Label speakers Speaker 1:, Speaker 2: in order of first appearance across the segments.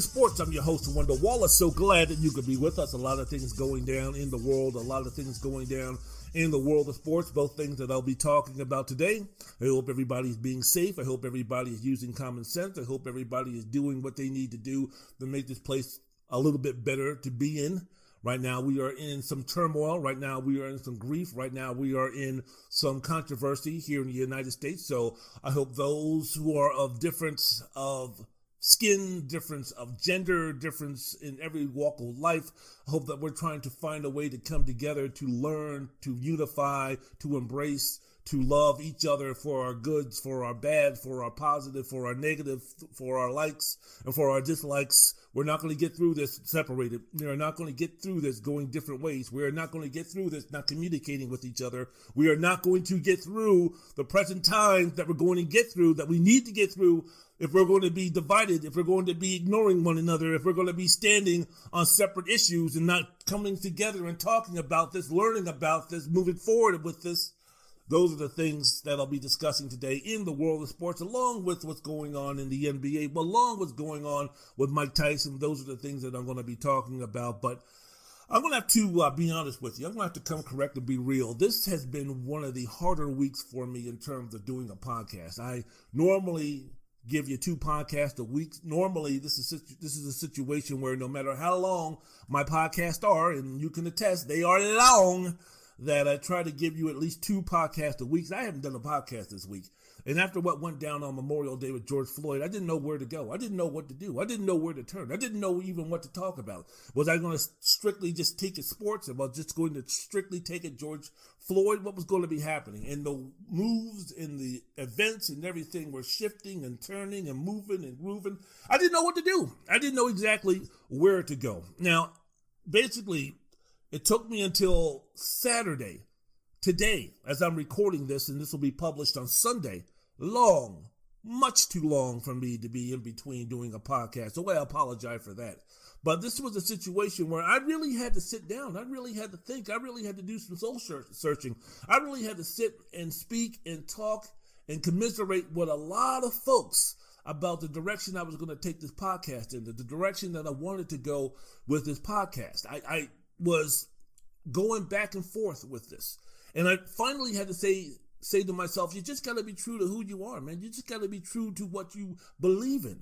Speaker 1: In Sports. I'm your host, Wendell Wallace. So glad that you could be with us. A lot of things going down in the world, a lot of things going down in the world of sports, both things that I'll be talking about today. I hope everybody's being safe. I hope everybody is using common sense. I hope everybody is doing what they need to do to make this place a little bit better to be in. Right now, we are in some turmoil. Right now, we are in some grief. Right now, we are in some controversy here in the United States. So I hope those who are of difference of skin difference of gender difference in every walk of life. I hope that we're trying to find a way to come together to learn to unify to embrace to love each other for our goods for our bad for our positive for our negative for our likes and for our dislikes. We're not going to get through this separated. We are not going to get through this going different ways. We are not going to get through this not communicating with each other. We are not going to get through the present times that we're going to get through that we need to get through if we're going to be divided, if we're going to be ignoring one another, if we're going to be standing on separate issues and not coming together and talking about this, learning about this, moving forward with this, those are the things that I'll be discussing today in the world of sports, along with what's going on in the NBA, along with what's going on with Mike Tyson. Those are the things that I'm going to be talking about. But I'm going to have to uh, be honest with you. I'm going to have to come correct and be real. This has been one of the harder weeks for me in terms of doing a podcast. I normally give you two podcasts a week. Normally, this is this is a situation where no matter how long my podcasts are, and you can attest they are long, that I try to give you at least two podcasts a week. I haven't done a podcast this week. And after what went down on Memorial Day with George Floyd, I didn't know where to go. I didn't know what to do. I didn't know where to turn. I didn't know even what to talk about. Was I going to strictly just take it sports? Or was I just going to strictly take it George Floyd? What was going to be happening? And the moves and the events and everything were shifting and turning and moving and grooving. I didn't know what to do. I didn't know exactly where to go. Now, basically, it took me until Saturday today, as I'm recording this, and this will be published on Sunday, long, much too long for me to be in between doing a podcast. So I apologize for that. But this was a situation where I really had to sit down. I really had to think. I really had to do some soul searching. I really had to sit and speak and talk and commiserate with a lot of folks about the direction I was going to take this podcast in, the, the direction that I wanted to go with this podcast. I, I was going back and forth with this. And I finally had to say say to myself, you just got to be true to who you are, man. You just got to be true to what you believe in.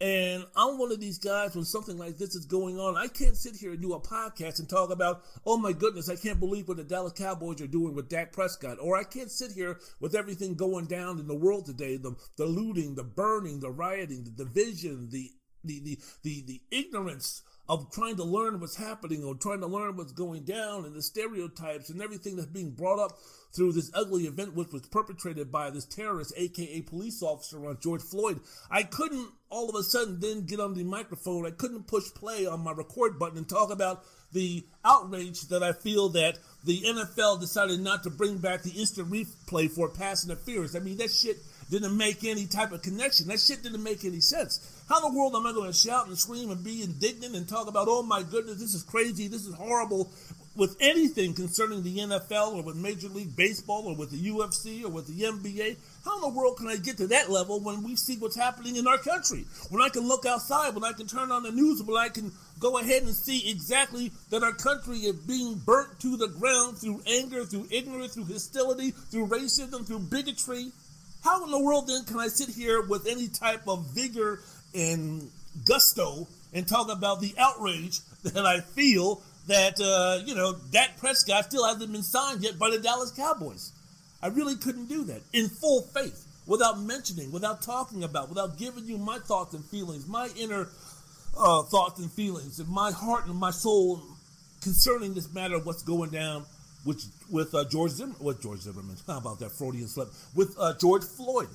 Speaker 1: And I'm one of these guys when something like this is going on, I can't sit here and do a podcast and talk about, oh my goodness, I can't believe what the Dallas Cowboys are doing with Dak Prescott. Or I can't sit here with everything going down in the world today, the, the looting, the burning, the rioting, the division, the the the the, the ignorance of trying to learn what's happening or trying to learn what's going down and the stereotypes and everything that's being brought up through this ugly event which was perpetrated by this terrorist, aka police officer on George Floyd. I couldn't all of a sudden then get on the microphone. I couldn't push play on my record button and talk about the outrage that I feel that the NFL decided not to bring back the instant replay for pass interference. I mean, that shit didn't make any type of connection. That shit didn't make any sense. How in the world am I going to shout and scream and be indignant and talk about, oh my goodness, this is crazy, this is horrible, with anything concerning the NFL or with Major League Baseball or with the UFC or with the NBA? How in the world can I get to that level when we see what's happening in our country? When I can look outside, when I can turn on the news, when I can go ahead and see exactly that our country is being burnt to the ground through anger, through ignorance, through hostility, through racism, through bigotry. How in the world then can I sit here with any type of vigor and gusto and talk about the outrage that I feel that, uh, you know, Dak Prescott still hasn't been signed yet by the Dallas Cowboys. I really couldn't do that in full faith without mentioning, without talking about, without giving you my thoughts and feelings, my inner uh, thoughts and feelings, and my heart and my soul concerning this matter of what's going down with with uh, George Zimmerman, with George Zimmerman. How about that Freudian slip? With uh, George Floyd.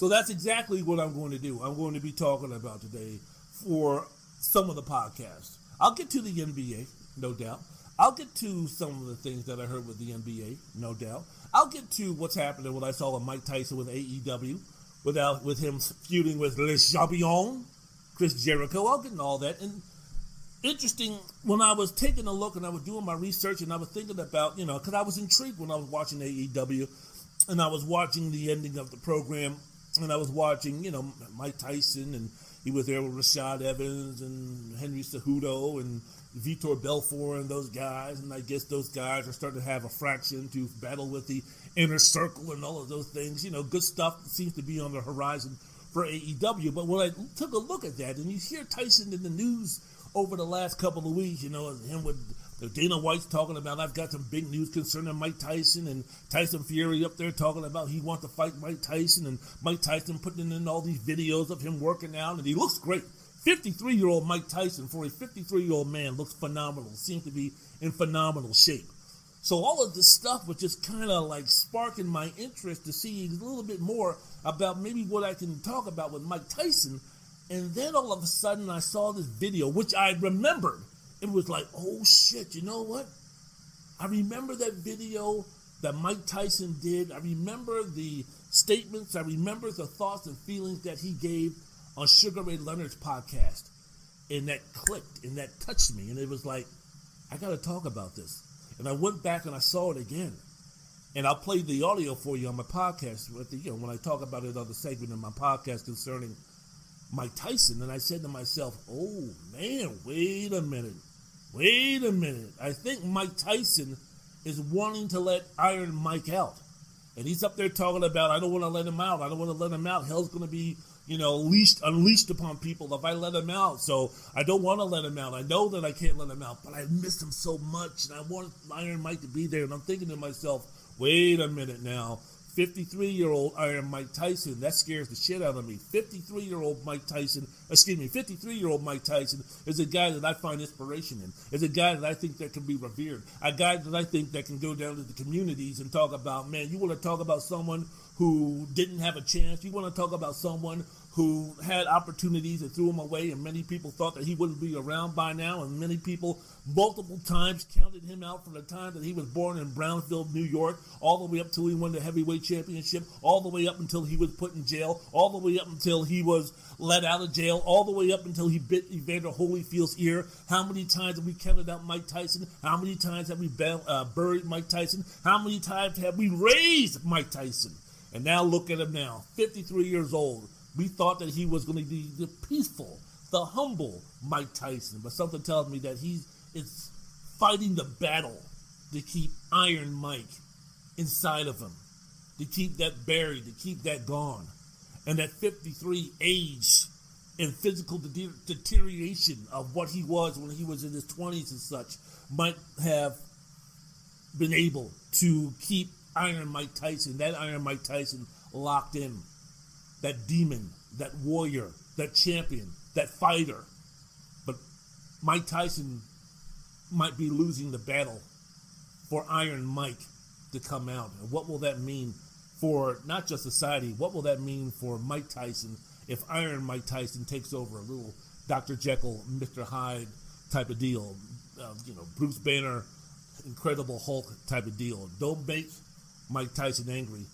Speaker 1: So that's exactly what I'm going to do. I'm going to be talking about today for some of the podcasts. I'll get to the NBA, no doubt. I'll get to some of the things that I heard with the NBA, no doubt. I'll get to what's happening, what I saw with Mike Tyson with AEW, without with him feuding with Le Champion, Chris Jericho. I'll get into all that. And interesting, when I was taking a look and I was doing my research and I was thinking about, you know, because I was intrigued when I was watching AEW and I was watching the ending of the program and I was watching, you know, Mike Tyson, and he was there with Rashad Evans and Henry Cejudo and Vitor Belfort and those guys, and I guess those guys are starting to have a fraction to battle with the inner circle and all of those things. You know, good stuff seems to be on the horizon for AEW. But when I took a look at that, and you hear Tyson in the news over the last couple of weeks, you know, him with Dana White's talking about I've got some big news concerning Mike Tyson and Tyson Fury up there talking about he wants to fight Mike Tyson and Mike Tyson putting in all these videos of him working out and he looks great. 53 year old Mike Tyson for a 53 year old man looks phenomenal. Seems to be in phenomenal shape. So all of this stuff was just kind of like sparking my interest to see a little bit more about maybe what I can talk about with Mike Tyson. And then all of a sudden I saw this video, which I remembered it was like, oh shit, you know what? I remember that video that Mike Tyson did. I remember the statements. I remember the thoughts and feelings that he gave on Sugar Ray Leonard's podcast. And that clicked and that touched me. And it was like, I got to talk about this. And I went back and I saw it again. And I'll play the audio for you on my podcast the, you know, when I talk about it on the segment in my podcast concerning Mike Tyson. And I said to myself, oh man, wait a minute. Wait a minute. I think Mike Tyson is wanting to let Iron Mike out. And he's up there talking about, I don't want to let him out. I don't want to let him out. Hell's going to be, you know, leashed, unleashed upon people if I let him out. So I don't want to let him out. I know that I can't let him out, but I miss him so much. And I want Iron Mike to be there. And I'm thinking to myself, wait a minute now. 53 year old Iron Mike Tyson. That scares the shit out of me. 53 year old Mike Tyson, excuse me, 53 year old Mike Tyson is a guy that I find inspiration in. Is a guy that I think that can be revered. A guy that I think that can go down to the communities and talk about, man, you want to talk about someone who didn't have a chance. You want to talk about someone who had opportunities and threw him away, and many people thought that he wouldn't be around by now, and many people multiple times counted him out from the time that he was born in Brownsville, New York, all the way up till he won the heavyweight championship, all the way up until he was put in jail, all the way up until he was let out of jail, all the way up until he bit Evander Holyfield's ear. How many times have we counted out Mike Tyson? How many times have we uh, buried Mike Tyson? How many times have we raised Mike Tyson? And now look at him now, 53 years old we thought that he was going to be the peaceful, the humble Mike Tyson, but something tells me that he is fighting the battle to keep Iron Mike inside of him, to keep that buried, to keep that gone. And that 53 age and physical de- deterioration of what he was when he was in his 20s and such might have been able to keep Iron Mike Tyson, that Iron Mike Tyson, locked in that demon, that warrior, that champion, that fighter. But Mike Tyson might be losing the battle for Iron Mike to come out. And what will that mean for not just society? What will that mean for Mike Tyson if Iron Mike Tyson takes over a little Dr. Jekyll, Mr. Hyde type of deal? Uh, you know, Bruce Banner, Incredible Hulk type of deal. Don't make Mike Tyson angry.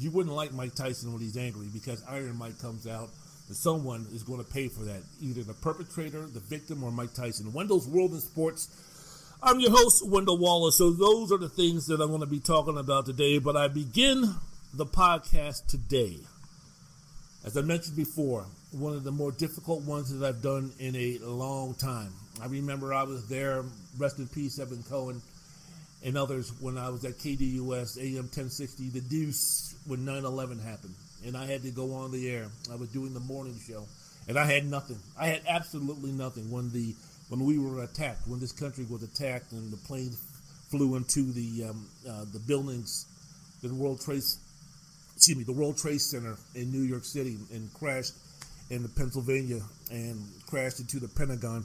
Speaker 1: You wouldn't like Mike Tyson when he's angry because Iron Mike comes out and someone is going to pay for that. Either the perpetrator, the victim, or Mike Tyson. Wendell's World in Sports I'm your host, Wendell Wallace. So, those are the things that I'm going to be talking about today. But I begin the podcast today. As I mentioned before, one of the more difficult ones that I've done in a long time. I remember I was there, rest in peace, Evan Cohen, and others, when I was at KDUS AM 1060, the deuce, when 9 11 happened. And I had to go on the air. I was doing the morning show, and I had nothing. I had absolutely nothing when the when we were attacked, when this country was attacked, and the planes flew into the um, uh, the buildings, the World Trade, excuse me, the World Trade Center in New York City, and crashed in the Pennsylvania and crashed into the Pentagon,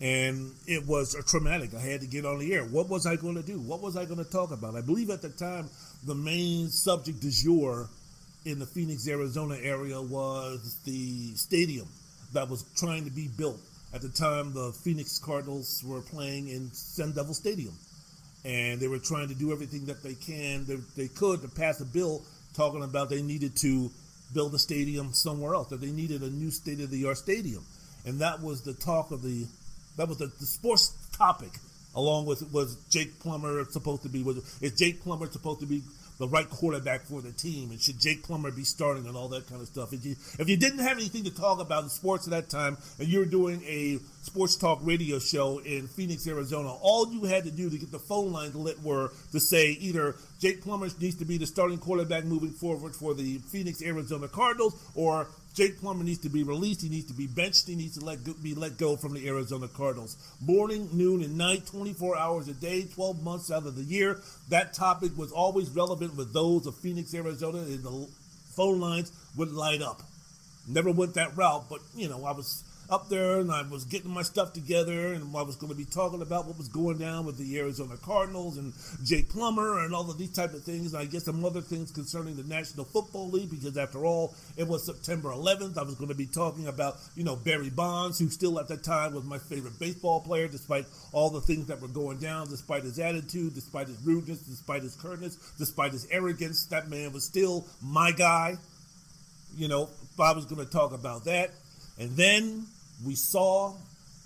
Speaker 1: and it was a traumatic. I had to get on the air. What was I going to do? What was I going to talk about? I believe at the time the main subject du jour in the Phoenix, Arizona area was the stadium that was trying to be built at the time, the Phoenix Cardinals were playing in Sun Devil Stadium, and they were trying to do everything that they can they, they could to pass a bill talking about they needed to build a stadium somewhere else, that they needed a new state of the art stadium, and that was the talk of the that was the, the sports topic. Along with was Jake Plummer supposed to be was is Jake Plummer supposed to be the right quarterback for the team, and should Jake Plummer be starting and all that kind of stuff. If you if you didn't have anything to talk about in sports at that time, and you were doing a sports talk radio show in Phoenix, Arizona, all you had to do to get the phone lines lit were to say either Jake Plummer needs to be the starting quarterback moving forward for the Phoenix, Arizona Cardinals, or Jake Plummer needs to be released. He needs to be benched. He needs to let go, be let go from the Arizona Cardinals. Morning, noon, and night, 24 hours a day, 12 months out of the year. That topic was always relevant with those of Phoenix, Arizona, and the phone lines would light up. Never went that route, but you know, I was up there and I was getting my stuff together and I was going to be talking about what was going down with the Arizona Cardinals and Jay Plummer and all of these type of things. And I guess some other things concerning the National Football League because after all, it was September 11th. I was going to be talking about, you know, Barry Bonds, who still at the time was my favorite baseball player, despite all the things that were going down, despite his attitude, despite his rudeness, despite his curtness, despite his arrogance. That man was still my guy. You know, I was going to talk about that. And then we saw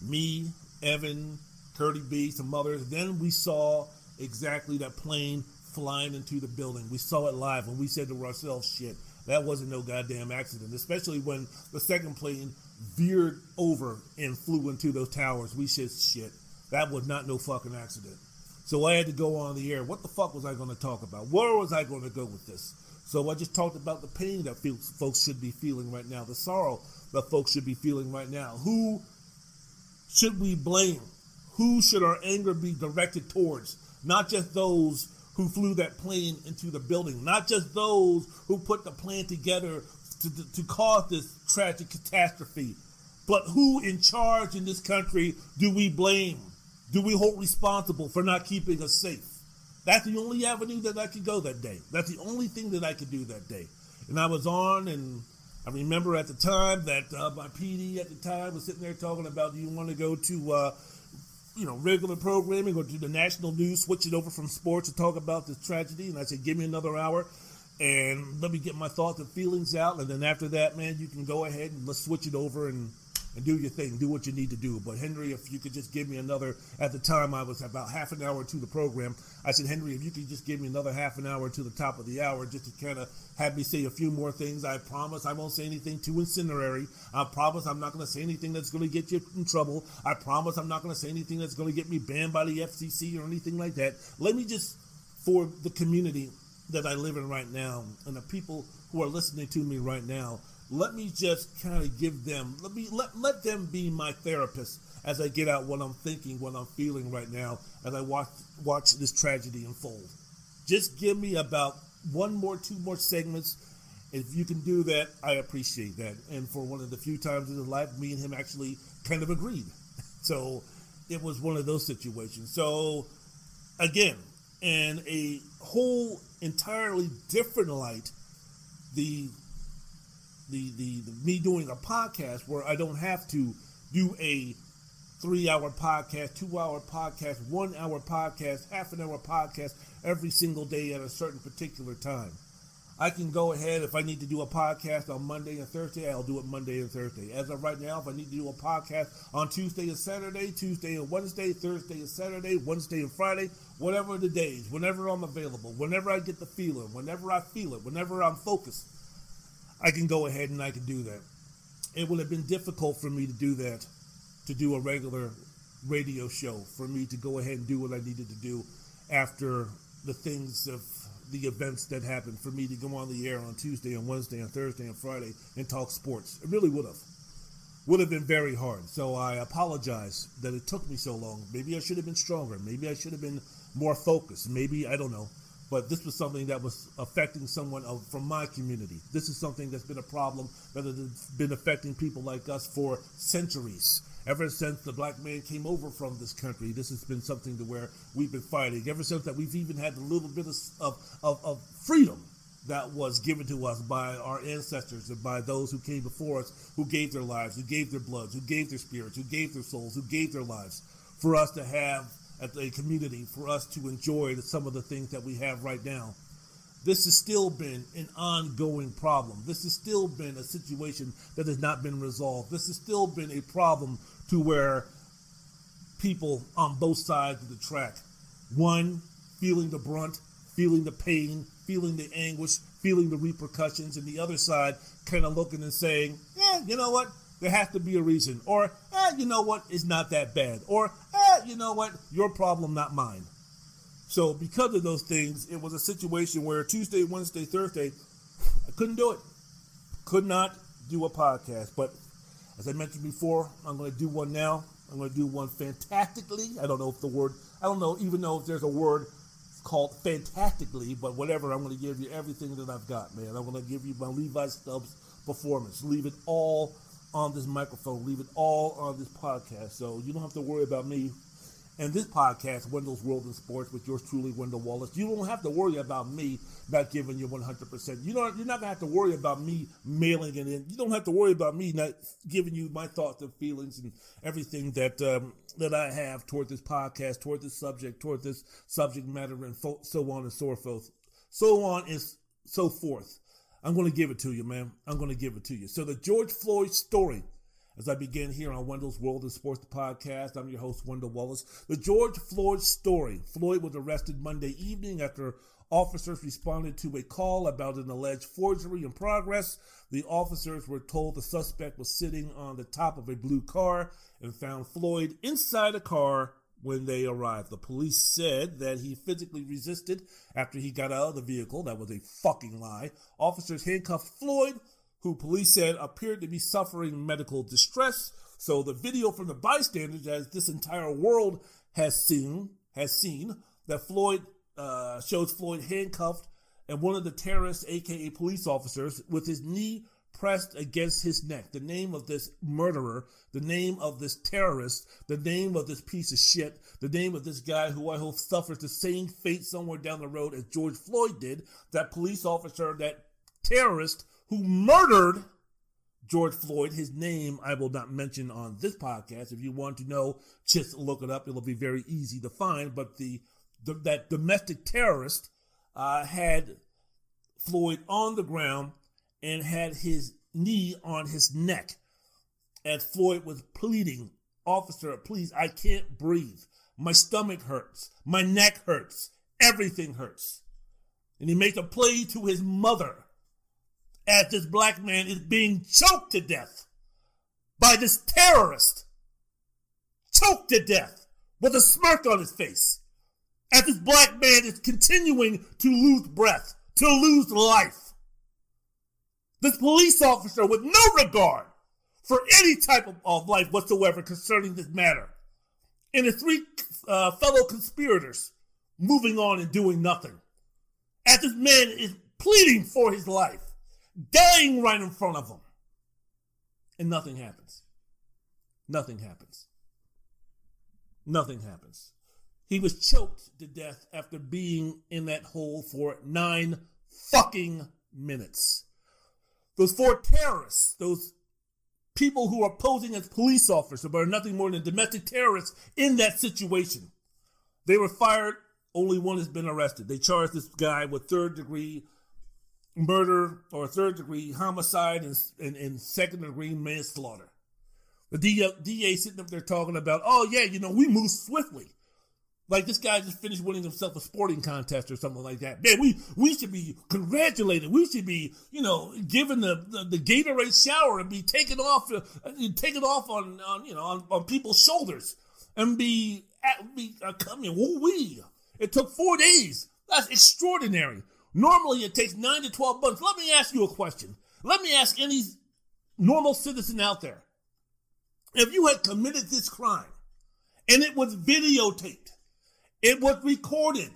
Speaker 1: me, Evan, Curdy B, some others. Then we saw exactly that plane flying into the building. We saw it live and we said to ourselves, shit, that wasn't no goddamn accident. Especially when the second plane veered over and flew into those towers. We said, shit, that was not no fucking accident. So I had to go on the air. What the fuck was I going to talk about? Where was I going to go with this? So I just talked about the pain that folks should be feeling right now, the sorrow that folks should be feeling right now. Who should we blame? Who should our anger be directed towards? Not just those who flew that plane into the building, not just those who put the plan together to, to cause this tragic catastrophe, but who in charge in this country do we blame? Do we hold responsible for not keeping us safe? That's the only avenue that I could go that day. That's the only thing that I could do that day. And I was on and I remember at the time that uh, my PD at the time was sitting there talking about, do you want to go to, uh, you know, regular programming or do the national news, switch it over from sports to talk about this tragedy? And I said, give me another hour and let me get my thoughts and feelings out. And then after that, man, you can go ahead and let's switch it over and and do your thing, do what you need to do. But Henry, if you could just give me another, at the time I was about half an hour to the program. I said, Henry, if you could just give me another half an hour to the top of the hour just to kind of have me say a few more things. I promise I won't say anything too incinerary. I promise I'm not going to say anything that's going to get you in trouble. I promise I'm not going to say anything that's going to get me banned by the FCC or anything like that. Let me just, for the community that I live in right now and the people who are listening to me right now, let me just kind of give them let me let, let them be my therapist as I get out what I'm thinking, what I'm feeling right now as I watch watch this tragedy unfold. Just give me about one more, two more segments. If you can do that, I appreciate that. And for one of the few times in his life, me and him actually kind of agreed. So it was one of those situations. So again, in a whole entirely different light, the the, the, the me doing a podcast where I don't have to do a three hour podcast, two hour podcast, one hour podcast, half an hour podcast every single day at a certain particular time. I can go ahead if I need to do a podcast on Monday and Thursday, I'll do it Monday and Thursday. As of right now, if I need to do a podcast on Tuesday and Saturday, Tuesday and Wednesday, Thursday and Saturday, Wednesday and Friday, whatever the days, whenever I'm available, whenever I get the feeling, whenever I feel it, whenever I'm focused, I can go ahead and I can do that. It would have been difficult for me to do that, to do a regular radio show, for me to go ahead and do what I needed to do after the things of the events that happened for me to go on the air on Tuesday and Wednesday and Thursday and Friday and talk sports. It really would have. Would have been very hard. So I apologize that it took me so long. Maybe I should have been stronger. Maybe I should have been more focused. Maybe, I don't know. But this was something that was affecting someone from my community. This is something that's been a problem that has been affecting people like us for centuries ever since the black man came over from this country, this has been something to where we've been fighting. Ever since that, we've even had a little bit of, of, of freedom that was given to us by our ancestors and by those who came before us, who gave their lives, who gave their bloods, who gave their spirits, who gave their souls, who gave their lives, for us to have a community, for us to enjoy some of the things that we have right now. This has still been an ongoing problem. This has still been a situation that has not been resolved. This has still been a problem to where people on both sides of the track, one feeling the brunt, feeling the pain, feeling the anguish, feeling the repercussions, and the other side kind of looking and saying, yeah, you know what? There has to be a reason. Or, eh, you know what? It's not that bad. Or, eh, you know what? Your problem, not mine. So, because of those things, it was a situation where Tuesday, Wednesday, Thursday, I couldn't do it. Could not do a podcast. But as I mentioned before, I'm going to do one now. I'm going to do one fantastically. I don't know if the word, I don't know even know if there's a word called fantastically, but whatever, I'm going to give you everything that I've got, man. I'm going to give you my Levi Stubbs performance. Leave it all on this microphone. Leave it all on this podcast. So you don't have to worry about me and this podcast, Wendell's World in Sports, with yours truly, Wendell Wallace. You don't have to worry about me not giving you 100%. You don't, you're not going to have to worry about me mailing it in. You don't have to worry about me not giving you my thoughts and feelings and everything that um, that I have toward this podcast, toward this subject, toward this subject matter, and fo- so on and so forth. So on and so forth. I'm going to give it to you, man. I'm going to give it to you. So the George Floyd story as I begin here on Wendell's World in Sports podcast, I'm your host, Wendell Wallace. The George Floyd story. Floyd was arrested Monday evening after officers responded to a call about an alleged forgery in progress. The officers were told the suspect was sitting on the top of a blue car and found Floyd inside a car when they arrived. The police said that he physically resisted after he got out of the vehicle. That was a fucking lie. Officers handcuffed Floyd who police said appeared to be suffering medical distress. So the video from the bystanders, as this entire world has seen, has seen that Floyd uh, shows Floyd handcuffed and one of the terrorists, aka police officers, with his knee pressed against his neck. The name of this murderer, the name of this terrorist, the name of this piece of shit, the name of this guy who I hope suffers the same fate somewhere down the road as George Floyd did, that police officer, that terrorist who murdered George Floyd. His name I will not mention on this podcast. If you want to know, just look it up. It'll be very easy to find. But the, the that domestic terrorist uh, had Floyd on the ground and had his knee on his neck as Floyd was pleading, Officer, please, I can't breathe. My stomach hurts. My neck hurts. Everything hurts. And he makes a plea to his mother as this black man is being choked to death by this terrorist. Choked to death with a smirk on his face as this black man is continuing to lose breath, to lose life. This police officer with no regard for any type of, life whatsoever concerning this matter. And the three uh, fellow conspirators moving on and doing nothing. As this man is pleading for his life dying right in front of them. And nothing happens. Nothing happens. Nothing happens. He was choked to death after being in that hole for nine fucking minutes. Those four terrorists, those people who are posing as police officers, but are nothing more than domestic terrorists in that situation, they were fired. Only one has been arrested. They charged this guy with third degree murder or third degree homicide and, and, and second degree manslaughter. The DA, DA sitting up there talking about, oh, yeah, you know, we move swiftly. Like this guy just finished winning himself a sporting contest or something like that. Man, we we should be congratulated. We should be, you know, given the, the, the Gatorade shower and be taken off, uh, taken off on, on you know on, on people's shoulders and be at, be uh, coming. Woo wee! It took four days. That's extraordinary. Normally, it takes nine to twelve months. Let me ask you a question. Let me ask any normal citizen out there: If you had committed this crime and it was videotaped it was recorded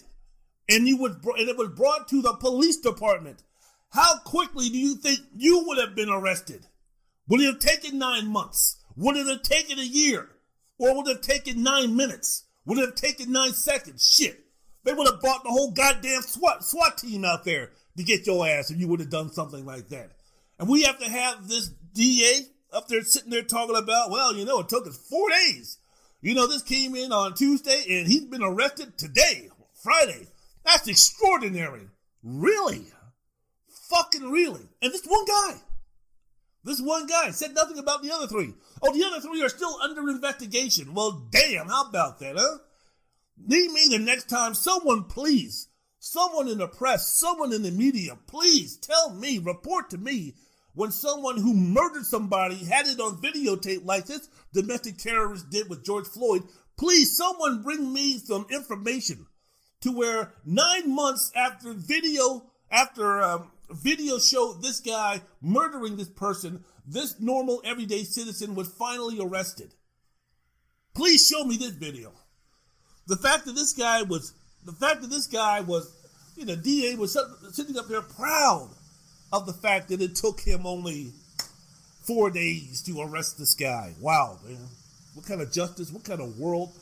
Speaker 1: and you was and it was brought to the police department. How quickly do you think you would have been arrested? Would it have taken nine months? Would it have taken a year? Or would it have taken nine minutes? Would it have taken nine seconds? Shit. They would have brought the whole goddamn SWAT, SWAT team out there to get your ass if you would have done something like that. And we have to have this DA up there sitting there talking about, well, you know, it took us four days you know, this came in on Tuesday and he's been arrested today, Friday. That's extraordinary. Really? Fucking really. And this one guy. This one guy said nothing about the other three. Oh, the other three are still under investigation. Well, damn, how about that, huh? Need me the next time. Someone, please, someone in the press, someone in the media, please tell me, report to me when someone who murdered somebody had it on videotape like this domestic terrorist did with George Floyd, please someone bring me some information to where nine months after video after um, video showed this guy murdering this person, this normal everyday citizen was finally arrested. Please show me this video. The fact that this guy was the fact that this guy was, you know, DA was sitting up there proud of the fact that it took him only four days to arrest this guy. Wow, man. What kind of justice, what kind of world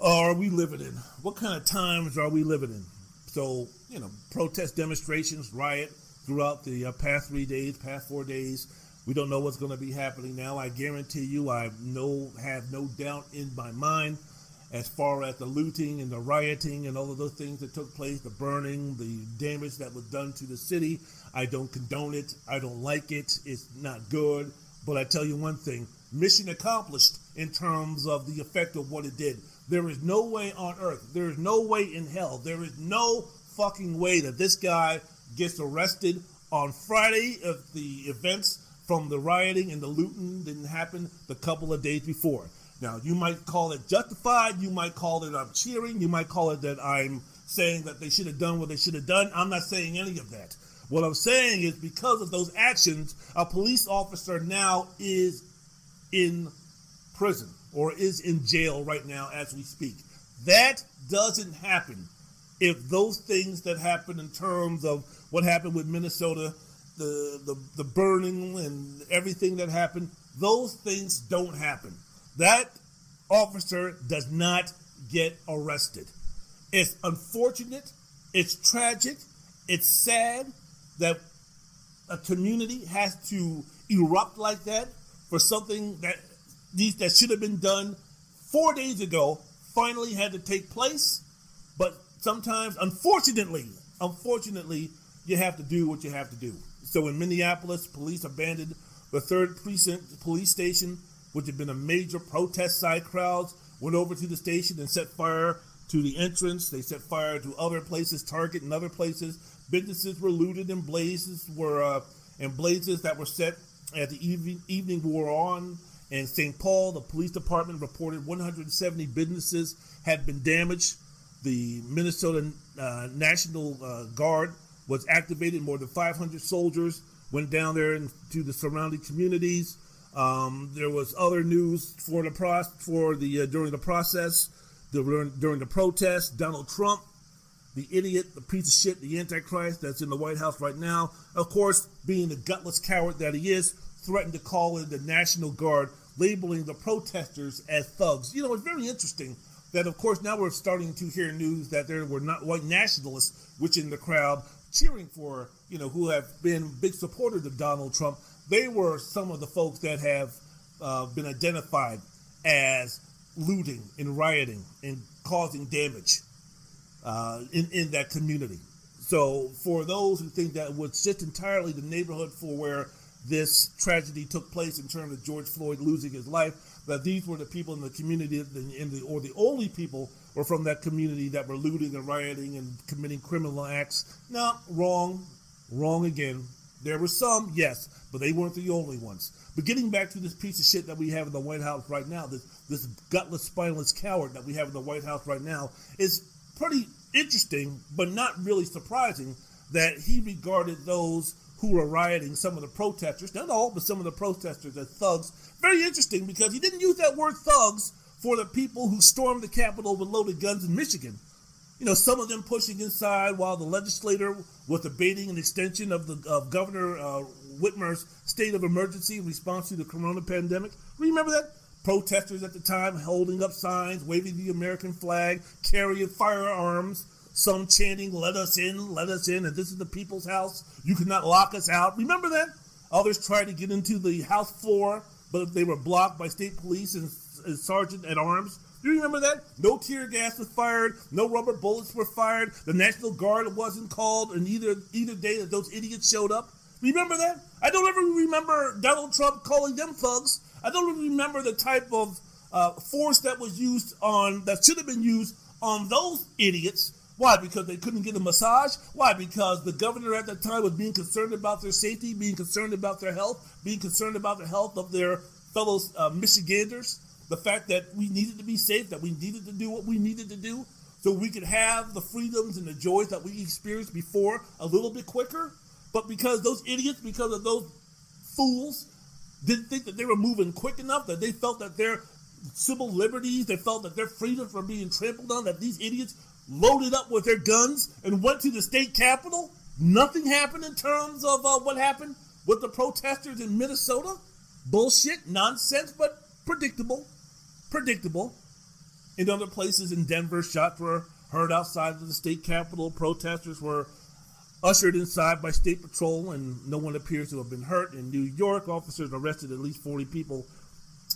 Speaker 1: are we living in? What kind of times are we living in? So, you know, protest demonstrations, riot throughout the uh, past three days, past four days. We don't know what's going to be happening now. I guarantee you, I no have no doubt in my mind as far as the looting and the rioting and all of those things that took place, the burning, the damage that was done to the city. I don't condone it. I don't like it. It's not good. But I tell you one thing mission accomplished in terms of the effect of what it did. There is no way on earth, there is no way in hell, there is no fucking way that this guy gets arrested on Friday if the events from the rioting and the looting didn't happen the couple of days before. Now, you might call it justified. You might call it I'm cheering. You might call it that I'm saying that they should have done what they should have done. I'm not saying any of that. What I'm saying is because of those actions, a police officer now is in prison or is in jail right now as we speak. That doesn't happen if those things that happen in terms of what happened with Minnesota, the, the, the burning and everything that happened, those things don't happen that officer does not get arrested. It's unfortunate, it's tragic, it's sad that a community has to erupt like that for something that these that should have been done four days ago finally had to take place. But sometimes, unfortunately, unfortunately, you have to do what you have to do. So in Minneapolis, police abandoned the third precinct police station which had been a major protest side crowds, went over to the station and set fire to the entrance. They set fire to other places, Target and other places. Businesses were looted and blazes were uh, and blazes that were set as the evening, evening wore on. In St. Paul, the police department reported 170 businesses had been damaged. The Minnesota uh, National uh, Guard was activated. More than 500 soldiers went down there into the surrounding communities. Um, there was other news for the pro- for the uh, during the process, the, during the protest. Donald Trump, the idiot, the piece of shit, the antichrist that's in the White House right now, of course, being the gutless coward that he is, threatened to call in the National Guard, labeling the protesters as thugs. You know, it's very interesting that, of course, now we're starting to hear news that there were not white nationalists, which in the crowd cheering for, you know, who have been big supporters of Donald Trump. They were some of the folks that have uh, been identified as looting and rioting and causing damage uh, in, in that community. So, for those who think that was just entirely the neighborhood for where this tragedy took place in terms of George Floyd losing his life, that these were the people in the community, in the, or the only people were from that community that were looting and rioting and committing criminal acts. No, wrong, wrong again. There were some, yes, but they weren't the only ones. But getting back to this piece of shit that we have in the White House right now, this this gutless, spineless coward that we have in the White House right now, is pretty interesting, but not really surprising that he regarded those who were rioting, some of the protesters, not all, but some of the protesters as thugs. Very interesting because he didn't use that word thugs for the people who stormed the Capitol with loaded guns in Michigan. You know, some of them pushing inside while the legislator was debating an extension of the of Governor uh, Whitmer's state of emergency in response to the corona pandemic. Remember that? Protesters at the time holding up signs, waving the American flag, carrying firearms, some chanting, Let us in, let us in, and this is the people's house. You cannot lock us out. Remember that? Others tried to get into the House floor, but they were blocked by state police and, and sergeant at arms. You remember that? No tear gas was fired, no rubber bullets were fired, the National Guard wasn't called on either either day that those idiots showed up. Remember that? I don't ever remember Donald Trump calling them thugs. I don't remember the type of uh, force that was used on that should have been used on those idiots. Why? Because they couldn't get a massage. Why? Because the governor at that time was being concerned about their safety, being concerned about their health, being concerned about the health of their fellow uh, Michiganders. The fact that we needed to be safe, that we needed to do what we needed to do, so we could have the freedoms and the joys that we experienced before a little bit quicker. But because those idiots, because of those fools, didn't think that they were moving quick enough, that they felt that their civil liberties, they felt that their freedoms were being trampled on, that these idiots loaded up with their guns and went to the state capitol. Nothing happened in terms of uh, what happened with the protesters in Minnesota. Bullshit, nonsense, but predictable. Predictable. In other places in Denver, shots were heard outside of the state capitol. Protesters were ushered inside by state patrol, and no one appears to have been hurt. In New York, officers arrested at least 40 people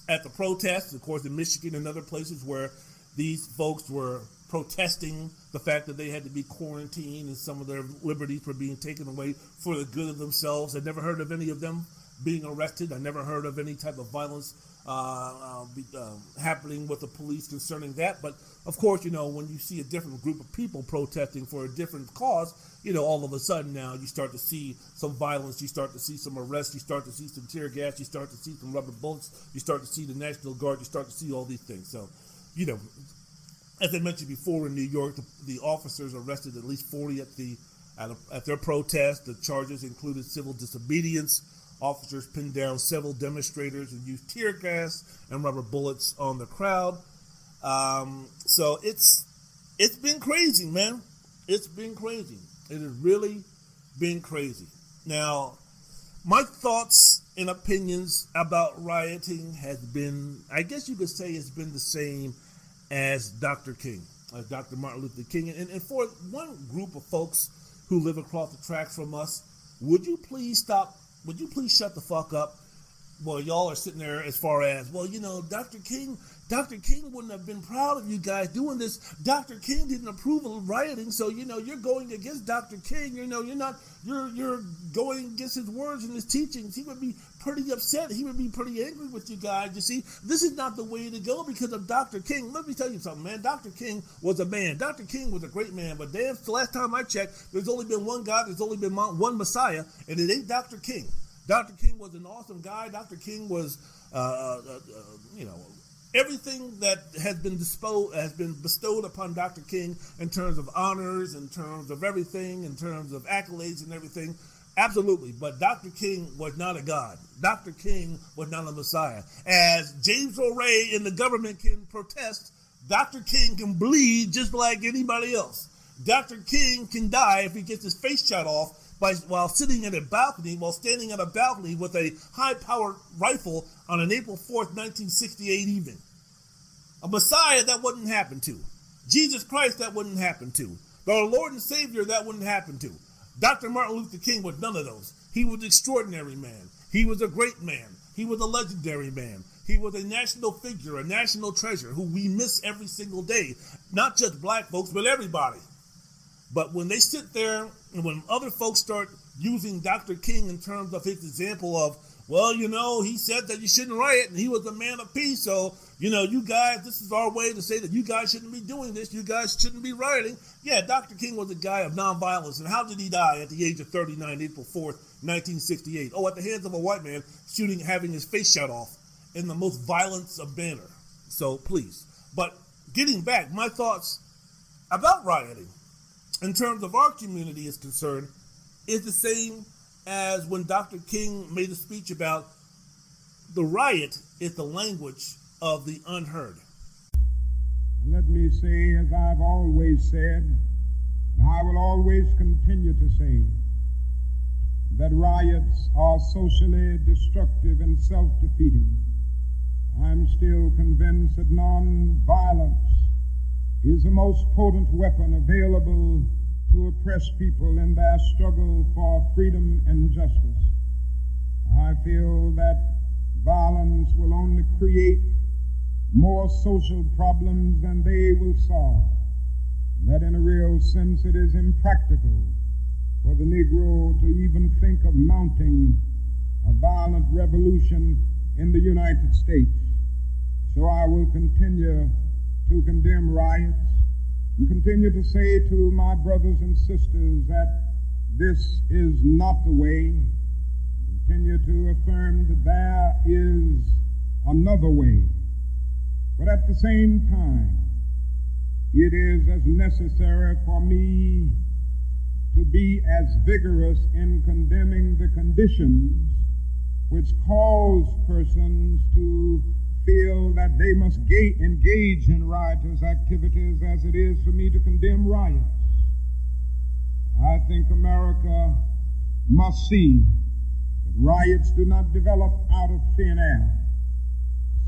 Speaker 1: at the protests. Of course, in Michigan and other places where these folks were protesting the fact that they had to be quarantined and some of their liberties were being taken away for the good of themselves. I never heard of any of them being arrested. I never heard of any type of violence uh, uh, uh, happening with the police concerning that. But of course, you know, when you see a different group of people protesting for a different cause, you know, all of a sudden now you start to see some violence, you start to see some arrests, you start to see some tear gas, you start to see some rubber bullets, you start to see the National Guard, you start to see all these things. So, you know, as I mentioned before in New York, the, the officers arrested at least 40 at the at, a, at their protest. The charges included civil disobedience. Officers pinned down several demonstrators and used tear gas and rubber bullets on the crowd. Um, so it's it's been crazy, man. It's been crazy. It has really been crazy. Now, my thoughts and opinions about rioting has been, I guess you could say, it's been the same as Dr. King, as Dr. Martin Luther King. And, and for one group of folks who live across the tracks from us, would you please stop? Would you please shut the fuck up? Well, y'all are sitting there as far as, well, you know, Dr. King Dr. King wouldn't have been proud of you guys doing this. Dr. King didn't approve of rioting, so you know you're going against Dr. King. You know you're not you're you're going against his words and his teachings. He would be pretty upset. He would be pretty angry with you guys. You see, this is not the way to go because of Dr. King. Let me tell you something, man. Dr. King was a man. Dr. King was a great man, but damn, the last time I checked, there's only been one God. There's only been one Messiah, and it ain't Dr. King. Dr. King was an awesome guy. Dr. King was, uh, uh, uh, you know, everything that has been disposed has been bestowed upon Dr. King in terms of honors, in terms of everything, in terms of accolades and everything. Absolutely, but Dr. King was not a god. Dr. King was not a Messiah. As James Earl Ray in the government can protest, Dr. King can bleed just like anybody else. Dr. King can die if he gets his face shot off, by, while sitting in a balcony, while standing on a balcony with a high powered rifle on an April 4th, 1968 evening. A Messiah that wouldn't happen to. Jesus Christ that wouldn't happen to. The Lord and Savior that wouldn't happen to. Dr. Martin Luther King was none of those. He was an extraordinary man. He was a great man. He was a legendary man. He was a national figure, a national treasure who we miss every single day. Not just black folks, but everybody. But when they sit there and when other folks start using Dr. King in terms of his example of, well, you know, he said that you shouldn't riot and he was a man of peace. So, you know, you guys, this is our way to say that you guys shouldn't be doing this. You guys shouldn't be rioting. Yeah, Dr. King was a guy of nonviolence. And how did he die at the age of 39, April 4th, 1968? Oh, at the hands of a white man shooting, having his face shot off in the most violence of banner. So please. But getting back, my thoughts about rioting in terms of our community is concerned is the same as when Dr. King made a speech about the riot is the language of the unheard.
Speaker 2: Let me say, as I've always said, and I will always continue to say, that riots are socially destructive and self defeating. I'm still convinced that non-violence is the most potent weapon available to oppress people in their struggle for freedom and justice. I feel that violence will only create more social problems than they will solve. That in a real sense it is impractical for the Negro to even think of mounting a violent revolution in the United States. So I will continue to condemn riots and continue to say to my brothers and sisters that this is not the way. Continue to affirm that there is another way. But at the same time, it is as necessary for me to be as vigorous in condemning the conditions which cause persons to feel that they must ga- engage in riotous activities as it is for me to condemn riots. I think America must see that riots do not develop out of thin air.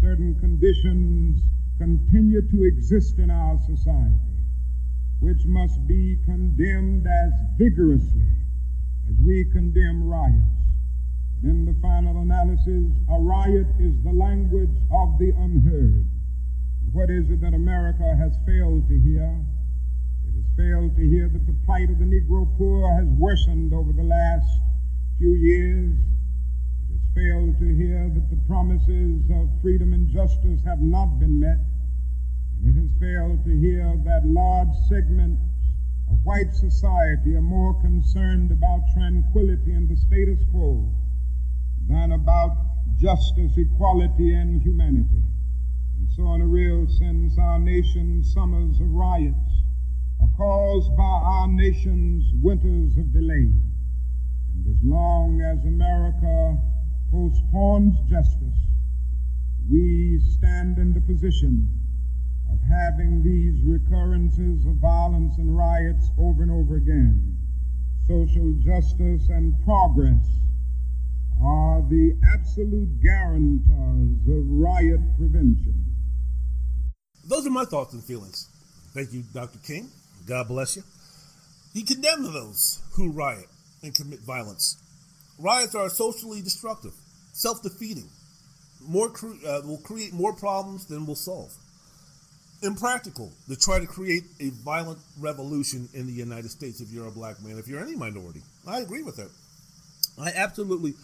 Speaker 2: Certain conditions continue to exist in our society, which must be condemned as vigorously as we condemn riots. In the final analysis, a riot is the language of the unheard. What is it that America has failed to hear? It has failed to hear that the plight of the Negro poor has worsened over the last few years. It has failed to hear that the promises of freedom and justice have not been met. And it has failed to hear that large segments of white society are more concerned about tranquility and the status quo than about justice, equality, and humanity. And so, in a real sense, our nation's summers of riots are caused by our nation's winters of delay. And as long as America postpones justice, we stand in the position of having these recurrences of violence and riots over and over again. Social justice and progress are the absolute guarantors of riot prevention.
Speaker 1: Those are my thoughts and feelings. Thank you, Dr. King. God bless you. He condemned those who riot and commit violence. Riots are socially destructive, self defeating, more cre- uh, will create more problems than will solve. Impractical to try to create a violent revolution in the United States if you're a black man, if you're any minority. I agree with that. I absolutely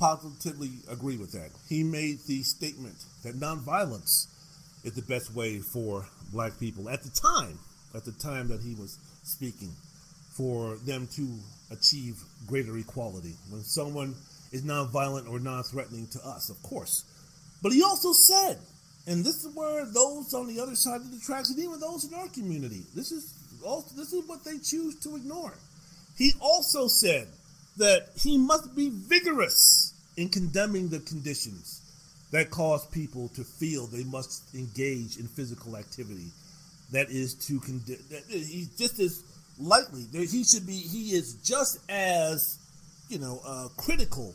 Speaker 1: positively agree with that. He made the statement that nonviolence is the best way for black people at the time, at the time that he was speaking, for them to achieve greater equality. When someone is nonviolent or non-threatening to us, of course. But he also said, and this is where those on the other side of the tracks, and even those in our community, this is also this is what they choose to ignore. He also said that he must be vigorous in condemning the conditions that cause people to feel they must engage in physical activity. That is to condemn. He's just as likely. He should be. He is just as you know, uh, critical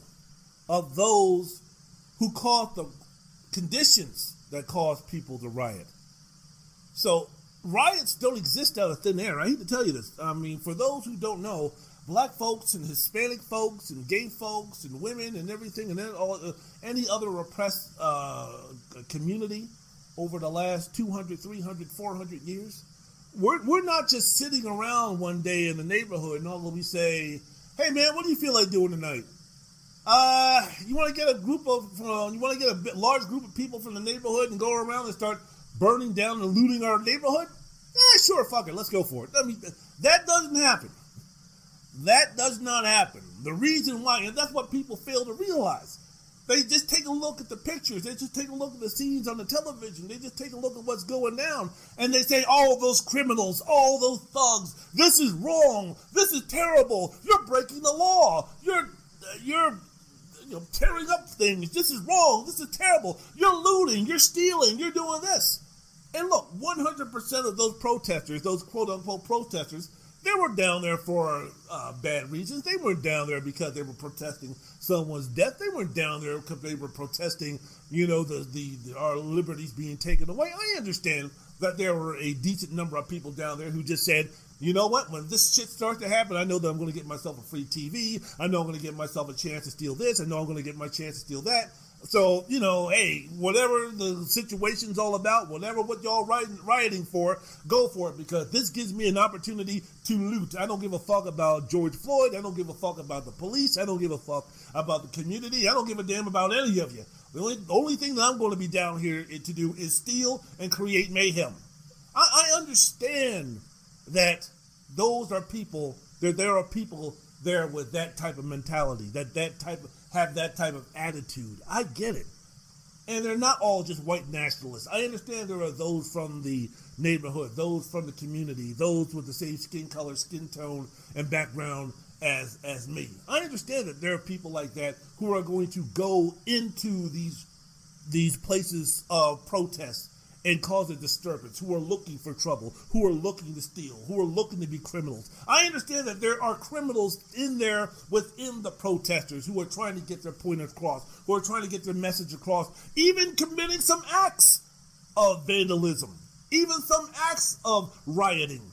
Speaker 1: of those who caused the conditions that caused people to riot. So riots don't exist out of thin air. I hate to tell you this. I mean, for those who don't know, black folks and Hispanic folks and gay folks and women and everything and then all uh, any other repressed uh, community over the last 200, 300, 400 years. We're, we're not just sitting around one day in the neighborhood and all of we say, hey man, what do you feel like doing tonight? Uh, you want to get a group of, uh, you want to get a bit, large group of people from the neighborhood and go around and start burning down and looting our neighborhood? Yeah, sure, fuck it, let's go for it. I mean, that doesn't happen. That does not happen. The reason why, and that's what people fail to realize. They just take a look at the pictures. They just take a look at the scenes on the television. They just take a look at what's going down. And they say, all those criminals, all those thugs, this is wrong. This is terrible. You're breaking the law. You're, you're, you know, tearing up things. This is wrong. This is terrible. You're looting. You're stealing. You're doing this. And look, 100% of those protesters, those quote unquote protesters, they were down there for uh, bad reasons. They weren't down there because they were protesting someone's death. They weren't down there because they were protesting, you know, the, the, the our liberties being taken away. I understand that there were a decent number of people down there who just said, you know what? When this shit starts to happen, I know that I'm going to get myself a free TV. I know I'm going to get myself a chance to steal this. I know I'm going to get my chance to steal that. So, you know, hey, whatever the situation's all about, whatever what y'all rioting, rioting for, go for it because this gives me an opportunity to loot. I don't give a fuck about George Floyd. I don't give a fuck about the police. I don't give a fuck about the community. I don't give a damn about any of you. The only, the only thing that I'm going to be down here to do is steal and create mayhem. I, I understand that those are people, that there are people there with that type of mentality, that that type of have that type of attitude. I get it. And they're not all just white nationalists. I understand there are those from the neighborhood, those from the community, those with the same skin color, skin tone, and background as as me. I understand that there are people like that who are going to go into these these places of protest and cause a disturbance, who are looking for trouble, who are looking to steal, who are looking to be criminals. I understand that there are criminals in there within the protesters who are trying to get their point across, who are trying to get their message across, even committing some acts of vandalism, even some acts of rioting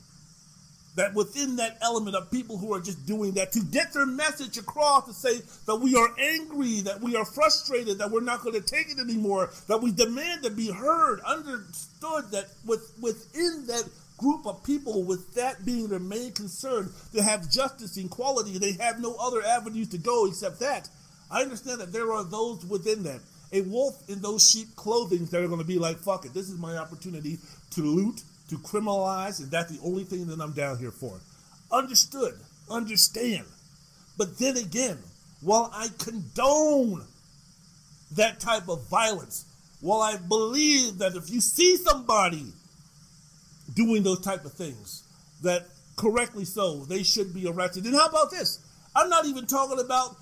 Speaker 1: that within that element of people who are just doing that to get their message across to say that we are angry, that we are frustrated, that we're not going to take it anymore, that we demand to be heard, understood that with, within that group of people, with that being their main concern, to have justice, and equality, they have no other avenues to go except that. I understand that there are those within that. A wolf in those sheep clothing that are going to be like, fuck it, this is my opportunity to loot, to criminalize, and that's the only thing that I'm down here for. Understood, understand. But then again, while I condone that type of violence, while I believe that if you see somebody doing those type of things, that correctly so, they should be arrested. And how about this? I'm not even talking about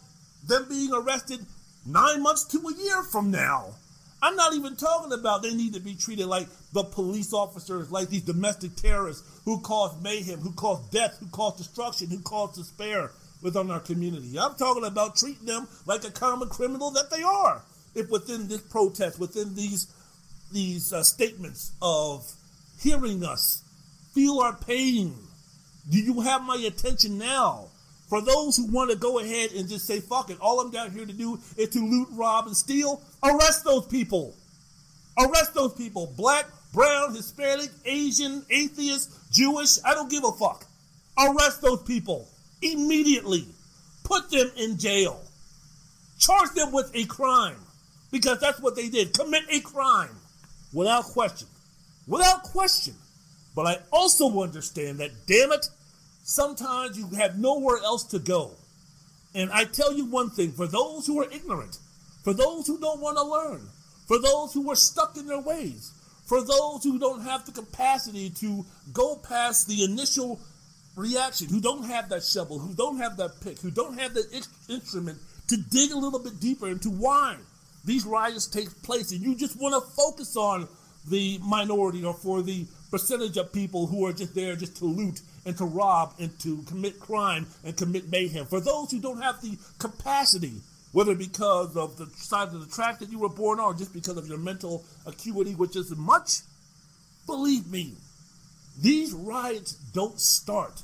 Speaker 1: them being arrested nine months to a year from now. I'm not even talking about they need to be treated like the police officers, like these domestic terrorists who cause mayhem, who cause death, who cause destruction, who cause despair within our community. I'm talking about treating them like a common criminal that they are. If within this protest, within these these uh, statements of hearing us, feel our pain, do you have my attention now? For those who want to go ahead and just say, fuck it, all I'm down here to do is to loot, rob, and steal, arrest those people. Arrest those people. Black, brown, Hispanic, Asian, atheist, Jewish, I don't give a fuck. Arrest those people immediately. Put them in jail. Charge them with a crime because that's what they did. Commit a crime without question. Without question. But I also understand that, damn it, sometimes you have nowhere else to go. And I tell you one thing for those who are ignorant, for those who don't want to learn, for those who are stuck in their ways, for those who don't have the capacity to go past the initial reaction, who don't have that shovel, who don't have that pick, who don't have that instrument to dig a little bit deeper into why these riots take place, and you just want to focus on the minority or for the percentage of people who are just there just to loot and to rob and to commit crime and commit mayhem. For those who don't have the capacity, whether because of the size of the track that you were born on or just because of your mental acuity, which is much, believe me, these riots don't start.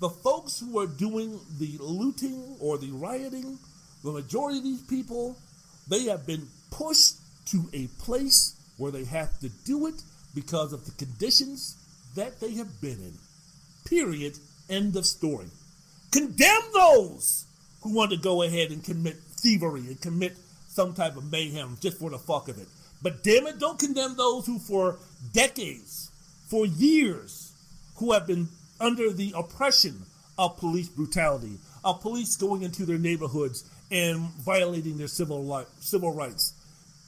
Speaker 1: The folks who are doing the looting or the rioting, the majority of these people, they have been pushed to a place where they have to do it because of the conditions that they have been in. Period. End of story. Condemn those who want to go ahead and commit thievery and commit some type of mayhem just for the fuck of it. But damn it, don't condemn those who for decades, for years, who have been under the oppression of police brutality, of police going into their neighborhoods and violating their civil life, civil rights,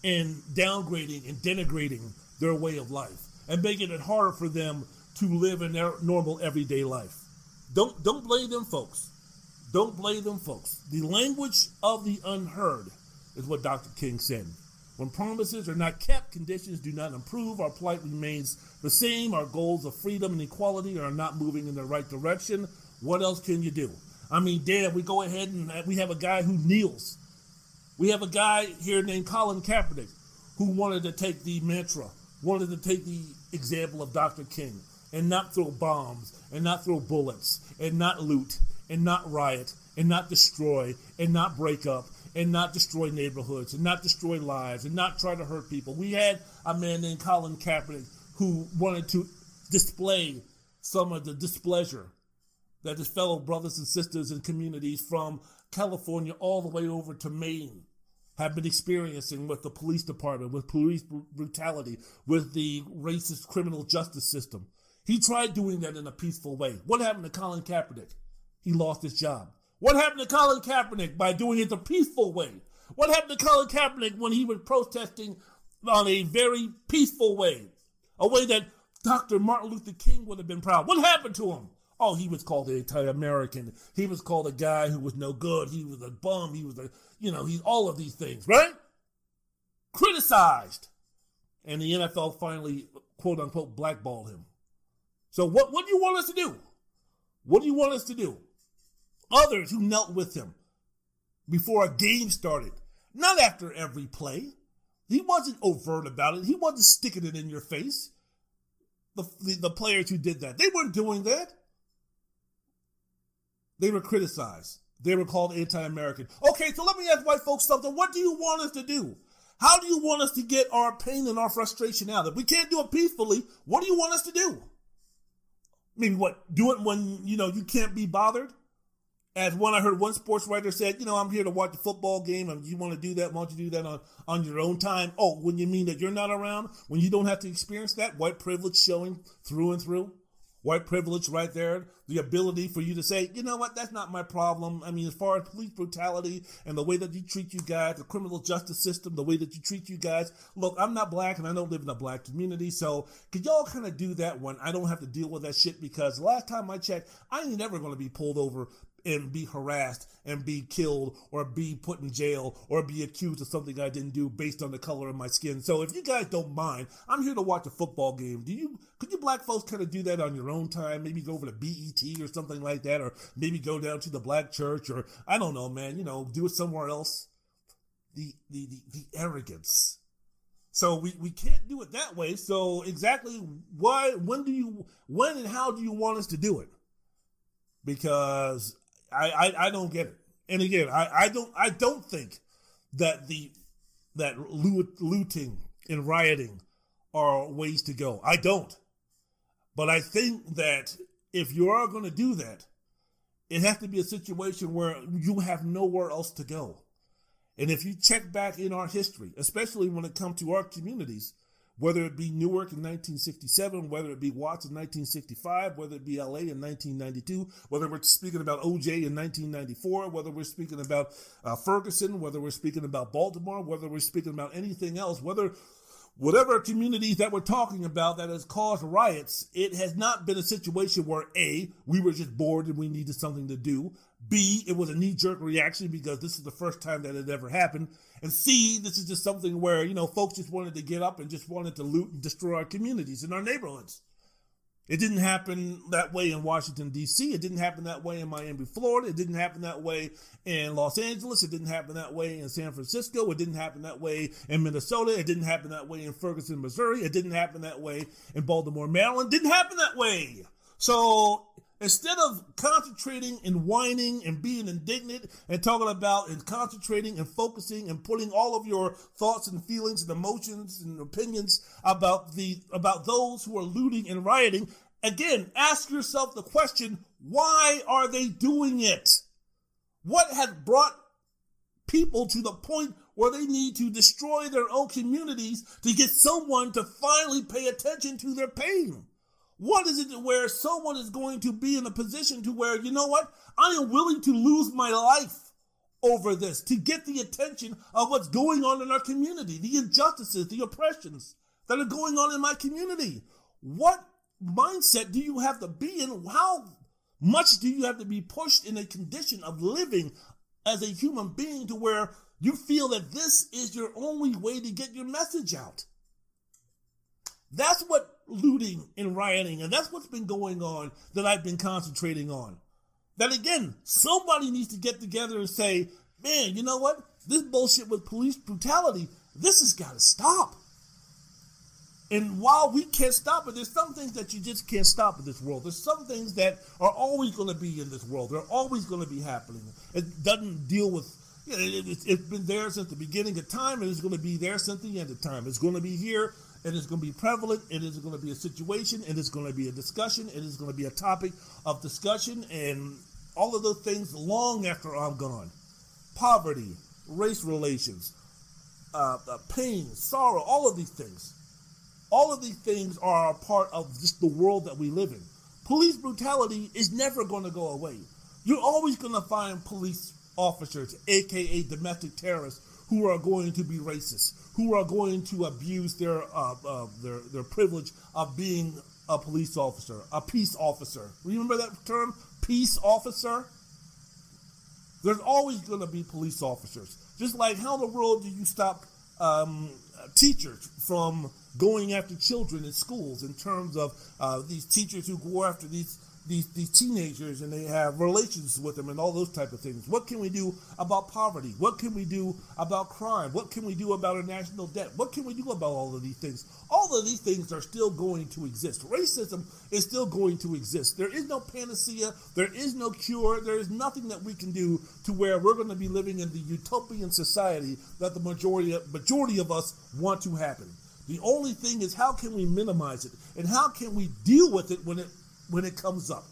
Speaker 1: and downgrading and denigrating their way of life, and making it harder for them to live in their normal everyday life. Don't don't blame them folks. Don't blame them folks. The language of the unheard is what Dr. King said. When promises are not kept, conditions do not improve, our plight remains the same, our goals of freedom and equality are not moving in the right direction. What else can you do? I mean, damn, we go ahead and we have a guy who kneels. We have a guy here named Colin Kaepernick who wanted to take the mantra, wanted to take the example of Dr. King and not throw bombs and not throw bullets and not loot and not riot and not destroy and not break up and not destroy neighborhoods and not destroy lives and not try to hurt people. We had a man named Colin Kaepernick who wanted to display some of the displeasure that his fellow brothers and sisters and communities from California all the way over to Maine have been experiencing with the police department, with police brutality, with the racist criminal justice system. He tried doing that in a peaceful way. What happened to Colin Kaepernick? He lost his job. What happened to Colin Kaepernick by doing it the peaceful way? What happened to Colin Kaepernick when he was protesting on a very peaceful way? A way that Dr. Martin Luther King would have been proud. What happened to him? Oh, he was called an anti-American. He was called a guy who was no good. He was a bum. He was a, you know, he's all of these things, right? Criticized. And the NFL finally, quote unquote, blackballed him. So what, what do you want us to do? What do you want us to do? Others who knelt with him before a game started, not after every play. He wasn't overt about it. He wasn't sticking it in your face. The, the, the players who did that, they weren't doing that. They were criticized. They were called anti-American. Okay, so let me ask white folks something. What do you want us to do? How do you want us to get our pain and our frustration out? If we can't do it peacefully, what do you want us to do? Maybe what? Do it when, you know, you can't be bothered? As one I heard one sports writer said, you know, I'm here to watch a football game and you want to do that, why don't you do that on, on your own time? Oh, when you mean that you're not around, when you don't have to experience that, white privilege showing through and through? White privilege right there, the ability for you to say, you know what, that's not my problem. I mean, as far as police brutality and the way that you treat you guys, the criminal justice system, the way that you treat you guys. Look, I'm not black and I don't live in a black community, so could y'all kind of do that when I don't have to deal with that shit? Because last time I checked, I ain't never going to be pulled over and be harassed and be killed or be put in jail or be accused of something I didn't do based on the color of my skin. So if you guys don't mind, I'm here to watch a football game. Do you could you black folks kind of do that on your own time? Maybe go over to BET or something like that or maybe go down to the black church or I don't know, man, you know, do it somewhere else. The the the, the arrogance. So we, we can't do it that way. So exactly why when do you when and how do you want us to do it? Because I, I, I don't get it. And again, I, I don't I don't think that the that loot, looting and rioting are ways to go. I don't. But I think that if you are going to do that, it has to be a situation where you have nowhere else to go. And if you check back in our history, especially when it comes to our communities, whether it be Newark in 1967, whether it be Watts in 1965, whether it be LA in 1992, whether we're speaking about OJ in 1994, whether we're speaking about uh, Ferguson, whether we're speaking about Baltimore, whether we're speaking about anything else, whether whatever communities that we're talking about that has caused riots, it has not been a situation where A, we were just bored and we needed something to do. B, it was a knee jerk reaction because this is the first time that it ever happened. And C, this is just something where, you know, folks just wanted to get up and just wanted to loot and destroy our communities and our neighborhoods. It didn't happen that way in Washington, D.C. It didn't happen that way in Miami, Florida. It didn't happen that way in Los Angeles. It didn't happen that way in San Francisco. It didn't happen that way in Minnesota. It didn't happen that way in Ferguson, Missouri. It didn't happen that way in Baltimore, Maryland. It didn't happen that way. So instead of concentrating and whining and being indignant and talking about and concentrating and focusing and putting all of your thoughts and feelings and emotions and opinions about the about those who are looting and rioting again ask yourself the question why are they doing it? What has brought people to the point where they need to destroy their own communities to get someone to finally pay attention to their pain what is it where someone is going to be in a position to where, you know what? I am willing to lose my life over this to get the attention of what's going on in our community, the injustices, the oppressions that are going on in my community. What mindset do you have to be in? How much do you have to be pushed in a condition of living as a human being to where you feel that this is your only way to get your message out? That's what looting and rioting, and that's what's been going on that I've been concentrating on. That again, somebody needs to get together and say, man, you know what? This bullshit with police brutality, this has got to stop. And while we can't stop it, there's some things that you just can't stop in this world. There's some things that are always going to be in this world. They're always going to be happening. It doesn't deal with, you know, it, has been there since the beginning of time, and it's going to be there since the end of time. It's going to be here it is going to be prevalent. It is going to be a situation. It is going to be a discussion. It is going to be a topic of discussion and all of those things long after I'm gone. Poverty, race relations, uh, uh, pain, sorrow, all of these things. All of these things are a part of just the world that we live in. Police brutality is never going to go away. You're always going to find police officers, aka domestic terrorists, who are going to be racist, who are going to abuse their uh, uh, their their privilege of being a police officer, a peace officer. Remember that term, peace officer? There's always going to be police officers. Just like how in the world do you stop um, teachers from going after children in schools in terms of uh, these teachers who go after these these, these teenagers and they have relations with them and all those type of things. What can we do about poverty? What can we do about crime? What can we do about our national debt? What can we do about all of these things? All of these things are still going to exist. Racism is still going to exist. There is no panacea. There is no cure. There is nothing that we can do to where we're going to be living in the utopian society that the majority majority of us want to happen. The only thing is how can we minimize it and how can we deal with it when it when it comes up.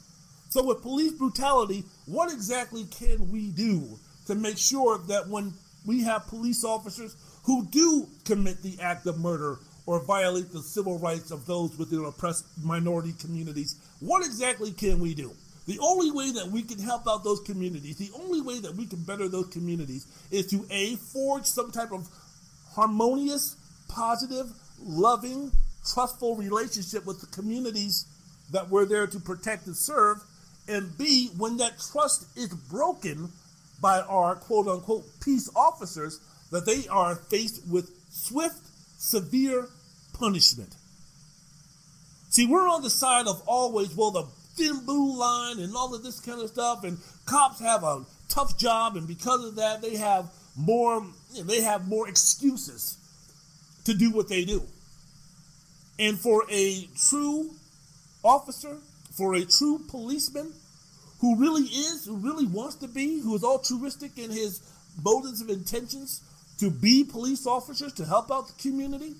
Speaker 1: So, with police brutality, what exactly can we do to make sure that when we have police officers who do commit the act of murder or violate the civil rights of those within oppressed minority communities, what exactly can we do? The only way that we can help out those communities, the only way that we can better those communities is to A, forge some type of harmonious, positive, loving, trustful relationship with the communities that we're there to protect and serve, and B, when that trust is broken by our quote unquote peace officers, that they are faced with swift, severe punishment. See, we're on the side of always, well, the thin blue line and all of this kind of stuff, and cops have a tough job, and because of that, they have more, they have more excuses to do what they do. And for a true officer, for a true policeman who really is, who really wants to be, who is altruistic in his motives and intentions to be police officers to help out the community?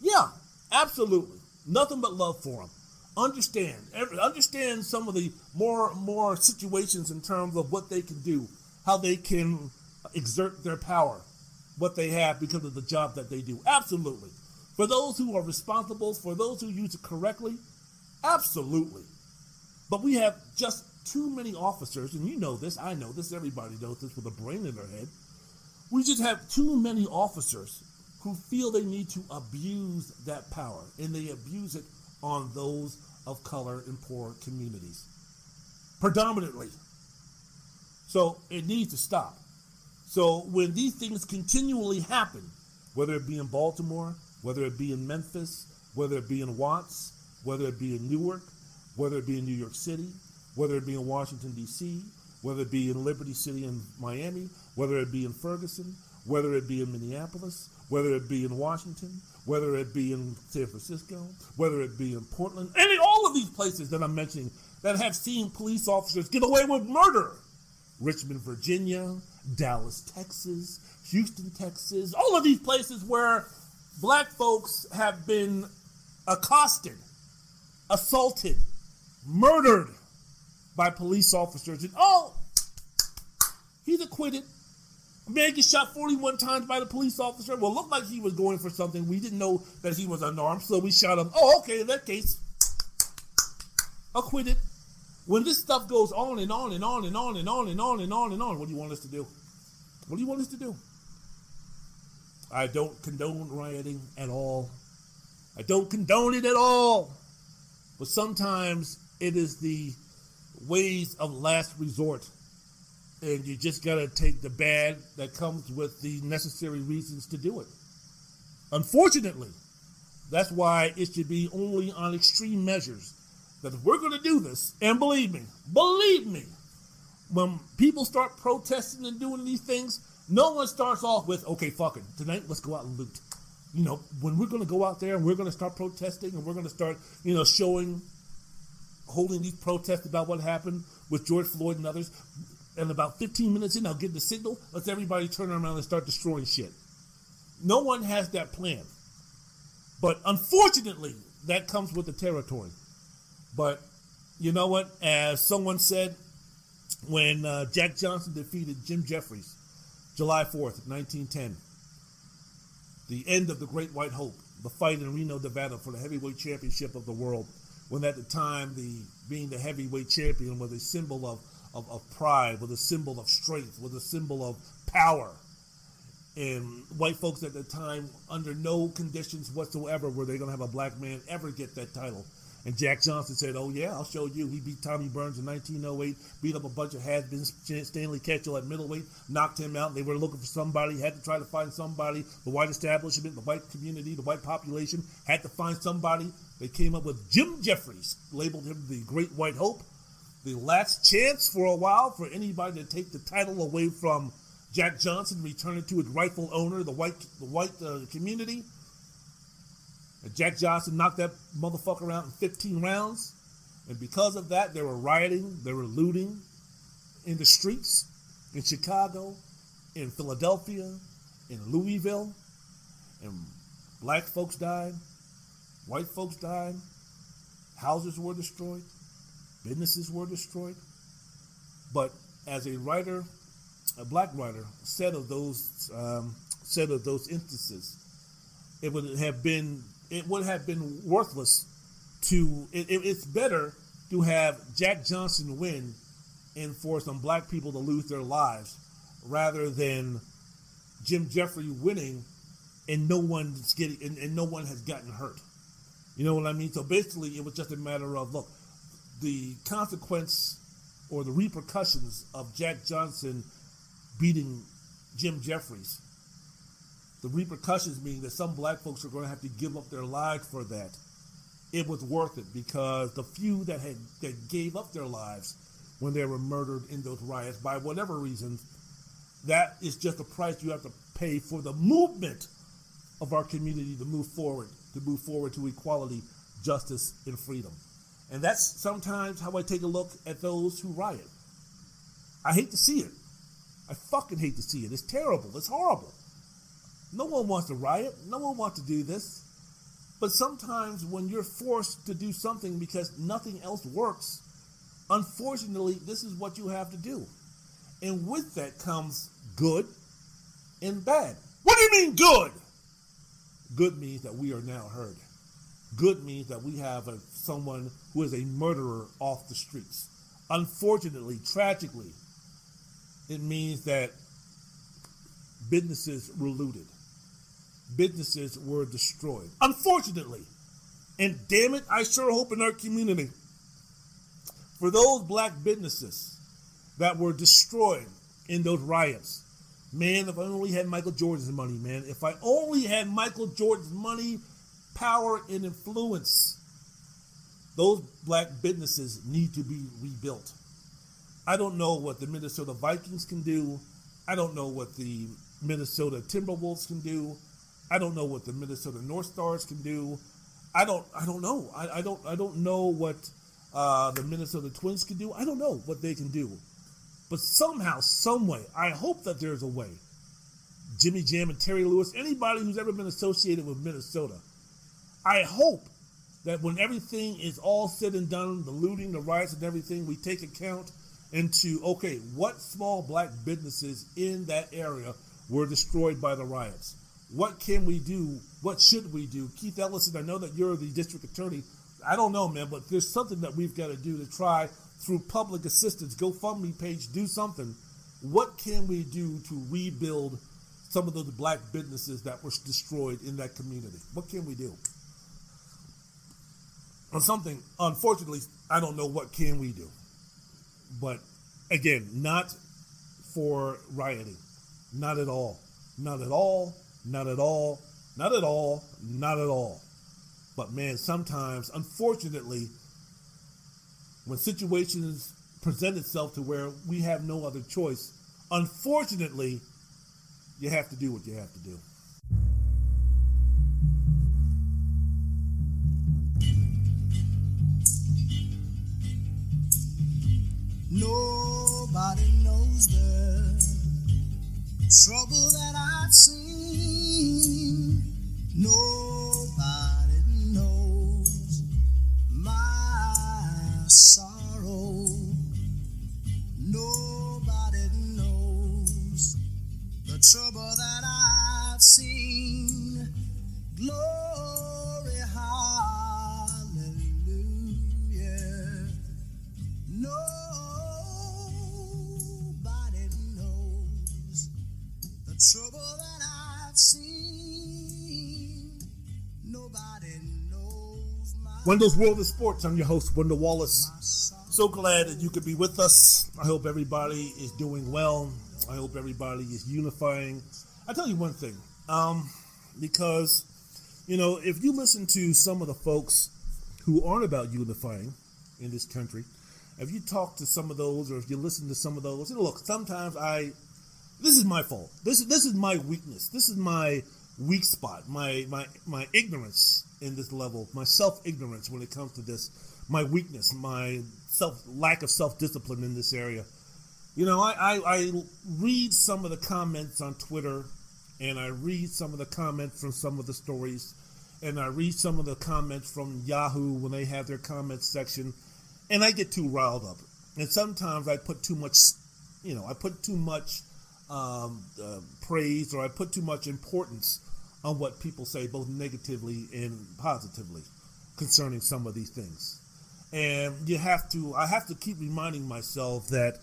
Speaker 1: Yeah, absolutely. Nothing but love for them. Understand, understand some of the more more situations in terms of what they can do, how they can exert their power, what they have because of the job that they do. Absolutely. For those who are responsible, for those who use it correctly, Absolutely. But we have just too many officers, and you know this, I know this, everybody knows this with a brain in their head. We just have too many officers who feel they need to abuse that power, and they abuse it on those of color in poor communities. Predominantly. So it needs to stop. So when these things continually happen, whether it be in Baltimore, whether it be in Memphis, whether it be in Watts, whether it be in Newark, whether it be in New York City, whether it be in Washington, D.C., whether it be in Liberty City in Miami, whether it be in Ferguson, whether it be in Minneapolis, whether it be in Washington, whether it be in San Francisco, whether it be in Portland, any all of these places that I'm mentioning that have seen police officers get away with murder. Richmond, Virginia, Dallas, Texas, Houston, Texas, all of these places where black folks have been accosted, assaulted, murdered by police officers. And oh, he's acquitted. A man gets shot 41 times by the police officer. Well, looked like he was going for something. We didn't know that he was unarmed, so we shot him. Oh, okay, in that case, acquitted. When this stuff goes on and on and on and on and on and on and on and on, what do you want us to do? What do you want us to do? I don't condone rioting at all. I don't condone it at all. But sometimes it is the ways of last resort. And you just got to take the bad that comes with the necessary reasons to do it. Unfortunately, that's why it should be only on extreme measures. That if we're going to do this, and believe me, believe me, when people start protesting and doing these things, no one starts off with, okay, fuck it, tonight let's go out and loot. You know, when we're going to go out there and we're going to start protesting and we're going to start, you know, showing holding these protests about what happened with George Floyd and others. And about 15 minutes in, I'll give the signal. Let's everybody turn around and start destroying shit. No one has that plan. But unfortunately, that comes with the territory. But you know what? As someone said, when uh, Jack Johnson defeated Jim Jeffries, July 4th, 1910, the end of the Great White Hope, the fight in Reno, Nevada for the heavyweight championship of the world when at the time the being the heavyweight champion was a symbol of, of, of pride, was a symbol of strength, was a symbol of power. And white folks at the time, under no conditions whatsoever, were they going to have a black man ever get that title. And Jack Johnson said, "Oh yeah, I'll show you." He beat Tommy Burns in 1908, beat up a bunch of has-beens. Stanley Ketchel at middleweight, knocked him out. They were looking for somebody, had to try to find somebody. The white establishment, the white community, the white population had to find somebody. They came up with Jim Jeffries, labeled him the Great White Hope. The last chance for a while for anybody to take the title away from Jack Johnson, return it to its rightful owner, the white, the white uh, community. And Jack Johnson knocked that motherfucker out in 15 rounds. And because of that, they were rioting, they were looting in the streets in Chicago, in Philadelphia, in Louisville. And black folks died, white folks died, houses were destroyed, businesses were destroyed. But as a writer, a black writer, said of those um, said of those instances, it would have been it would have been worthless to. It, it, it's better to have Jack Johnson win and for some black people to lose their lives rather than Jim Jeffrey winning and no one's getting and, and no one has gotten hurt. You know what I mean? So basically, it was just a matter of look, the consequence or the repercussions of Jack Johnson beating Jim Jeffries the repercussions being that some black folks are going to have to give up their lives for that. It was worth it because the few that had that gave up their lives when they were murdered in those riots by whatever reasons, that is just the price you have to pay for the movement of our community to move forward, to move forward to equality, justice, and freedom. And that's sometimes how I take a look at those who riot. I hate to see it. I fucking hate to see it. It's terrible. It's horrible. No one wants to riot. No one wants to do this. But sometimes when you're forced to do something because nothing else works, unfortunately, this is what you have to do. And with that comes good and bad. What do you mean good? Good means that we are now heard. Good means that we have a, someone who is a murderer off the streets. Unfortunately, tragically, it means that businesses were looted businesses were destroyed. Unfortunately, and damn it, I sure hope in our community, for those black businesses that were destroyed in those riots, man, if I only had Michael Jordan's money, man, if I only had Michael Jordan's money, power, and influence, those black businesses need to be rebuilt. I don't know what the Minnesota Vikings can do. I don't know what the Minnesota Timberwolves can do. I don't know what the Minnesota North Stars can do. I don't. I don't know. I, I don't. I don't know what uh, the Minnesota Twins can do. I don't know what they can do. But somehow, some way, I hope that there's a way. Jimmy Jam and Terry Lewis, anybody who's ever been associated with Minnesota, I hope that when everything is all said and done, the looting, the riots, and everything, we take account into okay, what small black businesses in that area were destroyed by the riots? What can we do? What should we do? Keith Ellison, I know that you're the district attorney. I don't know, man, but there's something that we've got to do to try through public assistance, GoFundMe page, do something. What can we do to rebuild some of those black businesses that were destroyed in that community? What can we do? Or something, unfortunately, I don't know what can we do. But again, not for rioting. Not at all. Not at all. Not at all. Not at all. Not at all. But man, sometimes, unfortunately, when situations present itself to where we have no other choice, unfortunately, you have to do what you have to do.
Speaker 3: Nobody knows the trouble that I've seen. Nobody knows my sorrow. Nobody knows the trouble that I've seen. Glory, trouble that I've seen. Nobody knows
Speaker 1: Wendell's World of Sports. I'm your host, Wendell Wallace. So glad that you could be with us. I hope everybody is doing well. I hope everybody is unifying. I tell you one thing, um, because you know, if you listen to some of the folks who aren't about unifying in this country, if you talk to some of those, or if you listen to some of those, you know, look, sometimes I, this is my fault. This is this is my weakness. This is my weak spot. My my my ignorance in this level. My self ignorance when it comes to this. My weakness. My self lack of self discipline in this area. You know, I, I, I read some of the comments on Twitter, and I read some of the comments from some of the stories, and I read some of the comments from Yahoo when they have their comments section, and I get too riled up. And sometimes I put too much, you know, I put too much um, uh, praise or I put too much importance on what people say, both negatively and positively, concerning some of these things. And you have to, I have to keep reminding myself that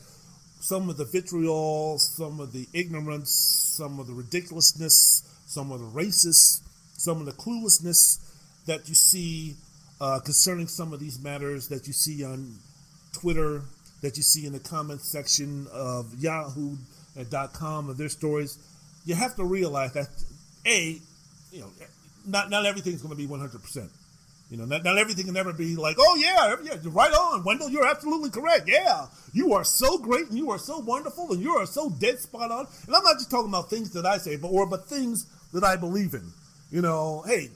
Speaker 1: some of the vitriol, some of the ignorance, some of the ridiculousness, some of the racist, some of the cluelessness that you see uh, concerning some of these matters that you see on Twitter, that you see in the comment section of Yahoo.com of their stories, you have to realize that a, you know, not not everything's going to be one hundred percent. You know, not, not everything can ever be like, oh yeah, yeah, right on, Wendell. You're absolutely correct. Yeah, you are so great and you are so wonderful and you are so dead spot on. And I'm not just talking about things that I say, but or but things that I believe in. You know, hey,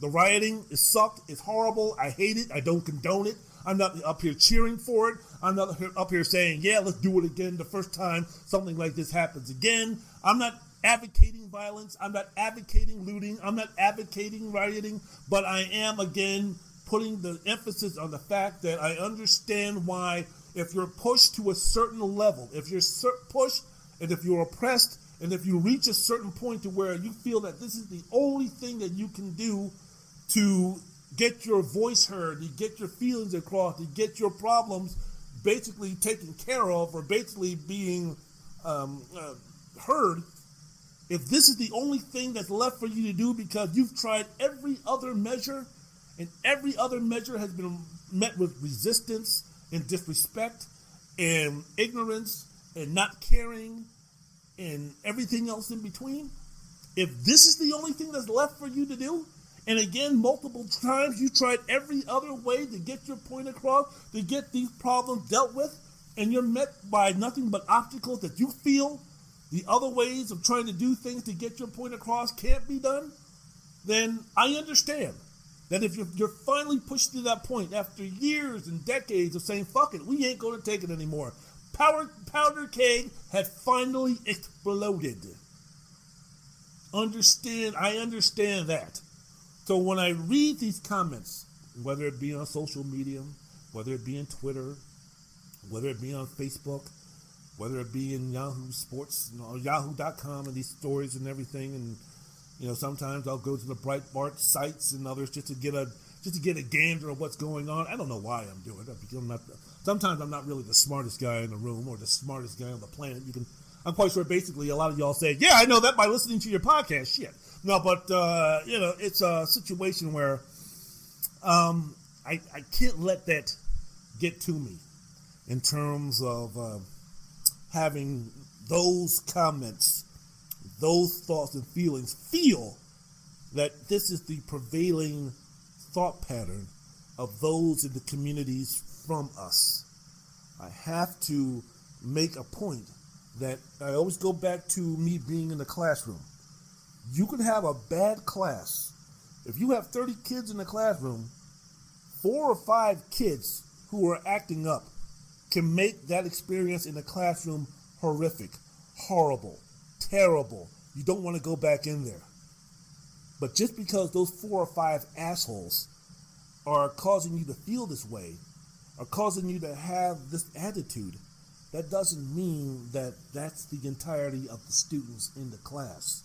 Speaker 1: the rioting is sucked. It's horrible. I hate it. I don't condone it. I'm not up here cheering for it. I'm not up here saying, yeah, let's do it again the first time something like this happens again. I'm not advocating violence. I'm not advocating looting. I'm not advocating rioting. But I am, again, putting the emphasis on the fact that I understand why, if you're pushed to a certain level, if you're pushed and if you're oppressed, and if you reach a certain point to where you feel that this is the only thing that you can do to get your voice heard, to get your feelings across, to get your problems basically taken care of or basically being um, uh, heard, if this is the only thing that's left for you to do because you've tried every other measure and every other measure has been met with resistance and disrespect and ignorance and not caring and everything else in between, if this is the only thing that's left for you to do, And again, multiple times you tried every other way to get your point across, to get these problems dealt with, and you're met by nothing but obstacles that you feel the other ways of trying to do things to get your point across can't be done, then I understand that if you're, you're finally pushed to that point after years and decades of saying, fuck it, we ain't going to take it anymore. Power, powder keg had finally exploded. Understand, I understand that. So when I read these comments, whether it be on social media, whether it be in Twitter, whether it be on Facebook, whether it be in Yahoo Sports, you know, Yahoo.com, and these stories and everything, and you know, sometimes I'll go to the Breitbart sites and others just to get a just to get a gander of what's going on. I don't know why I'm doing it. I'm not. Sometimes I'm not really the smartest guy in the room or the smartest guy on the planet. You can. I'm quite sure. Basically, a lot of y'all say, "Yeah, I know that by listening to your podcast." Shit. No, but uh, you know, it's a situation where um, I I can't let that get to me in terms of uh, having those comments, those thoughts and feelings feel that this is the prevailing thought pattern of those in the communities from us. I have to make a point that I always go back to me being in the classroom. You can have a bad class. If you have 30 kids in the classroom, four or five kids who are acting up can make that experience in the classroom horrific, horrible, terrible. You don't want to go back in there. But just because those four or five assholes are causing you to feel this way, are causing you to have this attitude, that doesn't mean that that's the entirety of the students in the class.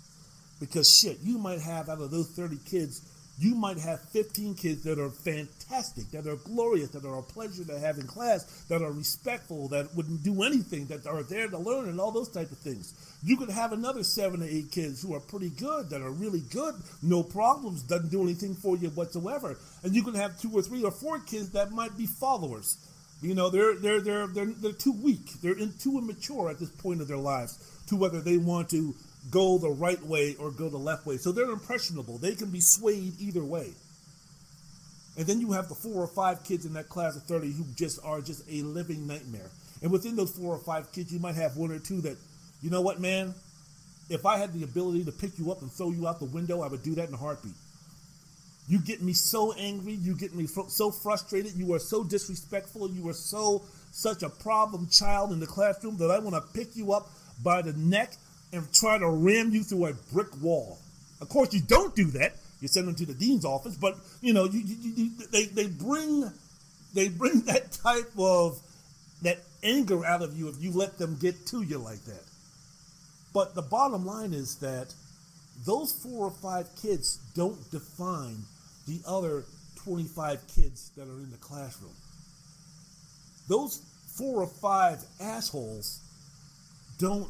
Speaker 1: Because shit, you might have out of those 30 kids, you might have 15 kids that are fantastic, that are glorious, that are a pleasure to have in class, that are respectful, that wouldn't do anything, that are there to learn, and all those type of things. You could have another seven or eight kids who are pretty good, that are really good, no problems, doesn't do anything for you whatsoever. And you could have two or three or four kids that might be followers. You know, they're they're they're they're, they're too weak. They're in, too immature at this point of their lives to whether they want to go the right way or go the left way. So they're impressionable. They can be swayed either way. And then you have the four or five kids in that class of 30 who just are just a living nightmare. And within those four or five kids, you might have one or two that, you know what, man? If I had the ability to pick you up and throw you out the window, I would do that in a heartbeat. You get me so angry. You get me fr- so frustrated. You are so disrespectful. You are so such a problem child in the classroom that I want to pick you up by the neck and try to ram you through a brick wall. Of course, you don't do that. You send them to the dean's office, but you know you, you, you, they they bring they bring that type of that anger out of you if you let them get to you like that. But the bottom line is that those four or five kids don't define the other 25 kids that are in the classroom. Those four or five assholes don't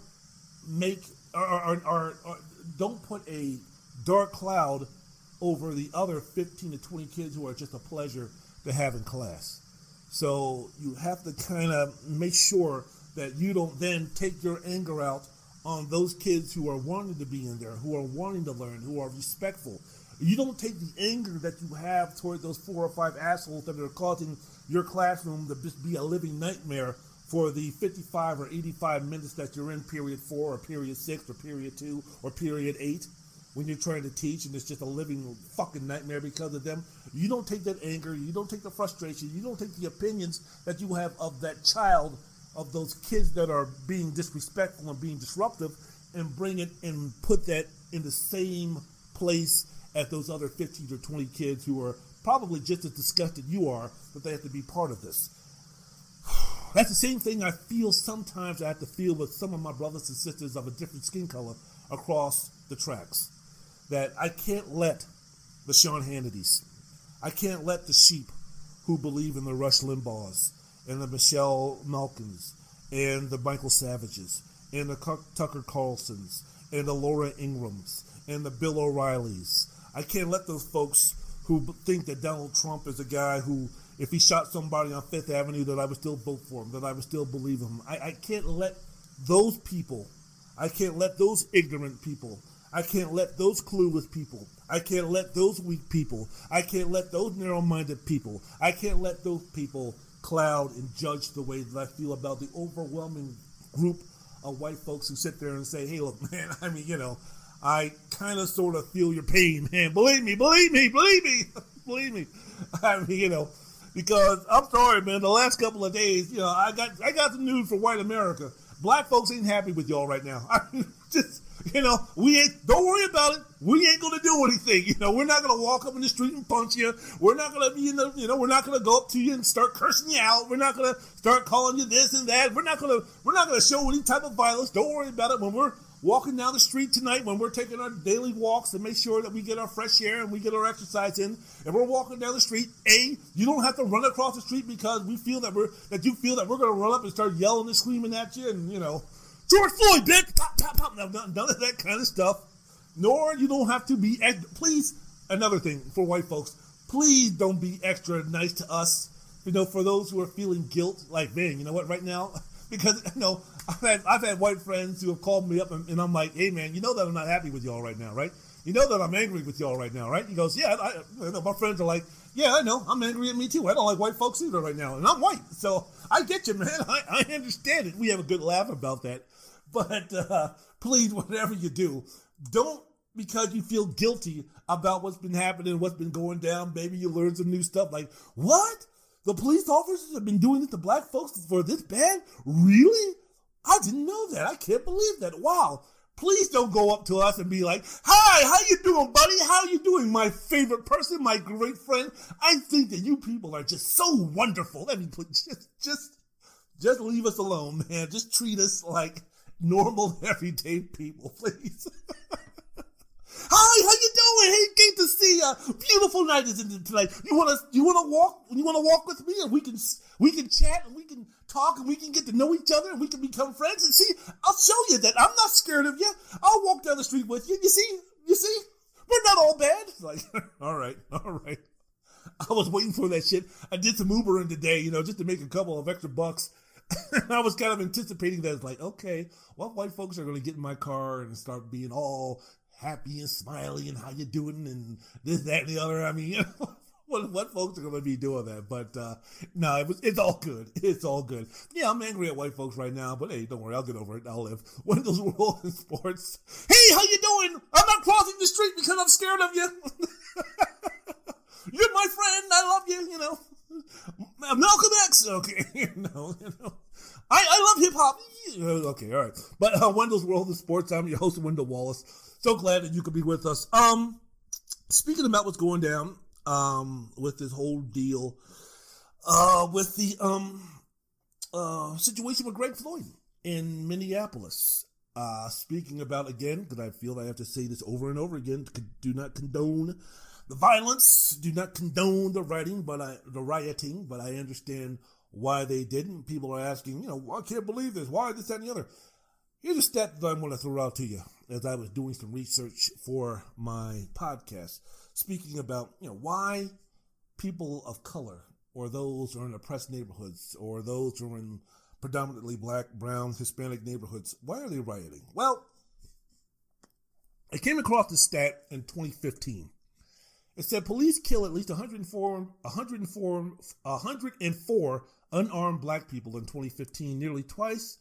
Speaker 1: make or, or, or, or don't put a dark cloud over the other 15 to 20 kids who are just a pleasure to have in class. So you have to kind of make sure that you don't then take your anger out on those kids who are wanting to be in there, who are wanting to learn, who are respectful. You don't take the anger that you have toward those four or five assholes that are causing your classroom to just be a living nightmare for the 55 or 85 minutes that you're in period four or period six or period two or period eight when you're trying to teach and it's just a living fucking nightmare because of them. You don't take that anger, you don't take the frustration, you don't take the opinions that you have of that child, of those kids that are being disrespectful and being disruptive, and bring it and put that in the same place as those other 15 or 20 kids who are probably just as disgusted you are that they have to be part of this. That's the same thing I feel sometimes I have to feel with some of my brothers and sisters of a different skin color across the tracks. That I can't let the Sean Hannitys, I can't let the sheep who believe in the Rush Limbaughs and the Michelle Malkins and the Michael Savages and the Tucker Carlsons and the Laura Ingrams and the Bill O'Reillys. I can't let those folks who think that Donald Trump is a guy who if he shot somebody on Fifth Avenue, that I would still vote for him, that I would still believe him. I, I can't let those people, I can't let those ignorant people, I can't let those clueless people, I can't let those weak people, I can't let those narrow minded people, I can't let those people cloud and judge the way that I feel about the overwhelming group of white folks who sit there and say, hey, look, man, I mean, you know, I kind of sort of feel your pain, man. Believe me, believe me, believe me, believe me. I mean, you know, because I'm sorry, man. The last couple of days, you know, I got I got the news for white America. Black folks ain't happy with y'all right now. I mean, just you know, we ain't. Don't worry about it. We ain't gonna do anything. You know, we're not gonna walk up in the street and punch you. We're not gonna be in the. You know, we're not gonna go up to you and start cursing you out. We're not gonna start calling you this and that. We're not gonna. We're not gonna show any type of violence. Don't worry about it. When we're walking down the street tonight, when we're taking our daily walks to make sure that we get our fresh air and we get our exercise in, and we're walking down the street, a you don't have to run across the street because we feel that we're that you feel that we're gonna run up and start yelling and screaming at you, and you know. George Floyd, bitch, pop, pop, pop. No, none, none of that kind of stuff. Nor you don't have to be. Please, another thing for white folks, please don't be extra nice to us. You know, for those who are feeling guilt, like man, you know what? Right now, because you know, I've had I've had white friends who have called me up, and, and I'm like, hey man, you know that I'm not happy with y'all right now, right? You know that I'm angry with y'all right now, right? He goes, yeah. I, know my friends are like, yeah, I know. I'm angry at me too. I don't like white folks either right now, and I'm white, so I get you, man. I, I understand it. We have a good laugh about that. But uh, please, whatever you do, don't because you feel guilty about what's been happening, what's been going down. Maybe you learn some new stuff. Like what? The police officers have been doing this to black folks for this bad? Really? I didn't know that. I can't believe that. Wow. Please don't go up to us and be like, "Hi, how you doing, buddy? How you doing, my favorite person, my great friend? I think that you people are just so wonderful. Let me put just, just, just leave us alone, man. Just treat us like normal, everyday people, please." Hi, how you doing? Hey, to see ya. Beautiful night is in tonight. You wanna you wanna walk? You wanna walk with me, and we can we can chat and we can talk and we can get to know each other and we can become friends. And see, I'll show you that I'm not scared of you. I'll walk down the street with you. You see, you see, we're not all bad. Like, all right, all right. I was waiting for that shit. I did some Ubering today, you know, just to make a couple of extra bucks. I was kind of anticipating that. It's like, okay, well, white folks are going to get in my car and start being all happy and smiley and how you doing and this, that, and the other. I mean, what, what folks are going to be doing that? But uh, no, it was, it's all good. It's all good. Yeah, I'm angry at white folks right now, but hey, don't worry, I'll get over it. I'll live. Wendell's World in Sports. Hey, how you doing? I'm not crossing the street because I'm scared of you. You're my friend. I love you. You know, Malcolm X. Okay, you know, you know. I, I love hip hop. Okay, all right. But uh, Wendell's World of Sports. I'm your host, Wendell Wallace. So glad that you could be with us. Um, speaking about what's going down, um, with this whole deal, uh, with the um, uh, situation with Greg Floyd in Minneapolis. Uh, speaking about again, because I feel I have to say this over and over again, do not condone the violence, do not condone the rioting, but I, the rioting, but I understand why they didn't. People are asking, you know, I can't believe this. Why this, that, and the other. Here's a stat that I want to throw out to you as I was doing some research for my podcast, speaking about, you know, why people of color or those who are in oppressed neighborhoods or those who are in predominantly black, brown, Hispanic neighborhoods, why are they rioting? Well, I came across this stat in 2015. It said police kill at least 104, 104, 104 unarmed black people in 2015, nearly twice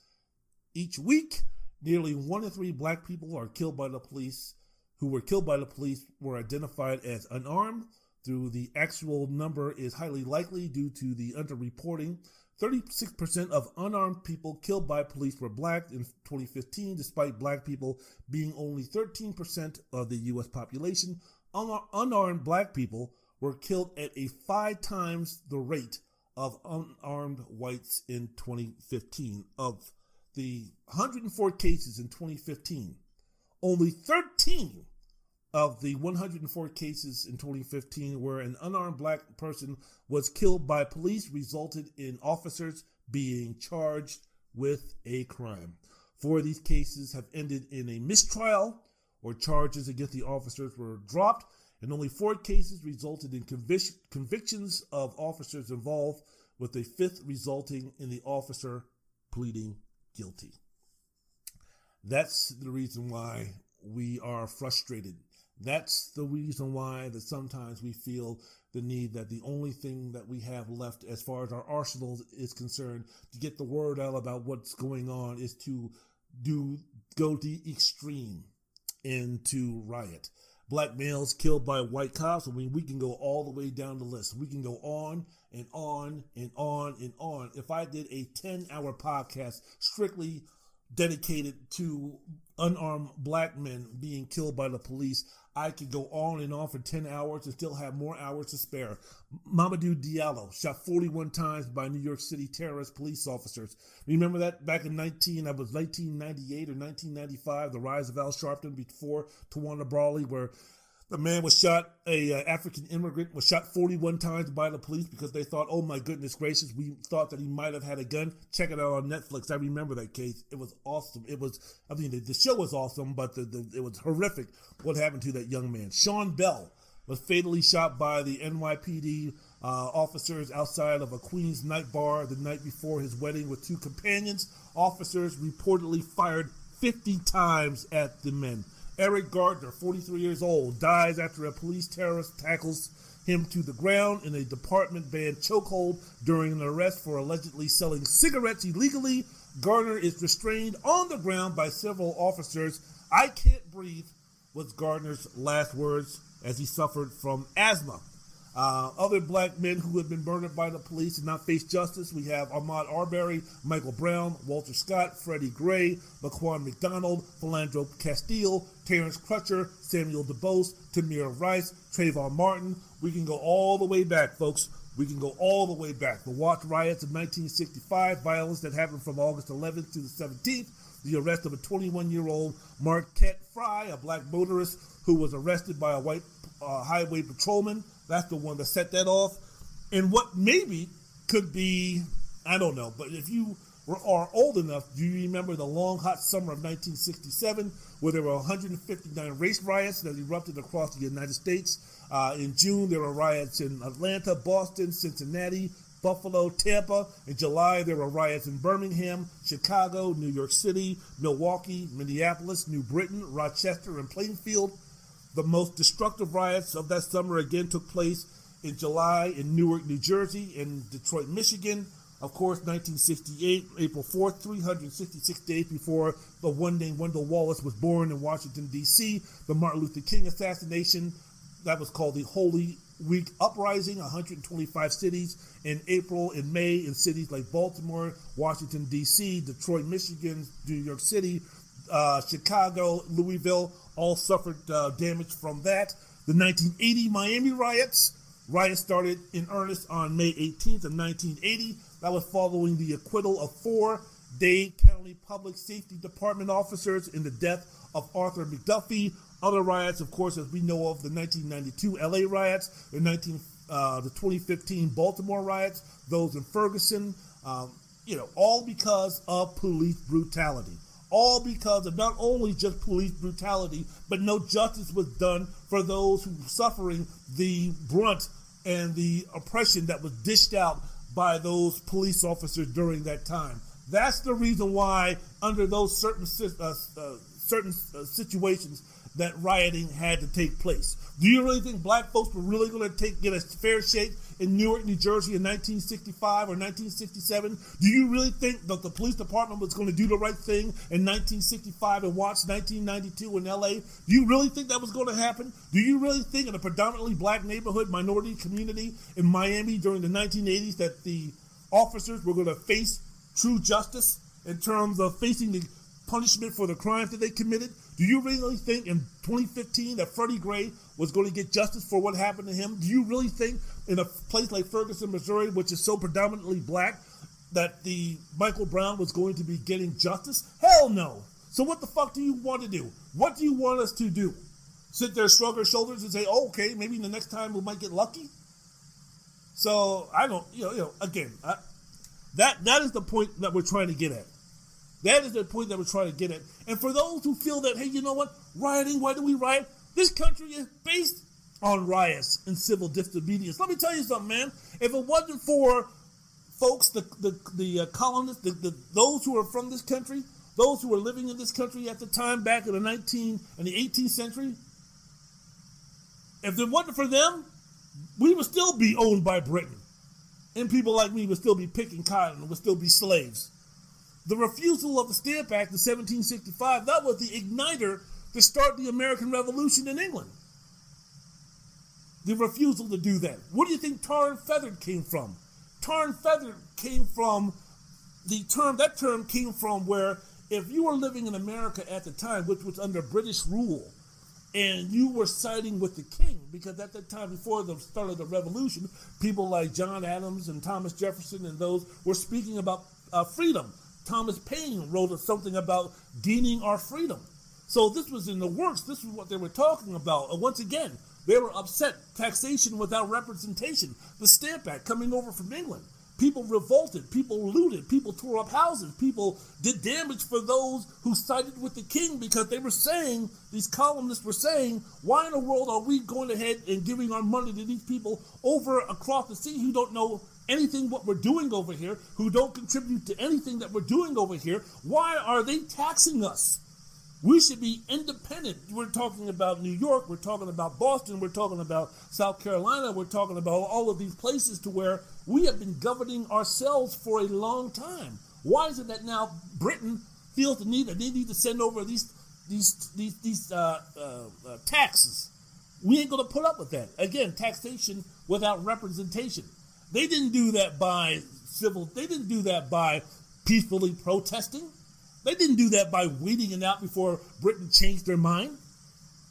Speaker 1: each week. Nearly one in three black people are killed by the police who were killed by the police were identified as unarmed. Through the actual number is highly likely due to the underreporting. 36% of unarmed people killed by police were black in 2015, despite black people being only 13% of the U.S. population unarmed black people were killed at a five times the rate of unarmed whites in 2015. Of the 104 cases in 2015, only 13 of the 104 cases in 2015 where an unarmed black person was killed by police resulted in officers being charged with a crime. Four of these cases have ended in a mistrial or charges against the officers were dropped, and only four cases resulted in convic- convictions of officers involved, with a fifth resulting in the officer pleading guilty. That's the reason why we are frustrated. That's the reason why that sometimes we feel the need that the only thing that we have left as far as our arsenal is concerned to get the word out about what's going on is to do go to extreme and to riot. Black males killed by white cops. I mean, we can go all the way down the list. We can go on and on and on and on. If I did a 10 hour podcast strictly dedicated to unarmed black men being killed by the police, I could go on and on for 10 hours and still have more hours to spare. Mamadou Diallo shot 41 times by New York City terrorist police officers. Remember that back in 19, I was 1998 or 1995, the rise of Al Sharpton before Tawana Brawley, where the man was shot, a uh, African immigrant was shot 41 times by the police because they thought, oh my goodness gracious, we thought that he might have had a gun. Check it out on Netflix. I remember that case. It was awesome. It was, I mean, the, the show was awesome, but the, the, it was horrific what happened to that young man. Sean Bell was fatally shot by the NYPD uh, officers outside of a Queens night bar the night before his wedding with two companions. Officers reportedly fired 50 times at the men. Eric Gardner, 43 years old, dies after a police terrorist tackles him to the ground in a department banned chokehold during an arrest for allegedly selling cigarettes illegally. Gardner is restrained on the ground by several officers. I can't breathe was Gardner's last words as he suffered from asthma. Uh, other black men who have been murdered by the police and not face justice, we have Ahmaud Arbery, Michael Brown, Walter Scott, Freddie Gray, Laquan McDonald, Philandro Castile, Terrence Crutcher, Samuel DuBose, Tamir Rice, Trayvon Martin. We can go all the way back, folks. We can go all the way back. The Watts riots of 1965, violence that happened from August 11th to the 17th, the arrest of a 21 year old Marquette Frye, a black motorist who was arrested by a white uh, highway patrolman. That's the one that set that off. And what maybe could be, I don't know, but if you were, are old enough, do you remember the long, hot summer of 1967 where there were 159 race riots that erupted across the United States? Uh, in June, there were riots in Atlanta, Boston, Cincinnati, Buffalo, Tampa. In July, there were riots in Birmingham, Chicago, New York City, Milwaukee, Minneapolis, New Britain, Rochester, and Plainfield. The most destructive riots of that summer again took place in July in Newark, New Jersey, and Detroit, Michigan. Of course, 1968, April 4th, 366 days before the one named Wendell Wallace was born in Washington, D.C., the Martin Luther King assassination. That was called the Holy Week Uprising, 125 cities in April and May in cities like Baltimore, Washington, D.C., Detroit, Michigan, New York City, uh, Chicago, Louisville, all suffered uh, damage from that. The 1980 Miami riots. Riots started in earnest on May 18th of 1980. That was following the acquittal of four Dade County Public Safety Department officers in the death of Arthur McDuffie. Other riots, of course, as we know of the 1992 LA riots, the 19 uh, the 2015 Baltimore riots, those in Ferguson, um, you know, all because of police brutality all because of not only just police brutality, but no justice was done for those who were suffering the brunt and the oppression that was dished out by those police officers during that time. That's the reason why, under those certain uh, uh, certain uh, situations, that rioting had to take place. Do you really think black folks were really going to take get a fair shake in Newark, New Jersey in 1965 or 1967? Do you really think that the police department was going to do the right thing in 1965 and watch 1992 in LA? Do you really think that was going to happen? Do you really think in a predominantly black neighborhood, minority community in Miami during the 1980s that the officers were going to face true justice in terms of facing the punishment for the crimes that they committed? Do you really think in 2015 that Freddie Gray was going to get justice for what happened to him? Do you really think in a place like Ferguson, Missouri, which is so predominantly black, that the Michael Brown was going to be getting justice? Hell no. So what the fuck do you want to do? What do you want us to do? Sit there, shrug our shoulders, and say, oh, "Okay, maybe the next time we might get lucky." So I don't, you know, you know again, I, that that is the point that we're trying to get at. That is the point that we're trying to get at. And for those who feel that, hey, you know what, rioting, why do we riot? This country is based on riots and civil disobedience. Let me tell you something, man. If it wasn't for folks, the the, the uh, colonists, the, the, those who are from this country, those who were living in this country at the time back in the 19 and the 18th century, if it wasn't for them, we would still be owned by Britain. And people like me would still be picking cotton and would still be slaves. The refusal of the Stamp Act in 1765, that was the igniter to start the American Revolution in England. The refusal to do that. Where do you think tar and feathered came from? Tar and feathered came from the term, that term came from where if you were living in America at the time, which was under British rule, and you were siding with the king, because at that time, before the start of the revolution, people like John Adams and Thomas Jefferson and those were speaking about uh, freedom. Thomas Paine wrote something about gaining our freedom. So this was in the works. This was what they were talking about. And once again, they were upset. Taxation without representation. The Stamp Act coming over from England. People revolted. People looted. People tore up houses. People did damage for those who sided with the king because they were saying, these columnists were saying, why in the world are we going ahead and giving our money to these people over across the sea who don't know anything what we're doing over here, who don't contribute to anything that we're doing over here? Why are they taxing us? We should be independent. We're talking about New York, we're talking about Boston, we're talking about South Carolina, we're talking about all of these places to where we have been governing ourselves for a long time. Why is it that now Britain feels the need that they need to send over these these these these uh, uh, uh, taxes? We ain't going to put up with that. Again, taxation without representation. They didn't do that by civil. They didn't do that by peacefully protesting. They didn't do that by waiting it out before Britain changed their mind.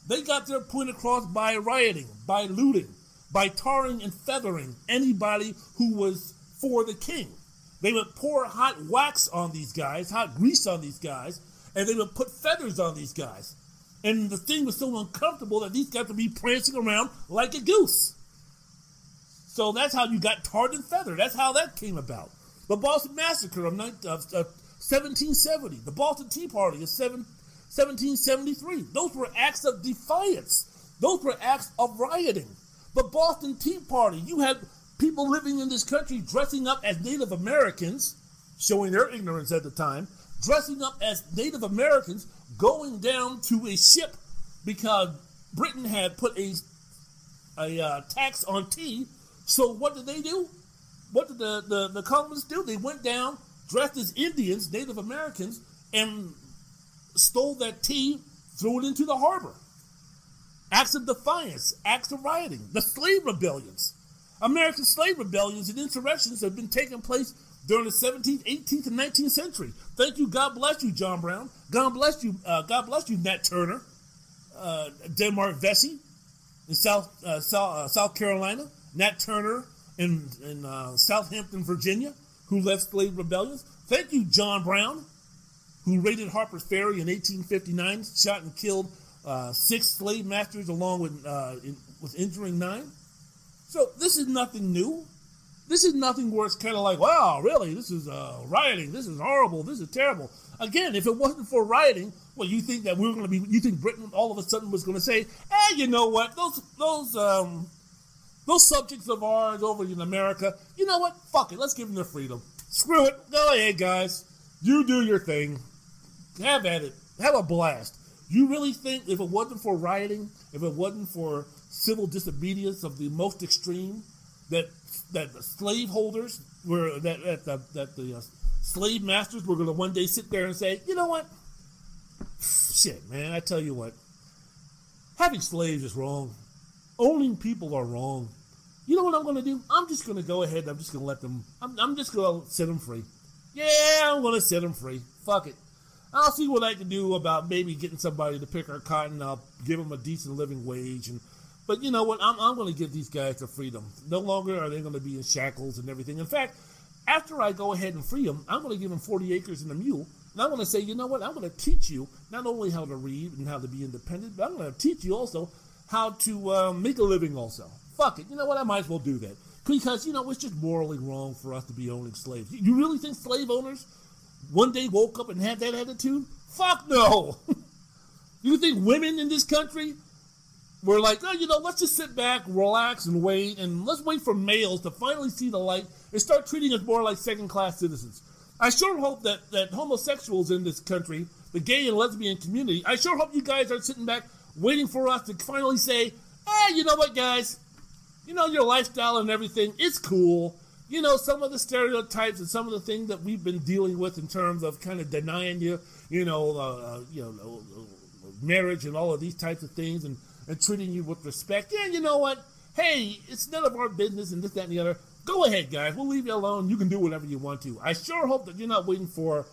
Speaker 1: They got their point across by rioting, by looting, by tarring and feathering anybody who was for the king. They would pour hot wax on these guys, hot grease on these guys, and they would put feathers on these guys. And the thing was so uncomfortable that these guys would be prancing around like a goose. So that's how you got tarred and feathered. That's how that came about. The Boston Massacre of, 19, of, of 1770, the Boston Tea Party is 7, 1773. Those were acts of defiance. Those were acts of rioting. The Boston Tea Party, you had people living in this country dressing up as Native Americans, showing their ignorance at the time, dressing up as Native Americans, going down to a ship because Britain had put a, a uh, tax on tea. So what did they do? What did the, the, the colonists do? They went down, dressed as Indians, Native Americans, and stole that tea, threw it into the harbor. Acts of defiance, acts of rioting, the slave rebellions. American slave rebellions and insurrections have been taking place during the 17th, 18th, and 19th century. Thank you, God bless you, John Brown. God bless you, uh, God bless you, Nat Turner, uh, Denmark Vesey in South uh, South, uh, South Carolina, Nat Turner in in uh, Southampton, Virginia, who led slave rebellions. Thank you, John Brown, who raided Harper's Ferry in 1859, shot and killed uh, six slave masters along with uh, in, with injuring nine. So this is nothing new. This is nothing where it's kind of like, wow, really, this is uh, rioting. This is horrible. This is terrible. Again, if it wasn't for rioting, well, you think that we were going to be? You think Britain all of a sudden was going to say, hey, you know what? Those those um, those subjects of ours over in America, you know what? Fuck it. Let's give them their freedom. Screw it. Go ahead, guys. You do your thing. Have at it. Have a blast. You really think if it wasn't for rioting, if it wasn't for civil disobedience of the most extreme, that that the slaveholders were that that the, that the uh, slave masters were going to one day sit there and say, you know what? Shit, man. I tell you what. Having slaves is wrong. Owning people are wrong. You know what I'm going to do? I'm just going to go ahead. I'm just going to let them. I'm, I'm just going to set them free. Yeah, I'm going to set them free. Fuck it. I'll see what I can do about maybe getting somebody to pick our cotton. I'll give them a decent living wage. And but you know what? I'm, I'm going to give these guys the freedom. No longer are they going to be in shackles and everything. In fact, after I go ahead and free them, I'm going to give them 40 acres and a mule. And I'm going to say, you know what? I'm going to teach you not only how to read and how to be independent, but I'm going to teach you also how to uh, make a living. Also, fuck it. You know what? I might as well do that because you know it's just morally wrong for us to be owning slaves. You really think slave owners one day woke up and had that attitude? Fuck no. you think women in this country were like, oh, you know, let's just sit back, relax, and wait, and let's wait for males to finally see the light and start treating us more like second class citizens? I sure hope that, that homosexuals in this country, the gay and lesbian community, I sure hope you guys are sitting back waiting for us to finally say, hey, you know what, guys? You know, your lifestyle and everything, it's cool. You know, some of the stereotypes and some of the things that we've been dealing with in terms of kind of denying you, you know, uh, you know, marriage and all of these types of things and, and treating you with respect. Yeah, you know what? Hey, it's none of our business and this, that, and the other. Go ahead, guys. We'll leave you alone. You can do whatever you want to. I sure hope that you're not waiting for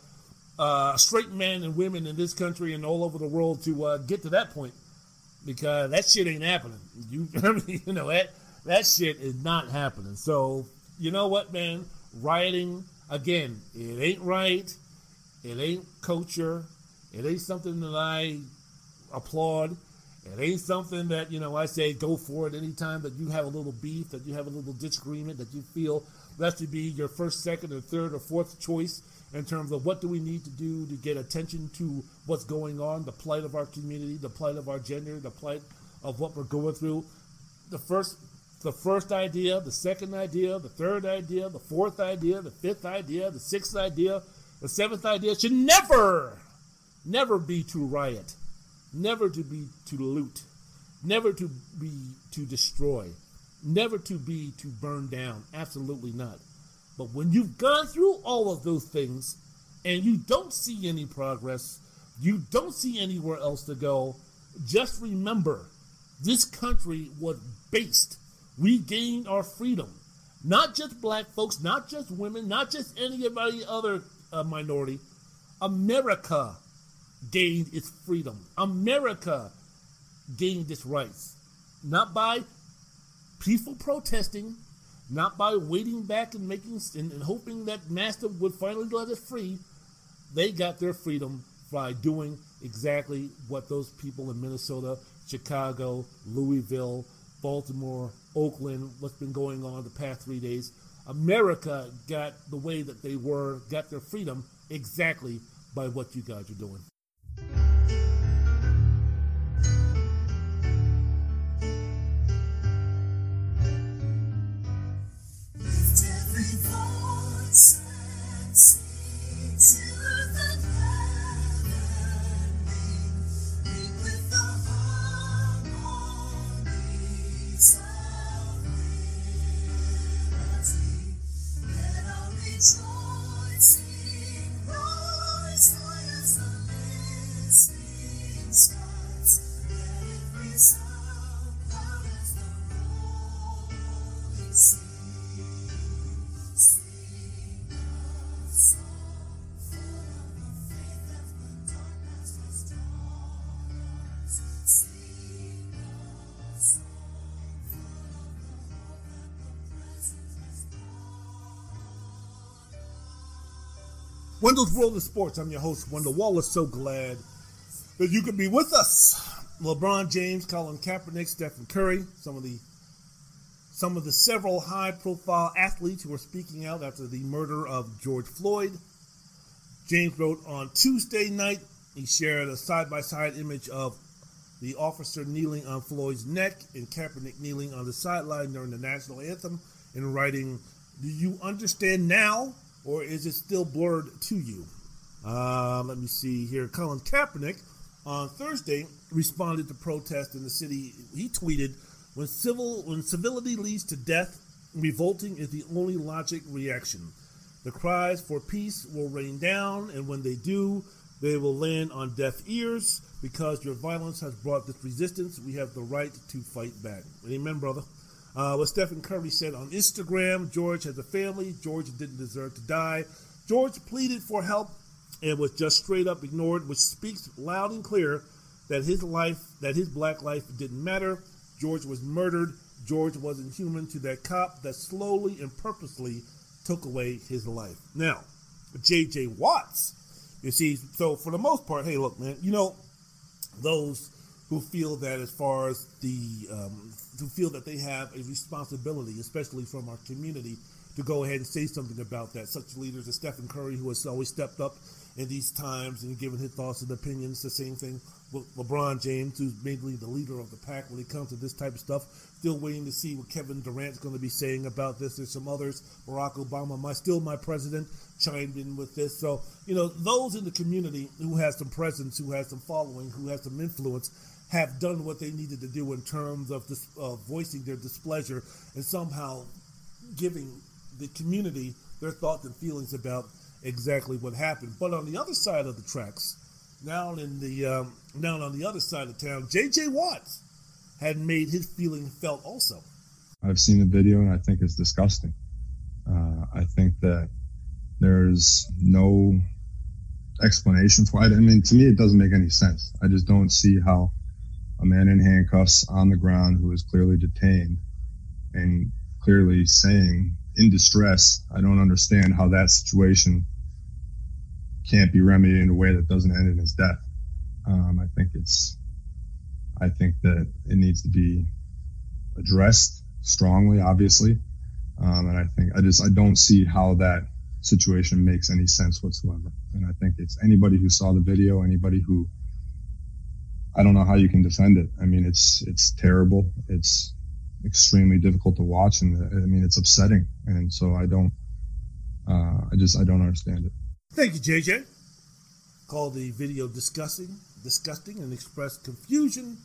Speaker 1: uh, straight men and women in this country and all over the world to uh, get to that point because that shit ain't happening. You, I mean, you know that that shit is not happening. So you know what, man? Rioting again, it ain't right. It ain't culture. It ain't something that I applaud. It ain't something that, you know, I say go for it anytime that you have a little beef, that you have a little disagreement, that you feel that should be your first, second, or third, or fourth choice in terms of what do we need to do to get attention to what's going on, the plight of our community, the plight of our gender, the plight of what we're going through. The first the first idea, the second idea, the third idea, the fourth idea, the fifth idea, the sixth idea, the seventh idea should never, never be to riot never to be to loot, never to be to destroy, never to be to burn down. Absolutely not. But when you've gone through all of those things and you don't see any progress, you don't see anywhere else to go, just remember this country was based. We gained our freedom. Not just black folks, not just women, not just anybody other uh, minority. America gained its freedom. America gained its rights. Not by peaceful protesting, not by waiting back and making and, and hoping that master would finally let us free. They got their freedom by doing exactly what those people in Minnesota, Chicago, Louisville, Baltimore, Oakland, what's been going on the past three days. America got the way that they were, got their freedom exactly by what you guys are doing. Wendell's World of Sports. I'm your host, Wendell Wallace. So glad that you could be with us. LeBron James, Colin Kaepernick, Stephen Curry, some of the some of the several high-profile athletes who are speaking out after the murder of George Floyd. James wrote on Tuesday night. He shared a side-by-side image of the officer kneeling on Floyd's neck and Kaepernick kneeling on the sideline during the national anthem and writing, Do you understand now or is it still blurred to you? Uh, let me see here. Colin Kaepernick on Thursday responded to protests in the city. He tweeted, "When civil when civility leads to death, revolting is the only logic reaction. The cries for peace will rain down, and when they do, they will land on deaf ears because your violence has brought this resistance. We have the right to fight back." Amen, brother. Uh, what Stephen Curry said on Instagram George has a family. George didn't deserve to die. George pleaded for help and was just straight up ignored, which speaks loud and clear that his life, that his black life didn't matter. George was murdered. George wasn't human to that cop that slowly and purposely took away his life. Now, J.J. Watts, you see, so for the most part, hey, look, man, you know, those who feel that as far as the um, who feel that they have a responsibility, especially from our community, to go ahead and say something about that. Such leaders as Stephen Curry, who has always stepped up in these times and given his thoughts and opinions. The same thing Le- LeBron James, who's mainly the leader of the pack when it comes to this type of stuff. Still waiting to see what Kevin Durant's going to be saying about this. There's some others. Barack Obama, my still my president, chimed in with this. So you know, those in the community who has some presence, who has some following, who has some influence, have done what they needed to do in terms of this, uh, voicing their displeasure and somehow giving the community their thoughts and feelings about exactly what happened. But on the other side of the tracks, down in the um, down on the other side of town, J.J. Watts had made his feeling felt also.
Speaker 4: I've seen the video and I think it's disgusting. Uh, I think that there's no explanation for it. I mean, to me, it doesn't make any sense. I just don't see how a man in handcuffs on the ground who is clearly detained and clearly saying in distress, I don't understand how that situation can't be remedied in a way that doesn't end in his death. Um, I think it's, I think that it needs to be addressed strongly, obviously. Um, and I think I just I don't see how that situation makes any sense whatsoever. And I think it's anybody who saw the video, anybody who I don't know how you can defend it. I mean, it's it's terrible. It's extremely difficult to watch, and I mean, it's upsetting. And so I don't, uh, I just I don't understand it.
Speaker 1: Thank you, JJ. Called the video disgusting, disgusting, and expressed confusion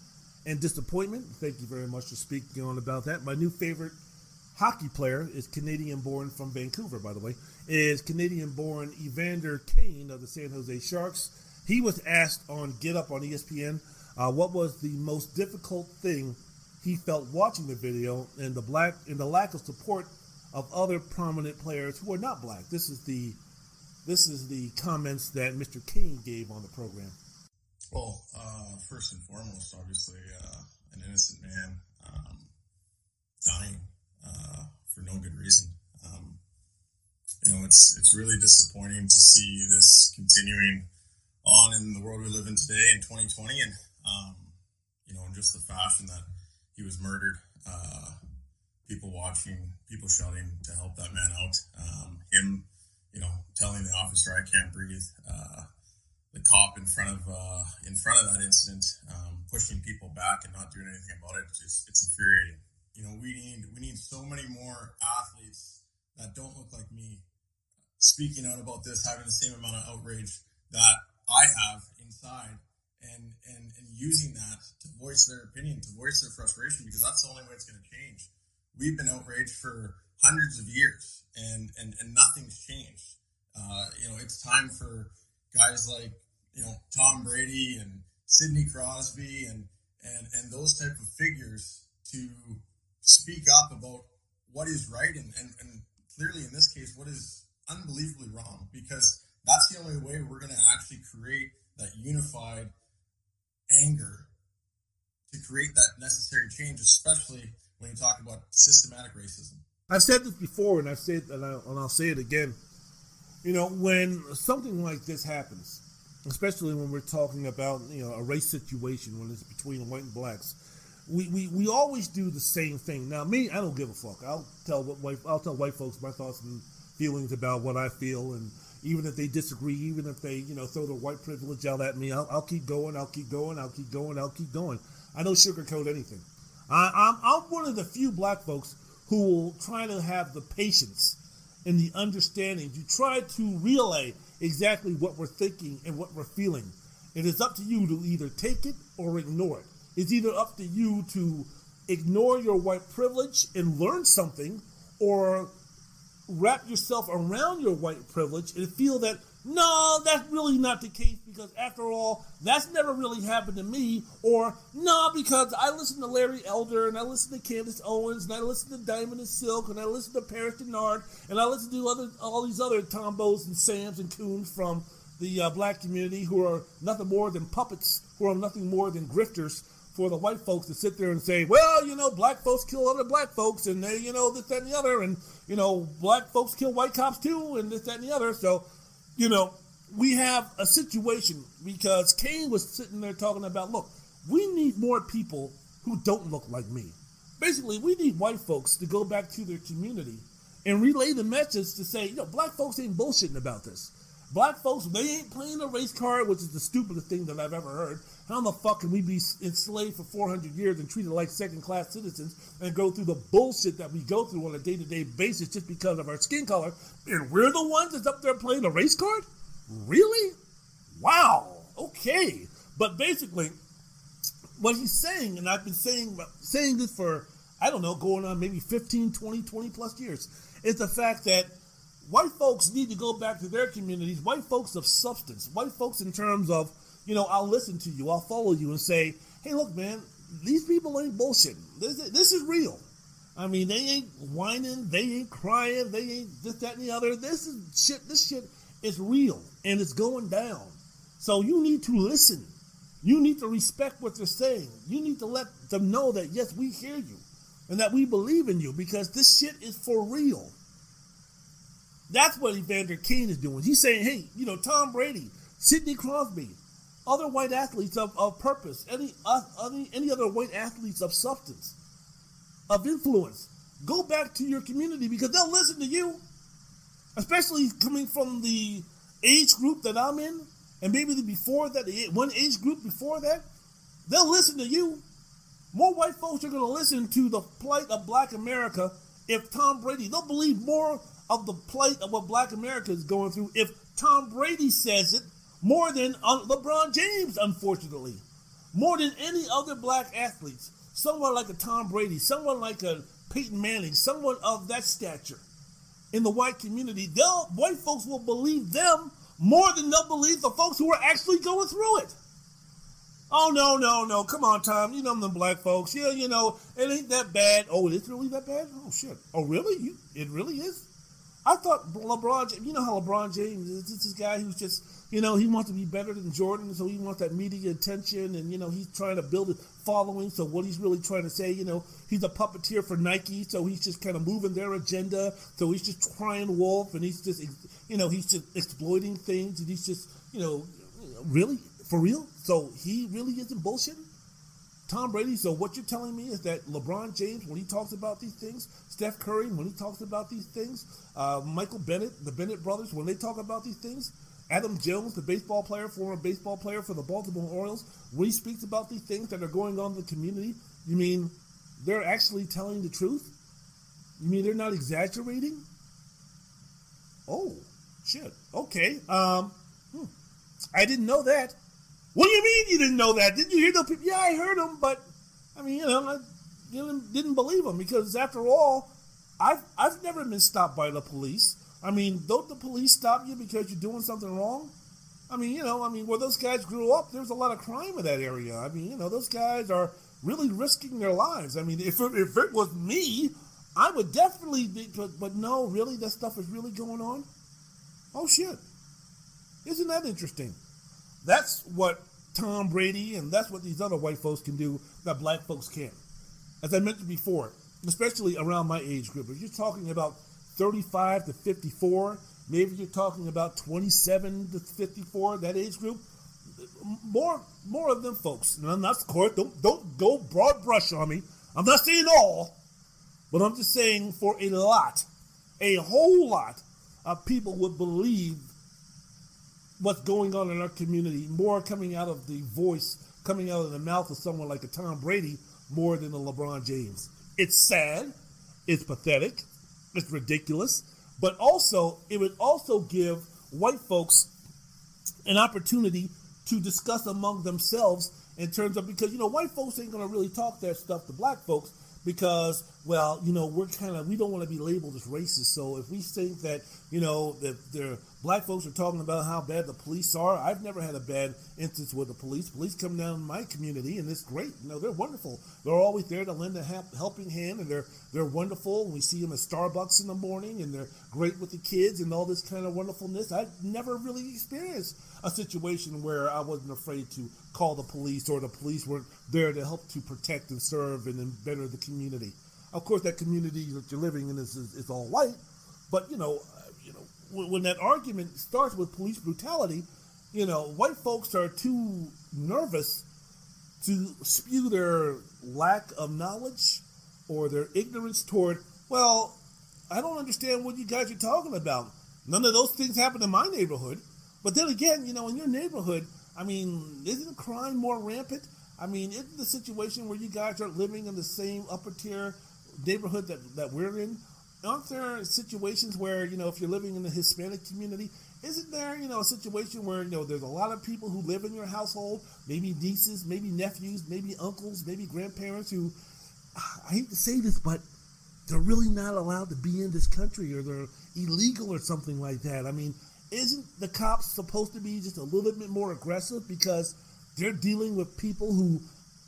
Speaker 1: and disappointment. Thank you very much for speaking on about that. My new favorite hockey player is Canadian born from Vancouver, by the way, is Canadian born Evander Kane of the San Jose Sharks. He was asked on Get Up on ESPN uh, what was the most difficult thing he felt watching the video and the black and the lack of support of other prominent players who are not black. This is the this is the comments that Mr. Kane gave on the program.
Speaker 5: Well, uh, first and foremost, obviously, uh, an innocent man um, dying uh, for no good reason. Um, you know, it's it's really disappointing to see this continuing on in the world we live in today in 2020, and um, you know, in just the fashion that he was murdered. Uh, people watching, people shouting to help that man out. Um, him, you know, telling the officer, "I can't breathe." Uh, the cop in front of uh, in front of that incident, um, pushing people back and not doing anything about it. It's just it's infuriating. You know, we need we need so many more athletes that don't look like me speaking out about this, having the same amount of outrage that I have inside, and and and using that to voice their opinion, to voice their frustration, because that's the only way it's going to change. We've been outraged for hundreds of years, and and and nothing's changed. Uh, you know, it's time for guys like you know Tom Brady and Sidney Crosby and and and those type of figures to speak up about what is right and, and, and clearly in this case what is unbelievably wrong because that's the only way we're going to actually create that unified anger to create that necessary change especially when you talk about systematic racism
Speaker 1: I've said this before, and I've said, and, I, and I'll say it again. You know, when something like this happens, especially when we're talking about you know a race situation when it's between white and blacks, we, we, we always do the same thing. Now, me, I don't give a fuck. I'll tell what white I'll tell white folks my thoughts and feelings about what I feel, and even if they disagree, even if they you know throw their white privilege out at me, I'll, I'll keep going. I'll keep going. I'll keep going. I'll keep going. I don't sugarcoat anything. I, I'm I'm one of the few black folks who will try to have the patience and the understanding to try to relay exactly what we're thinking and what we're feeling. It is up to you to either take it or ignore it. It's either up to you to ignore your white privilege and learn something, or wrap yourself around your white privilege and feel that no, that's really not the case because after all, that's never really happened to me. Or no, because I listen to Larry Elder and I listen to Candace Owens and I listen to Diamond and Silk and I listen to Paris Dennard and I listen to other all these other Tombos and Sams and Coons from the uh, black community who are nothing more than puppets, who are nothing more than grifters for the white folks to sit there and say, well, you know, black folks kill other black folks and they, you know, this, that, and the other. And, you know, black folks kill white cops too and this, that, and the other. So, you know, we have a situation because Kane was sitting there talking about, look, we need more people who don't look like me. Basically, we need white folks to go back to their community and relay the message to say, you know, black folks ain't bullshitting about this. Black folks, they ain't playing the race card, which is the stupidest thing that I've ever heard. How the fuck can we be enslaved for 400 years and treated like second class citizens and go through the bullshit that we go through on a day to day basis just because of our skin color? And we're the ones that's up there playing the race card? Really? Wow. Okay. But basically, what he's saying, and I've been saying saying this for, I don't know, going on maybe 15, 20, 20 plus years, is the fact that white folks need to go back to their communities, white folks of substance, white folks in terms of, you know, I'll listen to you, I'll follow you and say, hey, look, man, these people ain't bullshitting. This, this is real. I mean, they ain't whining, they ain't crying, they ain't this, that, and the other. This is shit, this shit is real and it's going down. So you need to listen. You need to respect what they're saying. You need to let them know that, yes, we hear you and that we believe in you because this shit is for real. That's what Evander Kane is doing. He's saying, hey, you know, Tom Brady, Sidney Crosby, other white athletes of, of purpose, any, uh, any, any other white athletes of substance, of influence, go back to your community because they'll listen to you, especially coming from the age group that I'm in, and maybe the before that, the one age group before that, they'll listen to you. More white folks are going to listen to the plight of black America if Tom Brady, they'll believe more of the plight of what black America is going through if Tom Brady says it more than uh, LeBron James, unfortunately. More than any other black athletes. Someone like a Tom Brady, someone like a Peyton Manning, someone of that stature in the white community, they'll white folks will believe them more than they'll believe the folks who are actually going through it. Oh no, no, no! Come on, Tom. You know them black folks. Yeah, you know it ain't that bad. Oh, it's really that bad? Oh shit! Oh really? You, it really is? I thought LeBron. You know how LeBron James is this guy who's just you know he wants to be better than Jordan, so he wants that media attention, and you know he's trying to build a following. So what he's really trying to say, you know, he's a puppeteer for Nike, so he's just kind of moving their agenda. So he's just crying wolf, and he's just you know he's just exploiting things, and he's just you know really for real. So he really isn't bullshitting. Tom Brady. So what you're telling me is that LeBron James, when he talks about these things, Steph Curry, when he talks about these things, uh, Michael Bennett, the Bennett brothers, when they talk about these things, Adam Jones, the baseball player, former baseball player for the Baltimore Orioles, when he speaks about these things that are going on in the community, you mean they're actually telling the truth? You mean they're not exaggerating? Oh, shit. Okay. Um, hmm. I didn't know that. What do you mean you didn't know that? Didn't you hear the people? Yeah, I heard them, but I mean, you know, I didn't, didn't believe them because after all, I've I've never been stopped by the police. I mean, don't the police stop you because you're doing something wrong? I mean, you know, I mean, where those guys grew up, there's a lot of crime in that area. I mean, you know, those guys are really risking their lives. I mean, if it, if it was me, I would definitely be, but, but no, really, that stuff is really going on? Oh, shit. Isn't that interesting? That's what Tom Brady and that's what these other white folks can do that black folks can't. As I mentioned before, especially around my age group, if you're talking about 35 to 54, maybe you're talking about 27 to 54, that age group, more more of them folks. And I'm not court, don't don't go broad brush on me. I'm not saying all, but I'm just saying for a lot, a whole lot of people would believe what's going on in our community, more coming out of the voice, coming out of the mouth of someone like a Tom Brady, more than a LeBron James. It's sad, it's pathetic, it's ridiculous, but also it would also give white folks an opportunity to discuss among themselves in terms of because you know white folks ain't gonna really talk that stuff to black folks because well you know we're kind of we don't want to be labeled as racist so if we think that you know that they're black folks are talking about how bad the police are. I've never had a bad instance with the police. Police come down in my community and it's great. You know they're wonderful. They're always there to lend a helping hand and they're they're wonderful. We see them at starbucks in the morning and they're great with the kids and all this kind of wonderfulness. I've never really experienced a situation where i wasn't afraid to call the police or the police weren't there to help to protect and serve and then better the community. Of course that community that you're living in is, is, is all white but you know when, that argument starts with police brutality you know white folks are too nervous to spew their lack of knowledge or their ignorance toward well i don't understand what you guys are talking about none of those things happen in my neighborhood But then again, you know, in your neighborhood, I mean, isn't crime more rampant? I mean, isn't the situation where you guys are living in the same upper tier neighborhood that, that we're in? Aren't there situations where, you know, if you're living in the Hispanic community, isn't there, you know, a situation where, you know, there's a lot of people who live in your household, maybe nieces, maybe nephews, maybe uncles, maybe grandparents who, I hate to say this, but they're really not allowed to be in this country or they're illegal or something like that. I mean, isn't the cops supposed to be just a little bit more aggressive because they're dealing with people who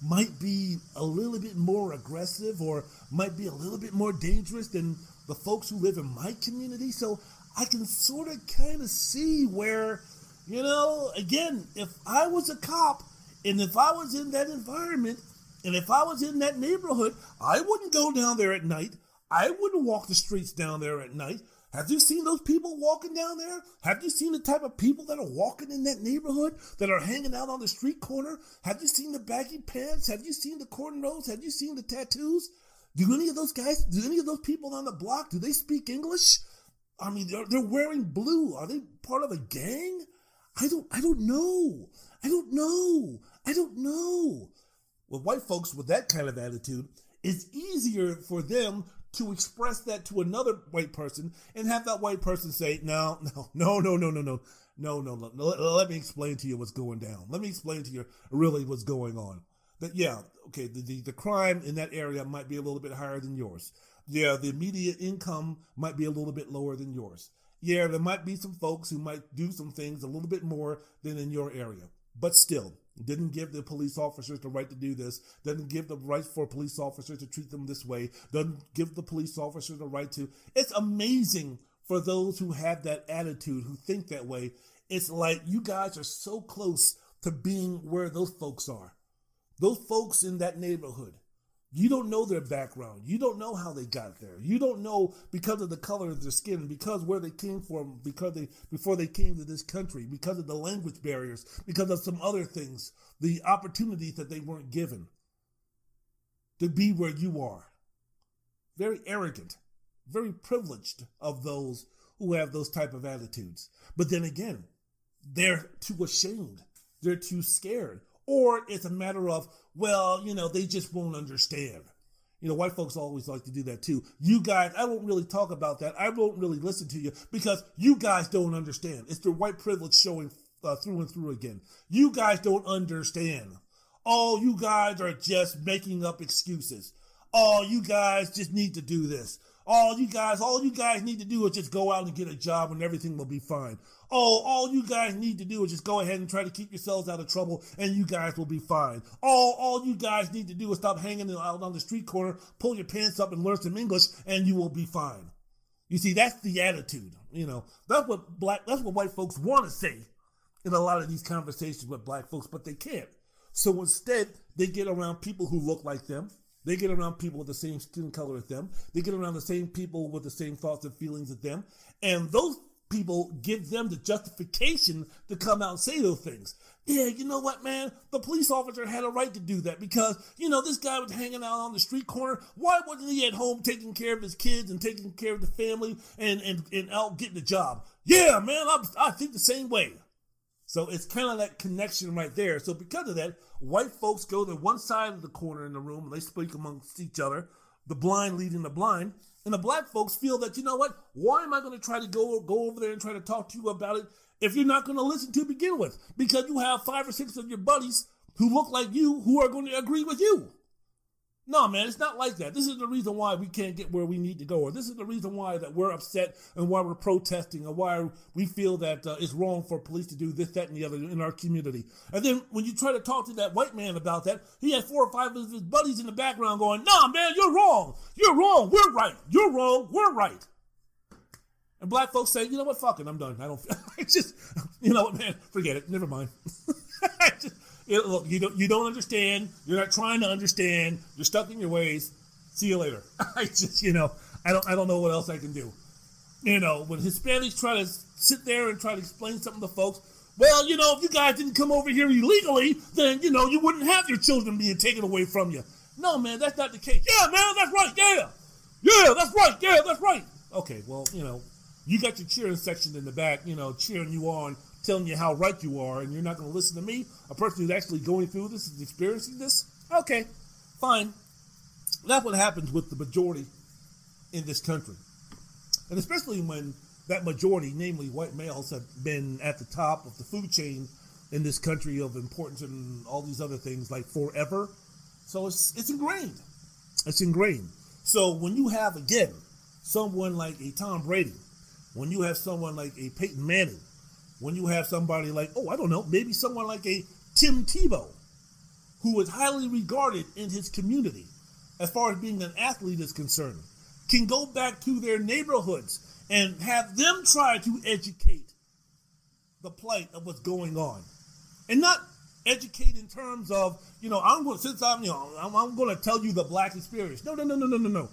Speaker 1: might be a little bit more aggressive or might be a little bit more dangerous than the folks who live in my community? So I can sort of kind of see where, you know, again, if I was a cop and if I was in that environment and if I was in that neighborhood, I wouldn't go down there at night. I wouldn't walk the streets down there at night. Have you seen those people walking down there? Have you seen the type of people that are walking in that neighborhood that are hanging out on the street corner? Have you seen the baggy pants? Have you seen the cornrows? Have you seen the tattoos? Do any of those guys, do any of those people on the block, do they speak English? I mean, they're, they're wearing blue. Are they part of a gang? I don't, I don't know. I don't know. I don't know. With white folks with that kind of attitude, it's easier for them to express that to another white person and have that white person say, no, no, no, no, no, no, no, no, no, no. Let, let me explain to you what's going down. Let me explain to you really what's going on. That yeah, okay, the, the, the crime in that area might be a little bit higher than yours. Yeah, the immediate income might be a little bit lower than yours. Yeah, there might be some folks who might do some things a little bit more than in your area. But still, didn't give the police officers the right to do this, doesn't give the right for police officers to treat them this way, doesn't give the police officers the right to. It's amazing for those who have that attitude, who think that way. It's like you guys are so close to being where those folks are. Those folks in that neighborhood. You don't know their background. You don't know how they got there. You don't know because of the color of their skin, because where they came from, because they before they came to this country, because of the language barriers, because of some other things, the opportunities that they weren't given to be where you are. Very arrogant, very privileged of those who have those type of attitudes. But then again, they're too ashamed. They're too scared. Or it's a matter of, well, you know, they just won't understand. You know, white folks always like to do that too. You guys, I won't really talk about that. I won't really listen to you because you guys don't understand. It's the white privilege showing uh, through and through again. You guys don't understand. Oh, you guys are just making up excuses. Oh, you guys just need to do this. All you guys, all you guys need to do is just go out and get a job and everything will be fine. Oh, all you guys need to do is just go ahead and try to keep yourselves out of trouble and you guys will be fine. All, all you guys need to do is stop hanging out on the street corner, pull your pants up and learn some English and you will be fine. You see, that's the attitude. You know, that's what black, that's what white folks want to say in a lot of these conversations with black folks, but they can't. So instead, they get around people who look like them. They get around people with the same skin color as them. They get around the same people with the same thoughts and feelings as them. And those people give them the justification to come out and say those things. Yeah, you know what, man? The police officer had a right to do that because, you know, this guy was hanging out on the street corner. Why wasn't he at home taking care of his kids and taking care of the family and, and, and out getting a job? Yeah, man, I, I think the same way. So it's kind of that connection right there. So because of that, white folks go to one side of the corner in the room and they speak amongst each other, the blind leading the blind. And the black folks feel that, you know what? Why am I going to try to go, go over there and try to talk to you about it if you're not going to listen to begin with? Because you have five or six of your buddies who look like you who are going to agree with you. No, man, it's not like that. This is the reason why we can't get where we need to go, or this is the reason why that we're upset and why we're protesting, or why we feel that uh, it's wrong for police to do this, that, and the other in our community. And then when you try to talk to that white man about that, he has four or five of his buddies in the background going, "Nah, man, you're wrong. You're wrong. We're right. You're wrong. We're right." And black folks say, "You know what? Fuck it. I'm done. I don't. I just, you know what, man? Forget it. Never mind." just, it, look, you don't you don't understand. You're not trying to understand. You're stuck in your ways. See you later. I just you know I don't I don't know what else I can do. You know when Hispanics try to sit there and try to explain something to folks. Well, you know, if you guys didn't come over here illegally, then you know you wouldn't have your children being taken away from you. No, man, that's not the case. Yeah, man, that's right. Yeah, yeah, that's right. Yeah, that's right. Okay, well, you know, you got your cheering section in the back, you know, cheering you on telling you how right you are, and you're not going to listen to me, a person who's actually going through this and experiencing this. Okay, fine. That's what happens with the majority in this country, and especially when that majority, namely white males, have been at the top of the food chain in this country of importance and all these other things like forever. So it's it's ingrained. It's ingrained. So when you have again someone like a Tom Brady, when you have someone like a Peyton Manning, when you have somebody like oh I don't know maybe someone like a Tim Tebow, who is highly regarded in his community as far as being an athlete is concerned, can go back to their neighborhoods and have them try to educate the plight of what's going on, and not educate in terms of you know I'm going since I'm you know I'm, I'm going to tell you the black experience. No, no, no, no, no, no, no.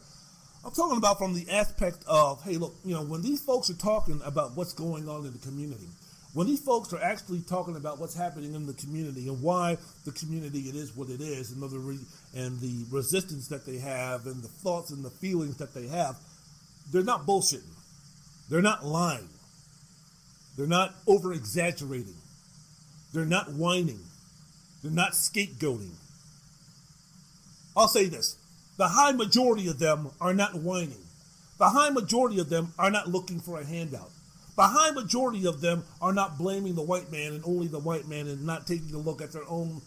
Speaker 1: I'm talking about from the aspect of hey, look, you know when these folks are talking about what's going on in the community, when these folks are actually talking about what's happening in the community and why the community it is what it is, and the re- and the resistance that they have and the thoughts and the feelings that they have, they're not bullshitting. They're not lying. They're not over exaggerating. They're not whining. They're not scapegoating. I'll say this the high majority of them are not whining. The high majority of them are not looking for a handout. The high majority of them are not blaming the white man and only the white man and not taking a look at their own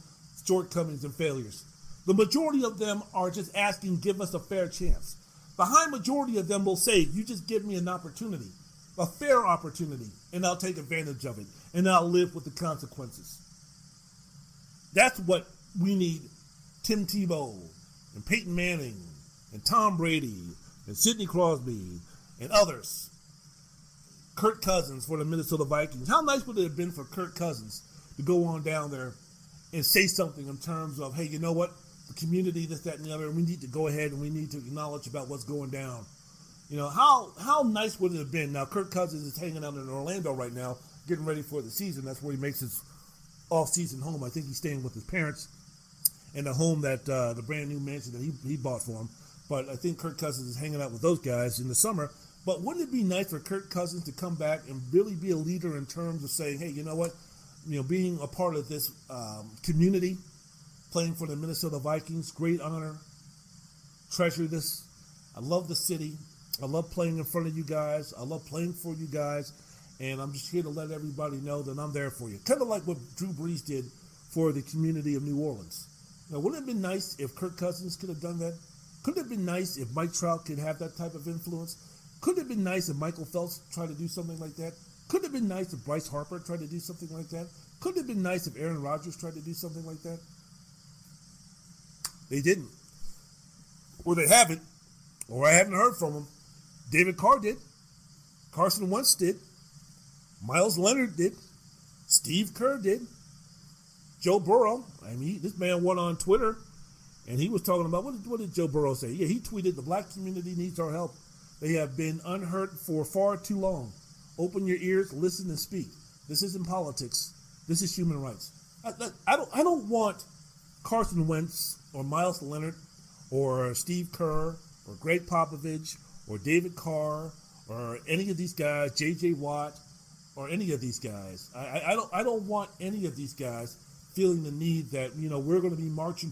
Speaker 1: shortcomings and failures. The majority of them are just asking, give us a fair chance. The high majority of them will say, you just give me an opportunity, a fair opportunity, and I'll take advantage of it, and I'll live with the consequences. That's what we need Tim Tebow and Peyton Manning and Tom Brady and Sidney Crosby and others. Kirk Cousins for the Minnesota Vikings. How nice would it have been for Kirk Cousins to go on down there and say something in terms of, hey, you know what? The community, this, that, and the other, we need to go ahead and we need to acknowledge about what's going down. You know, how how nice would it have been? Now, Kirk Cousins is hanging out in Orlando right now, getting ready for the season. That's where he makes his off-season home. I think he's staying with his parents in the home that uh, the brand new mansion that he, he bought for him. But I think Kirk Cousins is hanging out with those guys in the summer. But wouldn't it be nice for Kirk Cousins to come back and really be a leader in terms of saying, hey, you know what? You know, being a part of this um, community, playing for the Minnesota Vikings, great honor. Treasure this. I love the city. I love playing in front of you guys. I love playing for you guys. And I'm just here to let everybody know that I'm there for you. Kind of like what Drew Brees did for the community of New Orleans. Now, wouldn't it have been nice if Kirk Cousins could have done that? Couldn't it have been nice if Mike Trout could have that type of influence? Could it have been nice if Michael Phelps tried to do something like that? Could it have been nice if Bryce Harper tried to do something like that? Could it have been nice if Aaron Rodgers tried to do something like that? They didn't. Or they haven't. Or I haven't heard from them. David Carr did. Carson Wentz did. Meyers Leonard did. Steve Kerr did. Joe Burrow. I mean, this man went on Twitter and he was talking about what did, what did Joe Burrow say? Yeah, he tweeted the black community needs our help. They have been unheard for far too long. Open your ears, listen, and speak. This isn't politics. This is human rights. I, I, don't. I don't want Carson Wentz or Meyers Leonard or Steve Kerr or Gregg Popovich or David Carr or any of these guys, J.J. Watt or any of these guys. I, I, I don't. I don't want any of these guys feeling the need that you know we're going to be marching.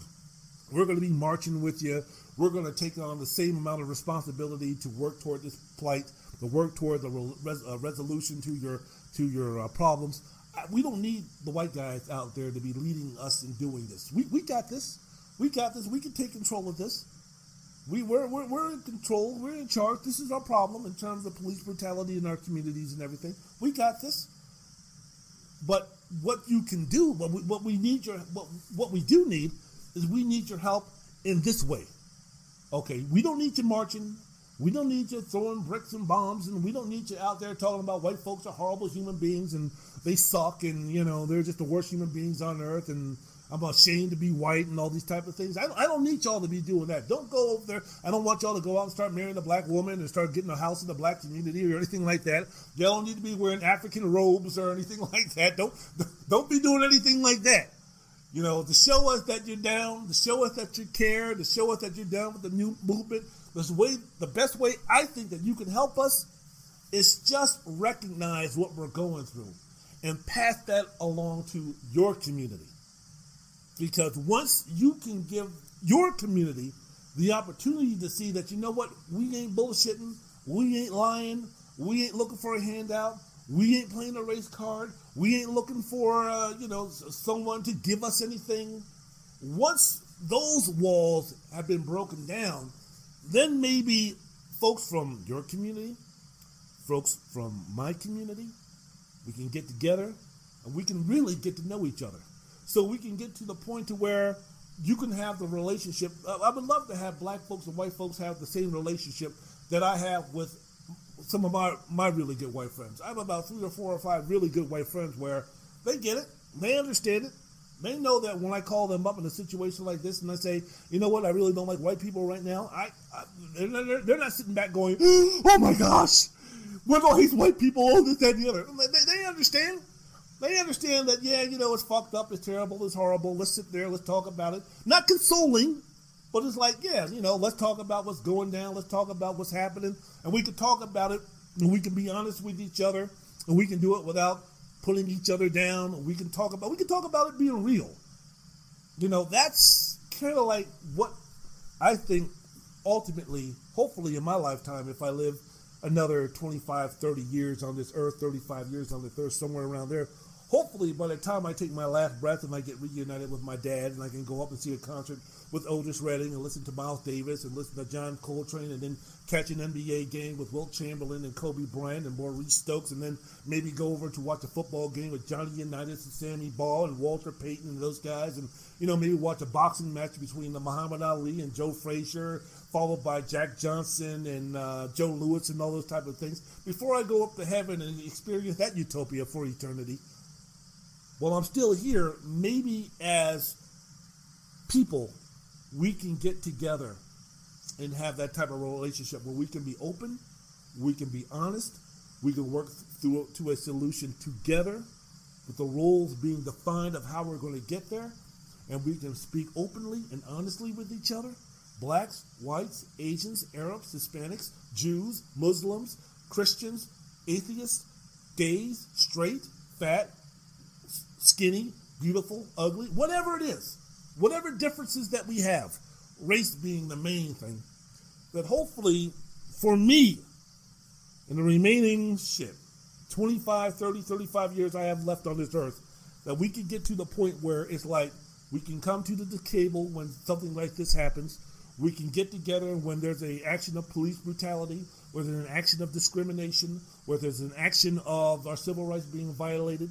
Speaker 1: We're going to be marching with you. We're going to take on the same amount of responsibility to work toward this plight, to work toward the res, uh, resolution to your to your uh, problems. I- We don't need the white guys out there to be leading us in doing this. We, we got this. We got this. We can take control of this. We, we're, we're, we're in control. We're in charge. This is our problem in terms of police brutality in our communities and everything. We got this. But what you can do, what we, what we need your, what, what we do need, is we need your help in this way. Okay, we don't need you marching. We don't need you throwing bricks and bombs, and we don't need you out there talking about white folks are horrible human beings and they suck, and you know they're just the worst human beings on earth, and I'm ashamed to be white and all these type of things. I, I don't need y'all to be doing that. Don't go over there. I don't want y'all to go out and start marrying a black woman and start getting a house in the black community or anything like that. Y'all don't need to be wearing African robes or anything like that. Don't don't be doing anything like that. You know, to show us that you're down, to show us that you care, to show us that you're down with the new movement. The way, the best way I think that you can help us is just recognize what we're going through, and pass that along to your community. Because once you can give your community the opportunity to see that, you know what, we ain't bullshitting, we ain't lying, we ain't looking for a handout, we ain't playing a race card, we ain't looking for, uh, you know, someone to give us anything. Once those walls have been broken down, then maybe folks from your community, folks from my community, we can get together and we can really get to know each other. So we can get to the point to where you can have the relationship. I would love to have black folks and white folks have the same relationship that I have with some of my, my really good white friends. I have about three or four or five really good white friends where they get it, they understand it. They know that when I call them up in a situation like this and I say, you know what, I really don't like white people right now, I, I they're, they're, not sitting back going, oh my gosh, with all these white people, all this, that, and the other. They, they understand. They understand that, yeah, you know, it's fucked up, it's terrible, it's horrible. Let's sit there, let's talk about it. Not consoling, but it's like, yeah, you know, let's talk about what's going down, let's talk about what's happening, and we can talk about it, and we can be honest with each other, and we can do it without putting each other down. We can talk about we can talk about it being real. You know, that's kind of like what I think ultimately, hopefully in my lifetime, if I live another 25, 30 years on this earth, 35 years on this earth, somewhere around there, hopefully by the time I take my last breath and I get reunited with my dad and I can go up and see a concert with Otis Redding and listen to Miles Davis and listen to John Coltrane and then catch an NBA game with Wilt Chamberlain and Kobe Bryant and Maurice Stokes and then maybe go over to watch a football game with Johnny Unitas and Sammy Baugh and Walter Payton and those guys and you know maybe watch a boxing match between the Muhammad Ali and Joe Frazier followed by Jack Johnson and uh, Joe Louis and all those type of things. Before I go up to heaven and experience that utopia for eternity while I'm still here, maybe as people, we can get together and have that type of relationship where we can be open, we can be honest, we can work through to a solution together, with the roles being defined of how we're going to get there, and we can speak openly and honestly with each other. Blacks, whites, Asians, Arabs, Hispanics, Jews, Muslims, Christians, atheists, gays, straight, fat, skinny, beautiful, ugly, whatever it is, whatever differences that we have, race being the main thing, that hopefully for me, in the remaining shit, 25, 30, 35 years I have left on this earth, that we can get to the point where it's like we can come to the table when something like this happens. We can get together when there's an action of police brutality, where there's an action of discrimination, where there's an action of our civil rights being violated,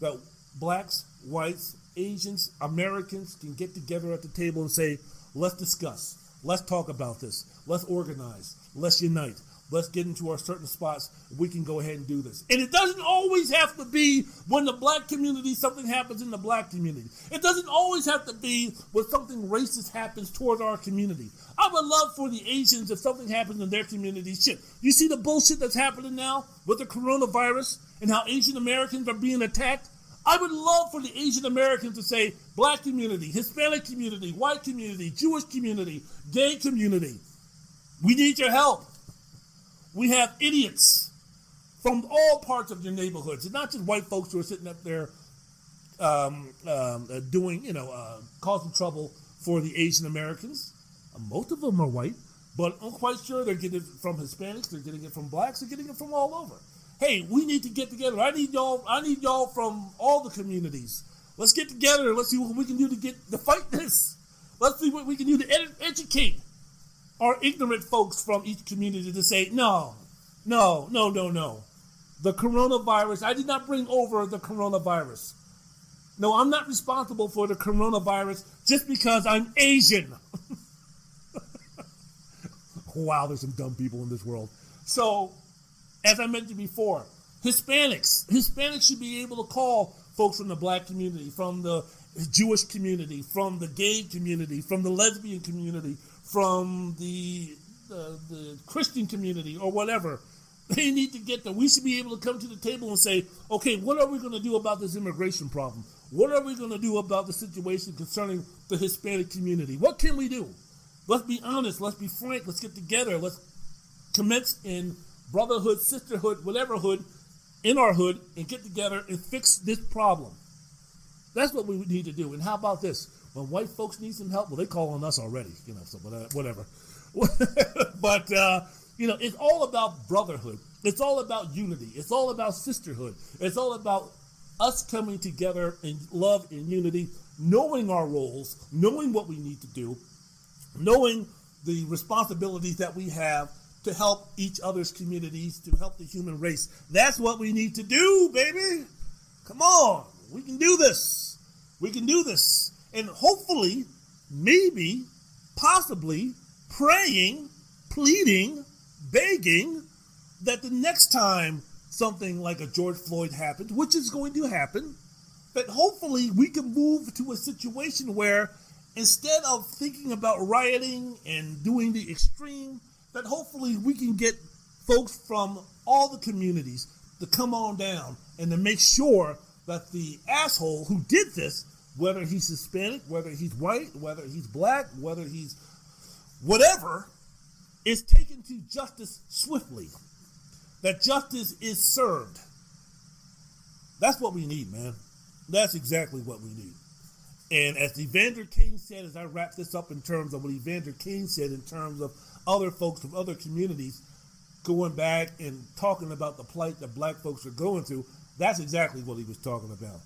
Speaker 1: that blacks, whites, Asians, Americans can get together at the table and say, let's discuss, let's talk about this, let's organize, let's unite, let's get into our certain spots. We can go ahead and do this. And it doesn't always have to be when the black community, something happens in the black community. It doesn't always have to be when something racist happens towards our community. I would love for the Asians if something happens in their community. Shit, you see the bullshit that's happening now with the coronavirus and how Asian Americans are being attacked? I would love for the Asian Americans to say black community, Hispanic community, white community, Jewish community, gay community. We need your help. We have idiots from all parts of your neighborhoods. It's not just white folks who are sitting up there um, um, uh, doing, you know, uh, causing trouble for the Asian Americans. Uh, most of them are white, but I'm quite sure they're getting it from Hispanics, they're getting it from blacks, they're getting it from all over. Hey, we need to get together. I need y'all. I need y'all from all the communities. Let's get together. Let's see what we can do to get to fight this. Let's see what we can do to ed- educate our ignorant folks from each community to say no, no, no, no, no. The coronavirus. I did not bring over the coronavirus. No, I'm not responsible for the coronavirus just because I'm Asian. wow, there's some dumb people in this world. So, as I mentioned before, Hispanics. Hispanics should be able to call folks from the black community, from the Jewish community, from the gay community, from the lesbian community, from the uh, the Christian community, or whatever. They need to get there. We should be able to come to the table and say, okay, what are we going to do about this immigration problem? What are we going to do about the situation concerning the Hispanic community? What can we do? Let's be honest. Let's be frank. Let's get together. Let's commence in brotherhood, sisterhood, whateverhood in our hood and get together and fix this problem. That's what we need to do. And how about this? When white folks need some help, well, they call on us already, you know, so whatever. but, uh, you know, it's all about brotherhood. It's all about unity. It's all about sisterhood. It's all about us coming together in love and unity, knowing our roles, knowing what we need to do, knowing the responsibilities that we have to help each other's communities, to help the human race. That's what we need to do, baby. Come on. We can do this. We can do this. And hopefully, maybe, possibly, praying, pleading, begging that the next time something like a George Floyd happens, which is going to happen, that hopefully we can move to a situation where instead of thinking about rioting and doing the extreme, that hopefully we can get folks from all the communities to come on down and to make sure that the asshole who did this, whether he's Hispanic, whether he's white, whether he's black, whether he's whatever, is taken to justice swiftly. That justice is served. That's what we need, man. That's exactly what we need. And as Evander Kane said, as I wrap this up in terms of what Evander Kane said, in terms of other folks from other communities going back and talking about the plight that black folks are going through, that's exactly what he was talking about.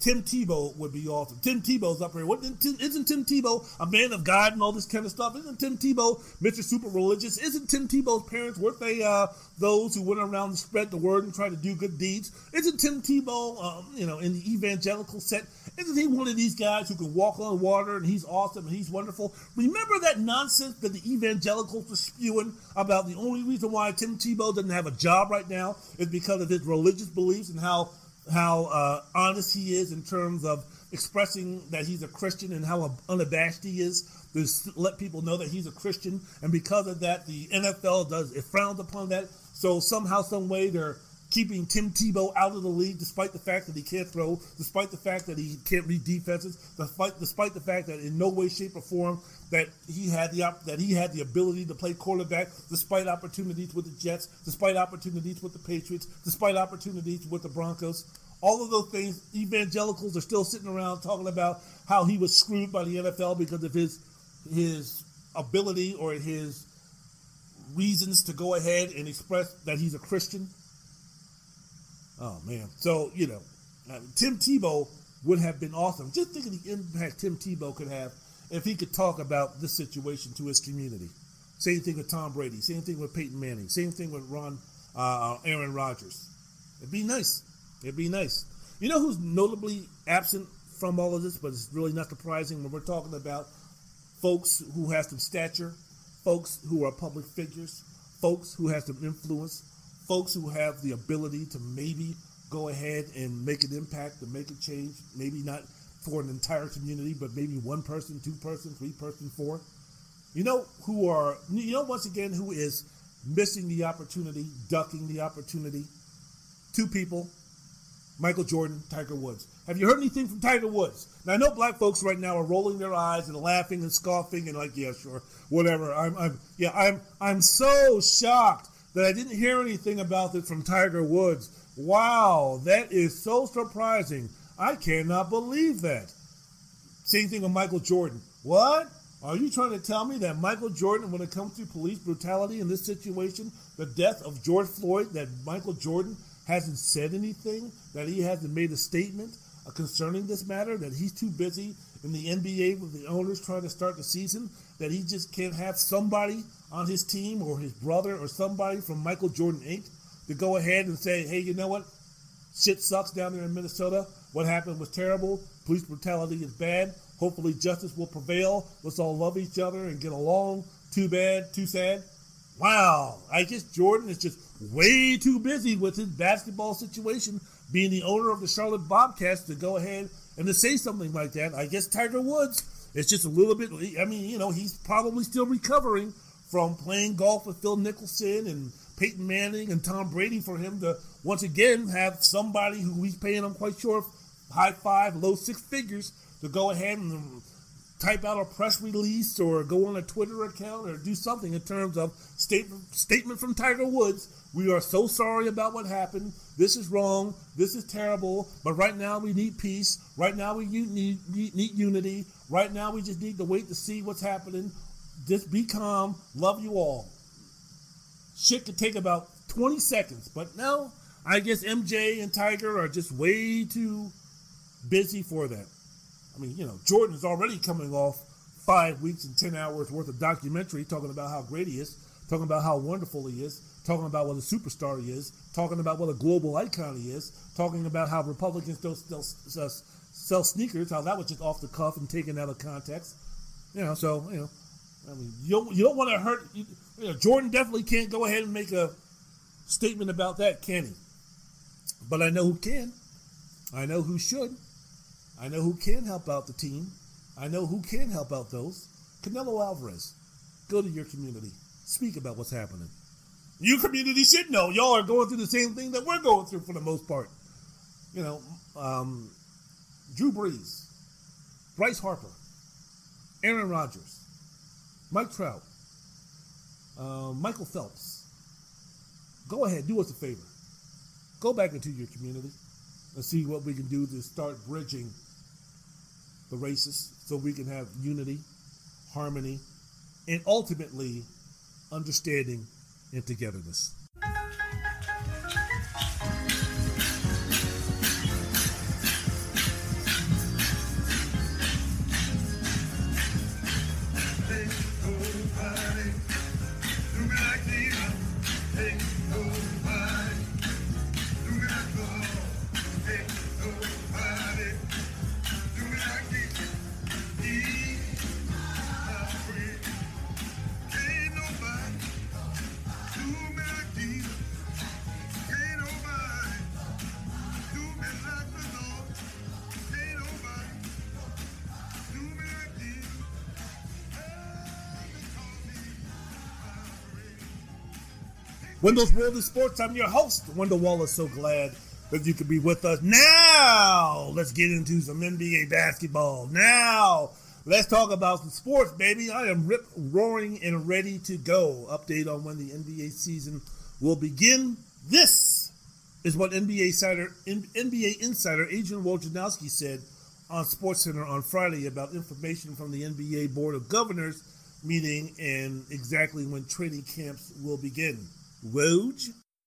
Speaker 1: Tim Tebow would be awesome. Tim Tebow's up here. What, isn't Tim Tebow a man of God and all this kind of stuff? Isn't Tim Tebow Mr. Super Religious? Isn't Tim Tebow's parents weren't they uh, those who went around and spread the word and tried to do good deeds? Isn't Tim Tebow, um, you know, in the evangelical set? Isn't he one of these guys who can walk on water and he's awesome and he's wonderful? Remember that nonsense that the evangelicals were spewing about the only reason why Tim Tebow doesn't have a job right now is because of his religious beliefs and how how uh, honest he is in terms of expressing that he's a Christian and how unabashed he is to let people know that he's a Christian. And because of that, the NFL does it frowns upon that. So somehow, some way, they're keeping Tim Tebow out of the league, despite the fact that he can't throw, despite the fact that he can't read defenses, despite despite the fact that in no way, shape, or form that he had the op- that he had the ability to play quarterback, despite opportunities with the Jets, despite opportunities with the Patriots, despite opportunities with the Broncos. All of those things, evangelicals are still sitting around talking about how he was screwed by the NFL because of his his ability or his reasons to go ahead and express that he's a Christian. Oh man! So you know, Tim Tebow would have been awesome. Just think of the impact Tim Tebow could have if he could talk about this situation to his community. Same thing with Tom Brady. Same thing with Peyton Manning. Same thing with Ron, uh, Aaron Rodgers. It'd be nice. It'd be nice. You know who's notably absent from all of this, but it's really not surprising when we're talking about folks who have some stature, folks who are public figures, folks who have some influence, folks who have the ability to maybe go ahead and make an impact, to make a change, maybe not for an entire community, but maybe one person, two person, three person, four. You know who are you know once again who is missing the opportunity, ducking the opportunity? Two people. Michael Jordan, Tiger Woods. Have you heard anything from Tiger Woods? Now I know black folks right now are rolling their eyes and laughing and scoffing and like, yeah, sure, whatever. I'm, I'm yeah, I'm I'm so shocked that I didn't hear anything about this from Tiger Woods. Wow, that is so surprising. I cannot believe that. Same thing with Michael Jordan. What? Are you trying to tell me that Michael Jordan, when it comes to police brutality in this situation, the death of George Floyd, that Michael Jordan hasn't said anything, that he hasn't made a statement uh, concerning this matter, that he's too busy in the NBA with the owners trying to start the season, that he just can't have somebody on his team or his brother or somebody from Michael Jordan Inc. to go ahead and say, hey, you know what? Shit sucks down there in Minnesota. What happened was terrible. Police brutality is bad. Hopefully, justice will prevail. Let's all love each other and get along. Too bad, too sad. Wow, I guess Jordan is just way too busy with his basketball situation, being the owner of the Charlotte Bobcats, to go ahead and to say something like that. I guess Tiger Woods is just a little bit. I mean, you know, he's probably still recovering from playing golf with Phil Mickelson and Peyton Manning and Tom Brady for him to once again have somebody who he's paying, I'm quite sure, high five, low six figures to go ahead and type out a press release or go on a Twitter account or do something in terms of statement statement from Tiger Woods. We are so sorry about what happened. This is wrong. This is terrible. But right now we need peace. Right now we need, need, need unity. Right now we just need to wait to see what's happening. Just be calm. Love you all. Shit could take about 20 seconds. But no, I guess MJ and Tiger are just way too busy for that. I mean, you know, Jordan is already coming off five weeks and 10 hours worth of documentary talking about how great he is, talking about how wonderful he is, talking about what a superstar he is, talking about what a global icon he is, talking about how Republicans don't sell sneakers, how that was just off the cuff and taken out of context. You know, so, you know, I mean, you don't, you don't want to hurt, you, you know, Jordan definitely can't go ahead and make a statement about that, can he? But I know who can. I know who should. I know who can help out the team. I know who can help out those. Canelo Alvarez, go to your community. Speak about what's happening. Your community should know. Y'all are going through the same thing that we're going through for the most part. You know, um, Drew Brees, Bryce Harper, Aaron Rodgers, Mike Trout, uh, Michael Phelps. Go ahead, do us a favor. Go back into your community and see what we can do to start bridging the races so we can have unity, harmony, and ultimately understanding and togetherness. Wendell's World of Sports. I'm your host, Wendell Wallace. So glad that you could be with us. Now, let's get into some NBA basketball. Now, let's talk about some sports, baby. I am rip roaring and ready to go. Update on when the NBA season will begin. This is what NBA insider NBA insider Adrian Wojnarowski said on SportsCenter on Friday about information from the NBA Board of Governors meeting and exactly when training camps will begin.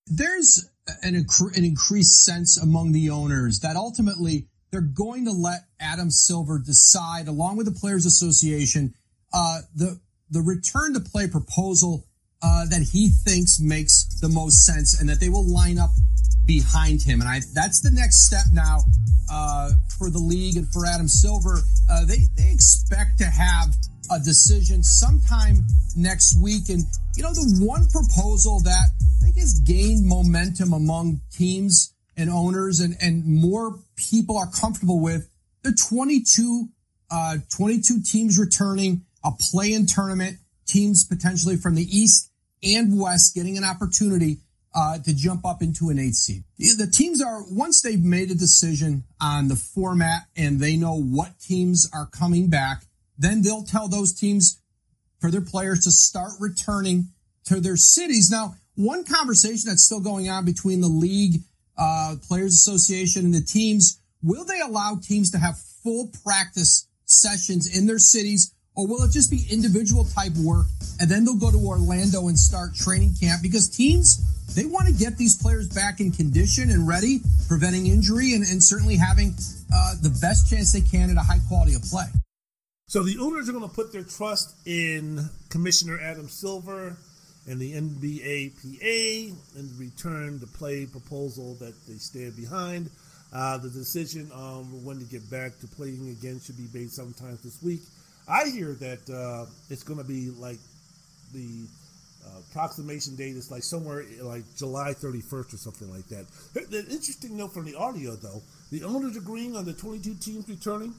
Speaker 6: There's an, an increased sense among the owners that ultimately they're going to let Adam Silver decide, along with the Players Association, uh, the the return to play proposal uh, that he thinks makes the most sense, and that they will line up behind him. And I that's the next step now uh, for the league and for Adam Silver. Uh, they they expect to have a decision sometime next week. And, you know, the one proposal that I think has gained momentum among teams and owners and, and more people are comfortable with the 22, uh, 22 teams returning a play in tournament, teams potentially from the East and West getting an opportunity uh, to jump up into an eight seed. The teams are, once they've made a decision on the format and they know what teams are coming back, then they'll tell those teams for their players to start returning to their cities. Now, one conversation that's still going on between the league, uh, players association and the teams, will they allow teams to have full practice sessions in their cities or will it just be individual type work and then they'll go to Orlando and start training camp because teams they want to get these players back in condition and ready, preventing injury and, and certainly having uh, the best chance they can at a high quality of play.
Speaker 1: So the owners are going to put their trust in Commissioner Adam Silver and the NBAPA and the return to play proposal that they stand behind. Uh, the decision on when to get back to playing again should be made sometime this week. I hear that uh, it's going to be like the uh, approximation date is like somewhere like July 31st or something like that. The interesting note from the audio, though, the owners agreeing on the 22 teams returning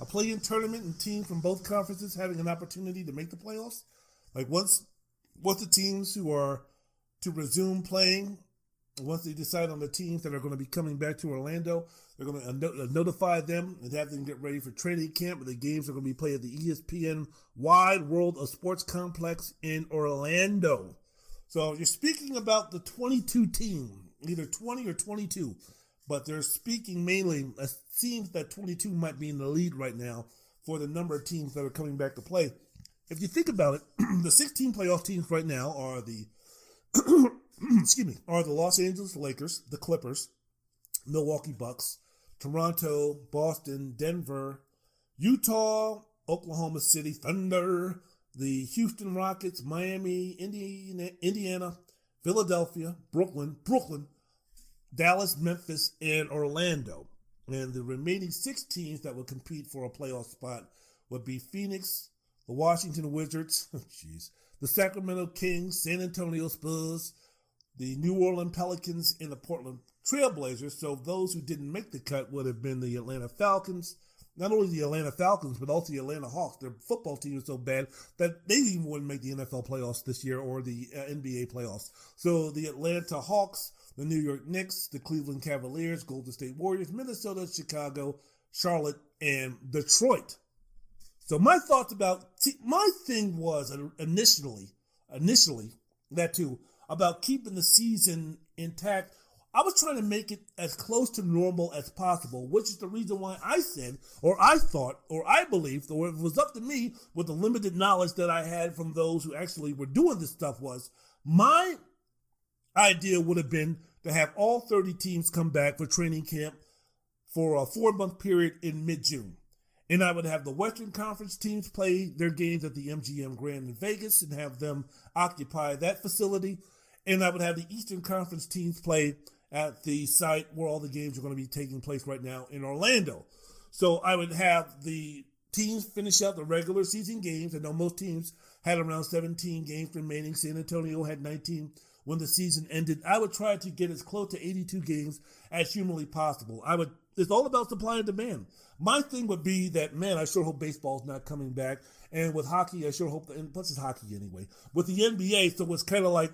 Speaker 1: a play-in tournament and teams from both conferences having an opportunity to make the playoffs. Like once, once the teams who are to resume playing once they decide on the teams that are going to be coming back to Orlando, they're going to uh, no- uh, notify them and have them get ready for training camp. The games are going to be played at the ESPN Wide World of Sports Complex in Orlando. So you're speaking about the 22 team, either 20 or 22, but they're speaking mainly. It seems that 22 might be in the lead right now for the number of teams that are coming back to play. If you think about it, the 16 playoff teams right now are the excuse me, are the Los Angeles Lakers, the Clippers, Milwaukee Bucks, Toronto, Boston, Denver, Utah, Oklahoma City Thunder, the Houston Rockets, Miami, Indiana, Indiana, Philadelphia, Brooklyn, Brooklyn, Dallas, Memphis, and Orlando. And the remaining six teams that would compete for a playoff spot would be Phoenix, the Washington Wizards, jeez, the Sacramento Kings, San Antonio Spurs, the New Orleans Pelicans, and the Portland Trailblazers. So those who didn't make the cut would have been the Atlanta Falcons. Not only the Atlanta Falcons, but also the Atlanta Hawks. Their football team is so bad that they even wouldn't make the NFL playoffs this year or the uh, NBA playoffs. So the Atlanta Hawks, the New York Knicks, the Cleveland Cavaliers, Golden State Warriors, Minnesota, Chicago, Charlotte, and Detroit. So my thoughts about my thing was initially, initially that too about keeping the season intact. I was trying to make it as close to normal as possible, which is the reason why I said, or I thought, or I believed, or it was up to me with the limited knowledge that I had from those who actually were doing this stuff, was my idea would have been to have all 30 teams come back for training camp for a four month period in mid June. And I would have the Western Conference teams play their games at the MGM Grand in Vegas and have them occupy that facility. And I would have the Eastern Conference teams play at the site where all the games are going to be taking place right now in Orlando. So I would have the teams finish out the regular season games. I know most teams had around 17 games remaining. San Antonio had 19 when the season ended. I would try to get as close to 82 games as humanly possible. I would. It's all about supply and demand. My thing would be that man, I sure hope baseball's not coming back, and with hockey, I sure hope. That, and plus, it's hockey anyway. With the NBA, so it's kind of like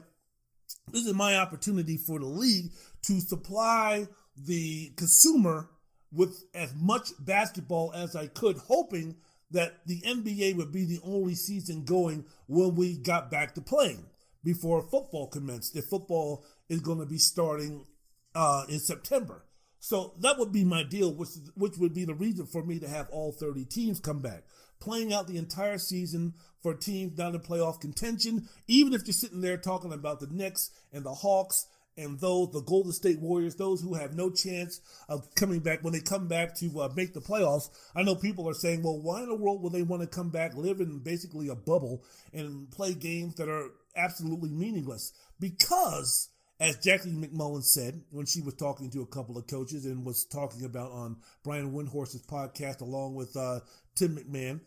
Speaker 1: this is my opportunity for the league to supply the consumer with as much basketball as I could, hoping that the NBA would be the only season going when we got back to playing before football commenced. If football is going to be starting uh, in September. So that would be my deal, which, which would be the reason for me to have all 30 teams come back. Playing out the entire season for teams down in playoff contention, even if you're sitting there talking about the Knicks and the Hawks and those, the Golden State Warriors, those who have no chance of coming back when they come back to uh, make the playoffs. I know people are saying, well, why in the world would they want to come back, live in basically a bubble, and play games that are absolutely meaningless? Because as Jackie MacMullan said when she was talking to a couple of coaches and was talking about on Brian Windhorst's podcast along with uh, Tim McMahon,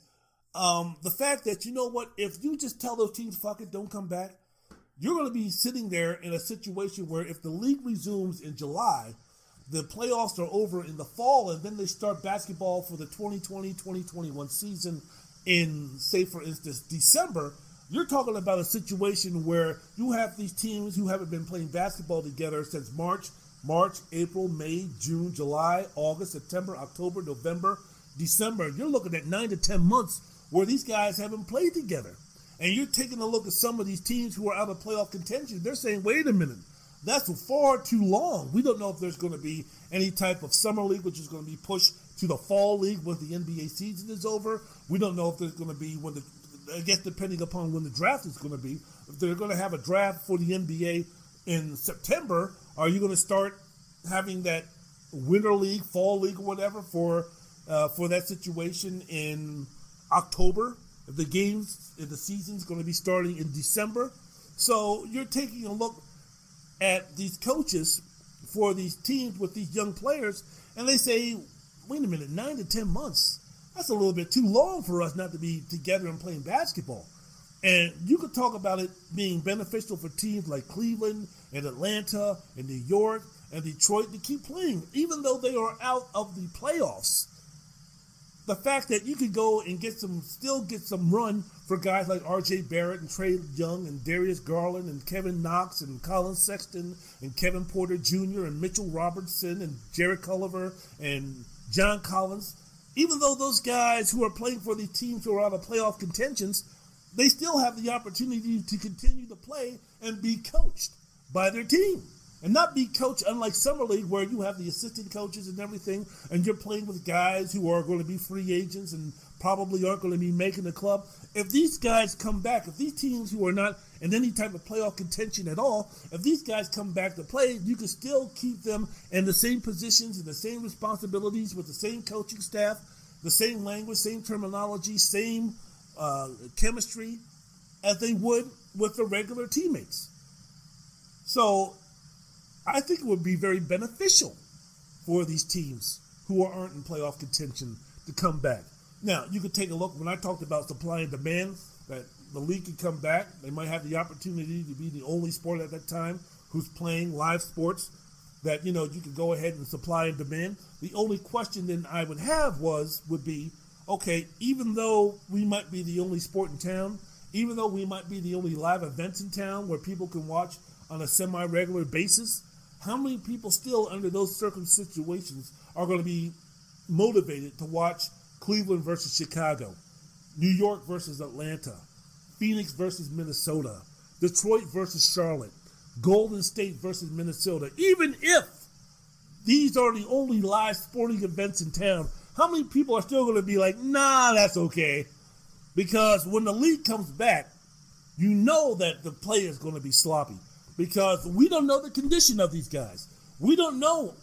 Speaker 1: um, the fact that you know what, if you just tell those teams fuck it, don't come back, you're going to be sitting there in a situation where if the league resumes in July, the playoffs are over in the fall, and then they start basketball for the 2020-2021 season in, say, for instance, December you're talking about a situation where you have these teams who haven't been playing basketball together since March, March, April, May, June, July, August, September, October, November, December. You're looking at nine to 10 months where these guys haven't played together. And you're taking a look at some of these teams who are out of playoff contention. They're saying, wait a minute, that's far too long. We don't know if there's going to be any type of summer league, which is going to be pushed to the fall league when the NBA season is over. We don't know if there's going to be when the I guess depending upon when the draft is going to be, if they're going to have a draft for the NBA in September, are you going to start having that winter league, fall league, or whatever for uh, for that situation in October? The games, the season's going to be starting in December, so you're taking a look at these coaches for these teams with these young players, and they say, "Wait a minute, nine to ten months." that's a little bit too long for us not to be together and playing basketball. And you could talk about it being beneficial for teams like Cleveland and Atlanta and New York and Detroit to keep playing, even though they are out of the playoffs. The fact that you could go and get some, still get some run for guys like R.J. Barrett and Trae Young and Darius Garland and Kevin Knox and Collin Sexton and Kevin Porter Jr. and Mitchell Robertson and Jarrett Culver and John Collins. Even though those guys who are playing for the teams who are out of playoff contentions, they still have the opportunity to continue to play and be coached by their team. And not be coached unlike Summer League where you have the assistant coaches and everything, and you're playing with guys who are going to be free agents and probably aren't going to be making the club. If these guys come back, if these teams who are not in any type of playoff contention at all, if these guys come back to play, you can still keep them in the same positions and the same responsibilities with the same coaching staff, the same language, same terminology, same uh, chemistry as they would with the regular teammates. So I think it would be very beneficial for these teams who aren't in playoff contention to come back. Now, you could take a look when I talked about supply and demand, that the league could come back. They might have the opportunity to be the only sport at that time who's playing live sports that, you know, you could go ahead and supply and demand. The only question then I would have was, would be, okay, even though we might be the only sport in town, even though we might be the only live events in town where people can watch on a semi-regular basis, how many people still under those circum situations are going to be motivated to watch Cleveland versus Chicago, New York versus Atlanta, Phoenix versus Minnesota, Detroit versus Charlotte, Golden State versus Minnesota, even if these are the only live sporting events in town, how many people are still going to be like, nah, that's okay? Because when the league comes back, you know that the play is going to be sloppy because we don't know the condition of these guys. We don't know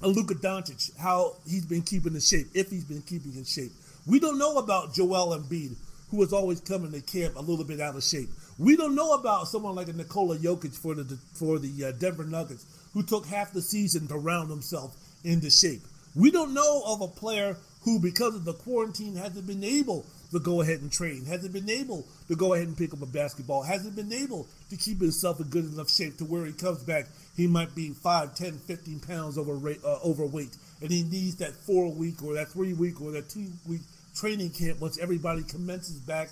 Speaker 1: Luka Doncic how he's been keeping in shape, if he's been keeping in shape. We don't know about Joel Embiid, who is always coming to camp a little bit out of shape. We don't know about someone like a Nikola Jokic for the for the uh, Denver Nuggets, who took half the season to round himself into shape. We don't know of a player who, because of the quarantine, hasn't been able to go ahead and train, hasn't been able to go ahead and pick up a basketball, hasn't been able to keep himself in good enough shape to where he comes back, he might be 5, 10, 15 pounds uh, overweight, and he needs that four week or that three week or that two week training camp once everybody commences back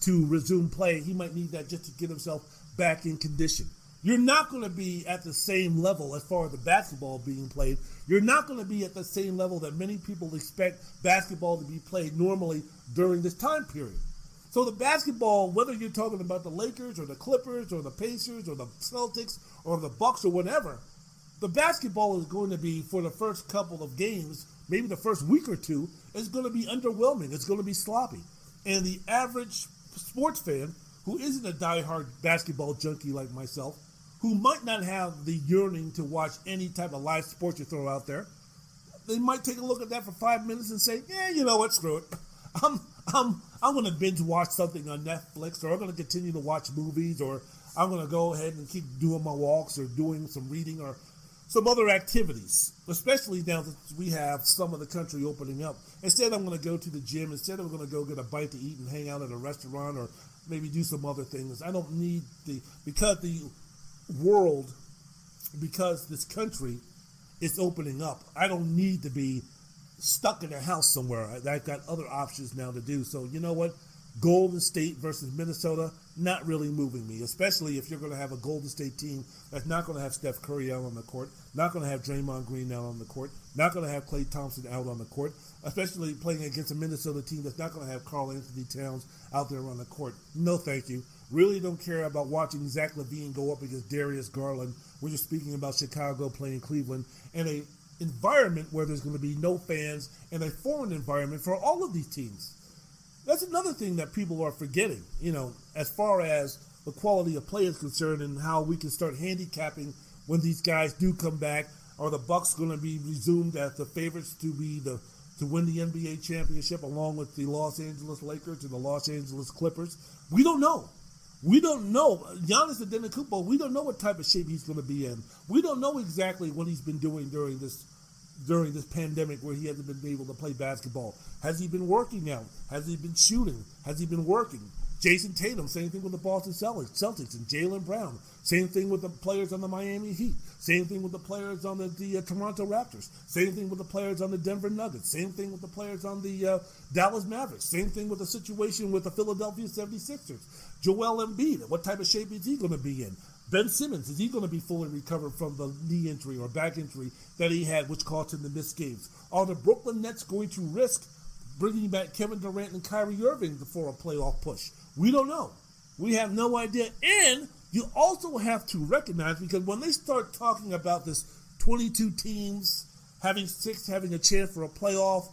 Speaker 1: to resume play. He might need that just to get himself back in condition. You're not going to be at the same level as far as the basketball being played. You're not going to be at the same level that many people expect basketball to be played normally during this time period. So the basketball, whether you're talking about the Lakers or the Clippers or the Pacers or the Celtics or the Bucks or whatever, the basketball is going to be for the first couple of games, maybe the first week or two, is going to be underwhelming. It's going to be sloppy. And the average sports fan who isn't a diehard basketball junkie like myself, who might not have the yearning to watch any type of live sports you throw out there, they might take a look at that for five minutes and say, "Yeah, you know what? Screw it. I'm I'm I'm to binge watch something on Netflix, or I'm going to continue to watch movies, or I'm going to go ahead and keep doing my walks, or doing some reading, or some other activities. Especially now that we have some of the country opening up. Instead, I'm going to go to the gym. Instead, I'm going to go get a bite to eat and hang out at a restaurant, or maybe do some other things. I don't need the because the world, because this country is opening up. I don't need to be stuck in a house somewhere. I've got other options now to do. So you know what? Golden State versus Minnesota, not really moving me, especially if you're going to have a Golden State team that's not going to have Steph Curry out on the court, not going to have Draymond Green out on the court, not going to have Klay Thompson out on the court, especially playing against a Minnesota team that's not going to have Karl-Anthony Towns out there on the court. No, thank you. Really don't care about watching Zach LaVine go up against Darius Garland when you're speaking about Chicago playing Cleveland and a environment where there's going to be no fans and a foreign environment for all of these teams. That's another thing that people are forgetting, you know, as far as the quality of play is concerned and how we can start handicapping when these guys do come back. Are the Bucks going to be resumed as the favorites to be the to win the NBA championship along with the Los Angeles Lakers and the Los Angeles Clippers? We don't know. We don't know. Giannis Antetokounmpo, we don't know what type of shape he's going to be in. We don't know exactly what he's been doing during this during this pandemic where he hasn't been able to play basketball. Has he been working out? Has he been shooting? Has he been working? Jayson Tatum, same thing with the Boston Celtics, and Jaylen Brown. Same thing with the players on the Miami Heat. Same thing with the players on the, the uh, Toronto Raptors. Same thing with the players on the Denver Nuggets. Same thing with the players on the uh, Dallas Mavericks. Same thing with the situation with the Philadelphia 76ers. Joel Embiid, what type of shape is he going to be in? Ben Simmons, is he going to be fully recovered from the knee injury or back injury that he had, which caused him to miss games? Are the Brooklyn Nets going to risk bringing back Kevin Durant and Kyrie Irving for a playoff push? We don't know. We have no idea. And you also have to recognize because when they start talking about this 22 teams having six having a chance for a playoff,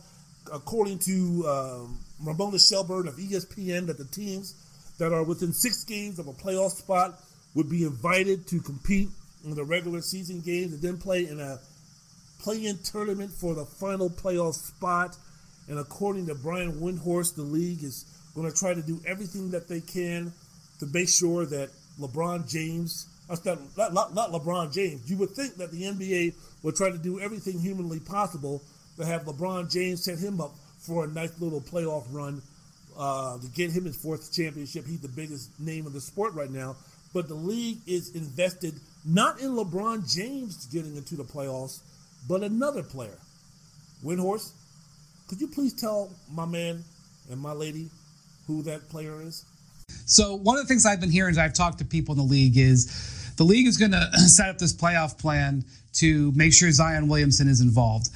Speaker 1: according to um, Ramona Shelburne of ESPN, that the teams that are within six games of a playoff spot would be invited to compete in the regular season games and then play in a play-in tournament for the final playoff spot. And according to Brian Windhorst, the league is going to try to do everything that they can to make sure that LeBron James, not, not, not, not LeBron James, you would think that the NBA would try to do everything humanly possible to have LeBron James set him up for a nice little playoff run uh, to get him his fourth championship. He's the biggest name in the sport right now. But the league is invested not in LeBron James getting into the playoffs, but another player. Windhorst, could you please tell my man and my lady who that player is?
Speaker 7: So one of the things I've been hearing as I've talked to people in the league is the league is going to set up this playoff plan to make sure Zion Williamson is involved.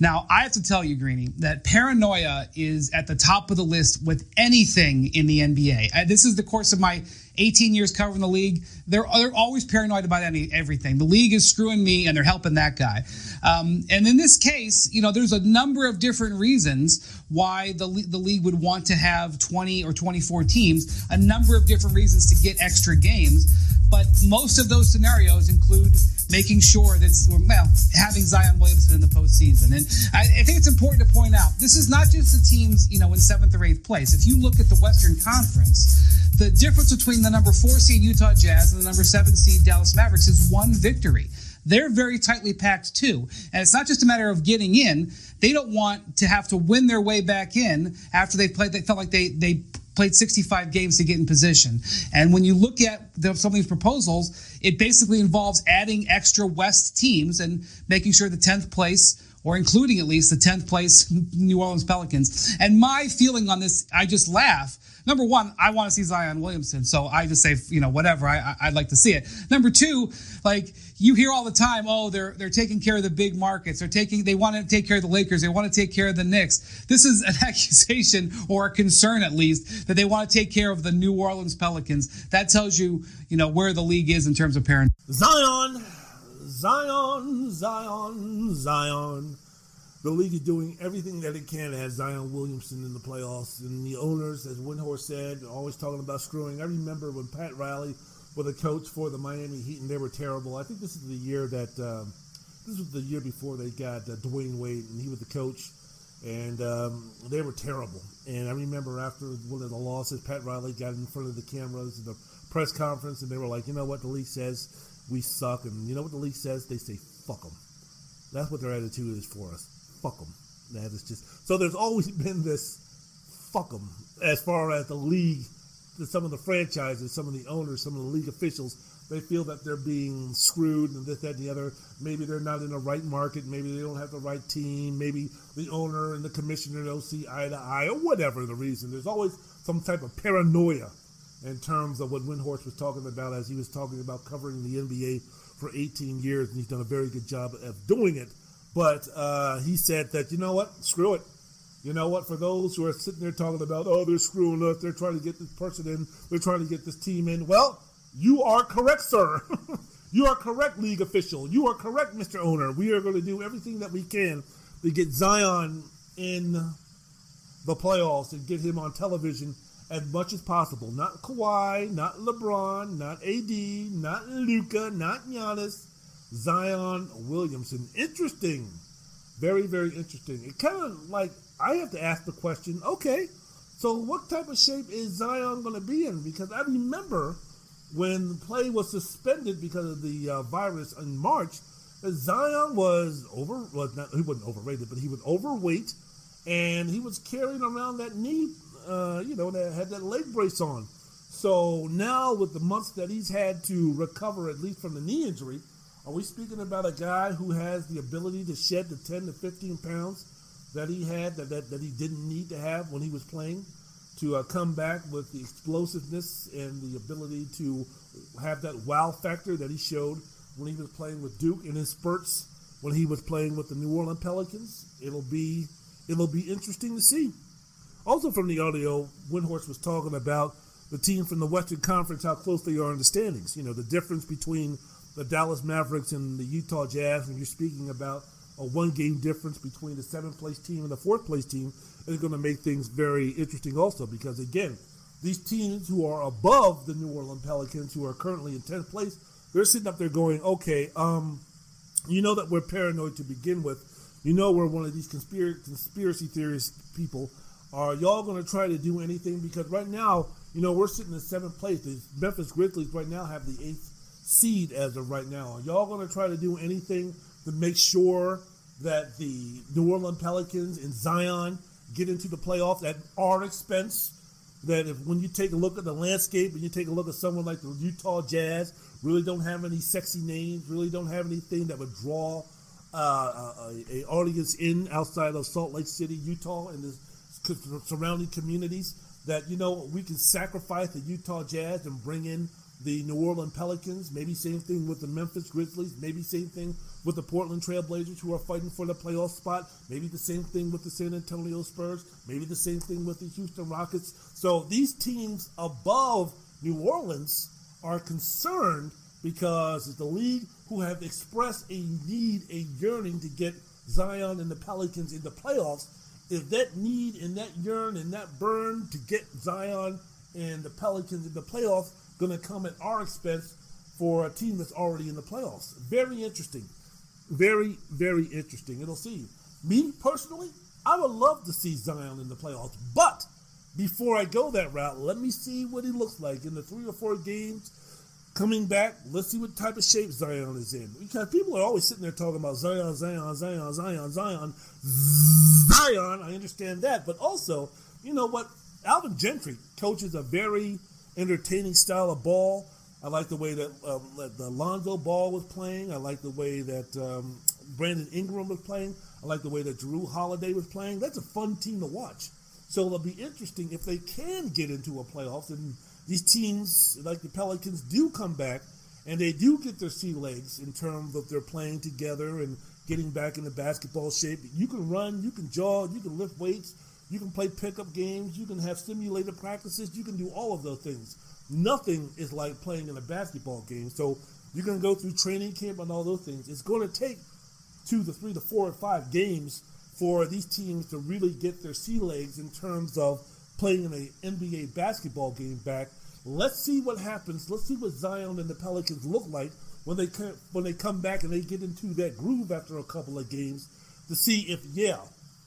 Speaker 7: Now, I have to tell you, Greeny, that paranoia is at the top of the list with anything in the NBA. Uh, This is the course of my 18 years covering the league. They're, they're always paranoid about any everything. The league is screwing me, and they're helping that guy. Um, and in this case, you know, there's a number of different reasons why the the league would want to have 20 or 24 teams. A number of different reasons to get extra games, but most of those scenarios include making sure that well having Zion Williamson in the postseason. And I, I think it's important to point out this is not just the teams you know in seventh or eighth place. If you look at the Western Conference, the difference between the number four seed Utah Jazz and the number seven seed Dallas Mavericks is one victory. They're very tightly packed too. And it's not just a matter of getting in. They don't want to have to win their way back in after they played. They felt like they they played 65 games to get in position. And when you look at the, some of these proposals, it basically involves adding extra West teams and making sure the 10th place or including at least the 10th place New Orleans Pelicans. And my feeling on this, I just laugh. Number one, I want to see Zion Williamson, so I just say, you know, whatever. I, I, I'd like to see it. Number two, like you hear all the time, oh, they're they're taking care of the big markets. They're taking, they want to take care of the Lakers. They want to take care of the Knicks. This is an accusation or a concern, at least, that they want to take care of the New Orleans Pelicans. That tells you, you know, where the league is in terms of parent.
Speaker 1: Zion, Zion, Zion, Zion. The league is doing everything that it can to have Zion Williamson in the playoffs. And the owners, as Windhorst said, always talking about screwing. I remember when Pat Riley was a coach for the Miami Heat and they were terrible. I think this is the year that, um, this was the year before they got uh, Dwyane Wade and he was the coach. And um, they were terrible. And I remember after one of the losses, Pat Riley got in front of the cameras in the press conference and they were like, you know what the league says? We suck. And you know what the league says? They say, fuck them. That's what their attitude is for us. Fuck them. That is just so. There's always been this fuck them as far as the league, some of the franchises, some of the owners, some of the league officials. They feel that they're being screwed and this, that, and the other. Maybe they're not in the right market. Maybe they don't have the right team. Maybe the owner and the commissioner don't see eye to eye, or whatever the reason. There's always some type of paranoia in terms of what Windhorst was talking about as he was talking about covering the NBA for 18 years, and he's done a very good job of doing it. But uh, he said that, you know what, screw it. You know what, for those who are sitting there talking about, oh, they're screwing us, they're trying to get this person in, they're trying to get this team in. Well, you are correct, sir. you are correct, league official. You are correct, Mr. Owner. We are going to do everything that we can to get Zion in the playoffs and get him on television as much as possible. Not Kawhi, not LeBron, not AD, not Luka, not Giannis. Zion Williamson. Interesting. Very, very interesting. It kind of like I have to ask the question, okay, so what type of shape is Zion going to be in? Because I remember when play was suspended because of the uh, virus in March, Zion was over, was not, he wasn't overrated, but he was overweight and he was carrying around that knee uh, you know, that had that leg brace on. So now, with the months that he's had to recover, at least from the knee injury, are we speaking about a guy who has the ability to shed the 10 to 15 pounds that he had that, that, that he didn't need to have when he was playing? To uh, come back with the explosiveness and the ability to have that wow factor that he showed when he was playing with Duke in his spurts when he was playing with the New Orleans Pelicans. It'll be it'll be interesting to see. Also from the audio, Windhorst was talking about the team from the Western Conference, how close they are in the standings. You know, the difference between the Dallas Mavericks and the Utah Jazz, when you're speaking about a one game difference between the seventh place team and the fourth place team is going to make things very interesting also because again, these teams who are above the New Orleans Pelicans, who are currently in 10th place, they're sitting up there going, okay, um, you know that we're paranoid to begin with. You know we're one of these conspiracy conspiracy theorist people. Are y'all going to try to do anything? Because right now, you know, we're sitting in seventh place. The Memphis Grizzlies right now have the eighth seed as of right now. Are y'all going to try to do anything to make sure that the New Orleans Pelicans and Zion get into the playoffs at our expense? That if when you take a look at the landscape and you take a look at someone like the Utah Jazz, really don't have any sexy names, really don't have anything that would draw uh, a, a audience in outside of Salt Lake City, Utah, and the surrounding communities. That you know we can sacrifice the Utah Jazz and bring in the New Orleans Pelicans. Maybe same thing with the Memphis Grizzlies. Maybe same thing with the Portland Trailblazers who are fighting for the playoff spot. Maybe the same thing with the San Antonio Spurs. Maybe the same thing with the Houston Rockets. So these teams above New Orleans are concerned because it's the league who have expressed a need, a yearning to get Zion and the Pelicans in the playoffs. If that need and that yearn and that burn to get Zion and the Pelicans in the playoffs going to come at our expense for a team that's already in the playoffs? Very interesting. Very, very interesting. It'll see. Me personally, I would love to see Zion in the playoffs, but before I go that route, let me see what he looks like in the three or four games coming back. Let's see what type of shape Zion is in. Because people are always sitting there talking about Zion, Zion, Zion, Zion, Zion, Zion. I understand that. But also, you know what? Alvin Gentry coaches a very entertaining style of ball. I like the way that um, the Lonzo Ball was playing. I like the way that um, Brandon Ingram was playing. I like the way that Jrue Holiday was playing. That's a fun team to watch. So it'll be interesting if they can get into a playoffs and these teams like the Pelicans do come back and they do get their sea legs in terms of their playing together and getting back into basketball shape. You can run, you can jog, you can lift weights, you can play pickup games, you can have simulated practices, you can do all of those things. Nothing is like playing in a basketball game. So you're going to go through training camp and all those things. It's going to take two to three to four or five games for these teams to really get their sea legs in terms of playing in an NBA basketball game back. Let's see what happens. Let's see what Zion and the Pelicans look like when they come, when they come back and they get into that groove after a couple of games to see if yeah,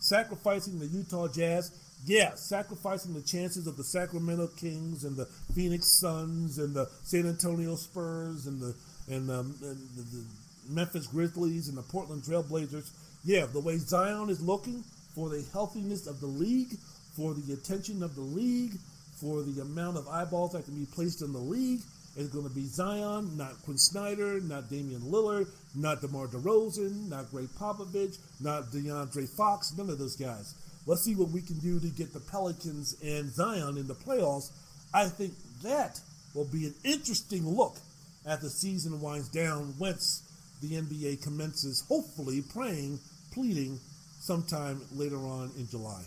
Speaker 1: sacrificing the Utah Jazz, yeah, sacrificing the chances of the Sacramento Kings and the Phoenix Suns and the San Antonio Spurs and the and, um, and the, the Memphis Grizzlies and the Portland Trailblazers. Yeah, the way Zion is looking for the healthiness of the league, for the attention of the league, for the amount of eyeballs that can be placed in the league, is going to be Zion, not Quin Snyder, not Damian Lillard, not DeMar DeRozan, not Gregg Popovich, not DeAndre Fox, none of those guys. Let's see what we can do to get the Pelicans and Zion in the playoffs. I think that will be an interesting look as the season winds down once the NBA commences, hopefully praying, pleading sometime later on in July.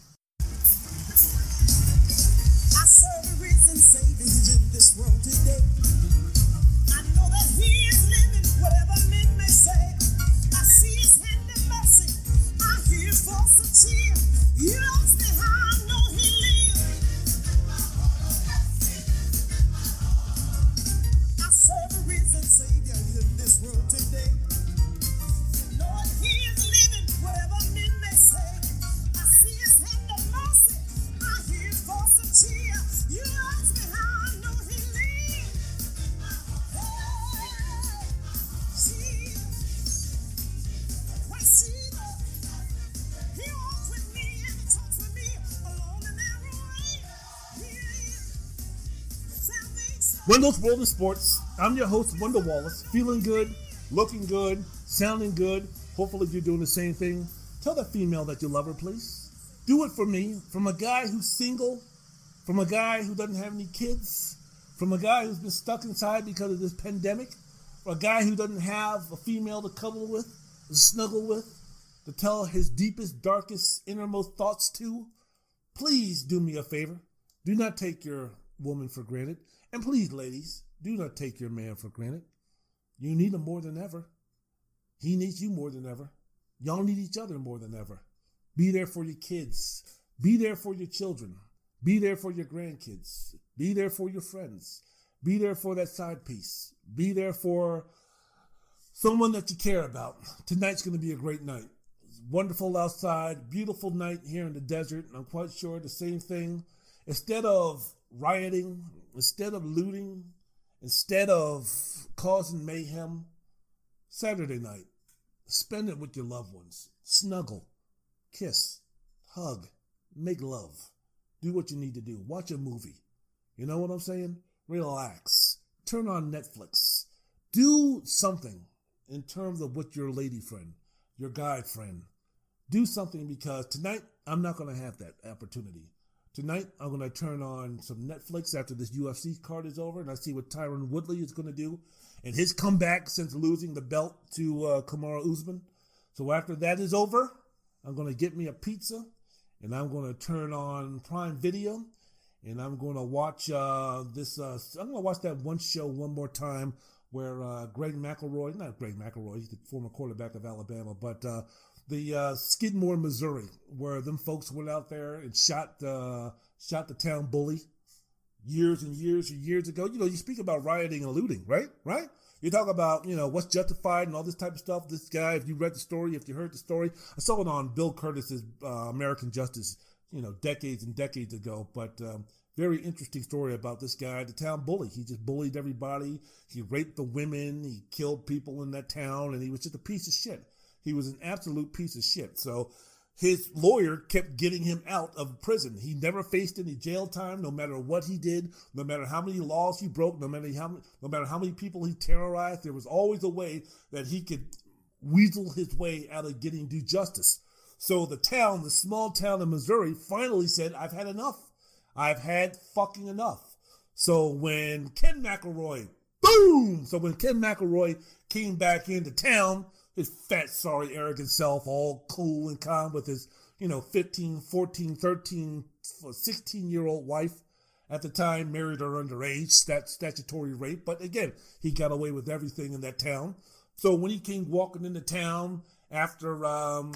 Speaker 3: I serve a risen in this world today. I know that He is living, whatever men may say. I see His mercy. I hear. You ask
Speaker 1: Wendell's World of Sports. I'm your host, Wendell Wallace. Feeling good, looking good, sounding good. Hopefully, you're doing the same thing. Tell that female that you love her, please. Do it for me. From a guy who's single, from a guy who doesn't have any kids, from a guy who's been stuck inside because of this pandemic, or a guy who doesn't have a female to cuddle with, to snuggle with, to tell his deepest, darkest, innermost thoughts to. Please do me a favor. Do not take your woman for granted. And please, ladies, do not take your man for granted. You need him more than ever. He needs you more than ever. Y'all need each other more than ever. Be there for your kids. Be there for your children. Be there for your grandkids. Be there for your friends. Be there for that side piece. Be there for someone that you care about. Tonight's going to be a great night. It's wonderful outside, beautiful night here in the desert. And I'm quite sure the same thing. Instead of rioting, instead of looting, instead of causing mayhem, Saturday night, spend it with your loved ones. Snuggle, kiss, hug, make love. Do what you need to do. Watch a movie. You know what I'm saying? Relax. Turn on Netflix. Do something in terms of with your lady friend, your guy friend. Do something because tonight I'm not going to have that opportunity. Tonight I'm going to turn on some Netflix after this UFC card is over and I see what Tyron Woodley is going to do and his comeback since losing the belt to uh, Kamaru Usman. So after that is over, I'm going to get me a pizza and I'm going to turn on Prime Video and I'm going to watch uh, this. Uh, I'm going to watch that one show one more time where uh, Greg McElroy, not Greg McElroy, he's the former quarterback of Alabama, but uh, the uh, Skidmore, Missouri, where them folks went out there and shot uh, shot the town bully years and years and years ago. You know, you speak about rioting and looting, right? Right? You talk about, you know, what's justified and all this type of stuff. This guy, if you read the story, if you heard the story, I saw it on Bill Kurtis's uh, American Justice, you know, decades and decades ago. But um, very interesting story about this guy, the town bully. He just bullied everybody. He raped the women. He killed people in that town, and he was just a piece of shit. He was an absolute piece of shit. So his lawyer kept getting him out of prison. He never faced any jail time, no matter what he did, no matter how many laws he broke, no matter how many, no matter how many people he terrorized. There was always a way that he could weasel his way out of getting due justice. So the town, the small town in Missouri, finally said, "I've had enough. I've had fucking enough." So when Ken McElroy, boom! So when Ken McElroy came back into town his fat, sorry, arrogant self, all cool and calm with his, you know, 15, 14, 13, 16 year old wife at the time, married her underage, stat, statutory rape. But again, he got away with everything in that town. So when he came walking into town after, um,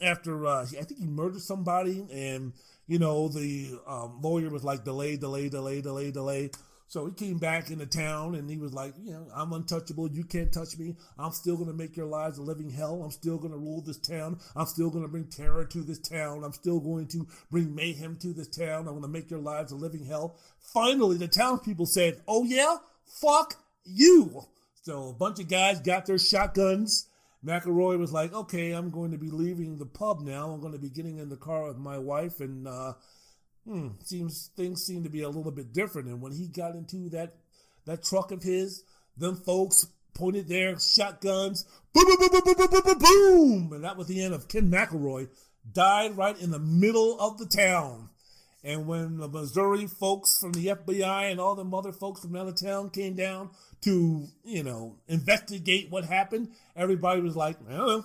Speaker 1: after, uh, I think he murdered somebody and, you know, the um, lawyer was like, delay, delay, delay, delay, delay. So he came back into town and he was like, you know, I'm untouchable. You can't touch me. I'm still going to make your lives a living hell. I'm still going to rule this town. I'm still going to bring terror to this town. I'm still going to bring mayhem to this town. I'm going to make your lives a living hell. Finally, the townspeople said, oh yeah, fuck you. So a bunch of guys got their shotguns. McElroy was like, okay, I'm going to be leaving the pub now. I'm going to be getting in the car with my wife and, uh, hmm, seems things seem to be a little bit different. And when he got into that that truck of his, them folks pointed their shotguns, boom, boom, boom, boom, boom, boom, boom, boom, and that was the end of Ken McElroy. Died right in the middle of the town. And when the Missouri folks from the FBI and all the other folks from out of town came down to, you know, investigate what happened, everybody was like, I don't know.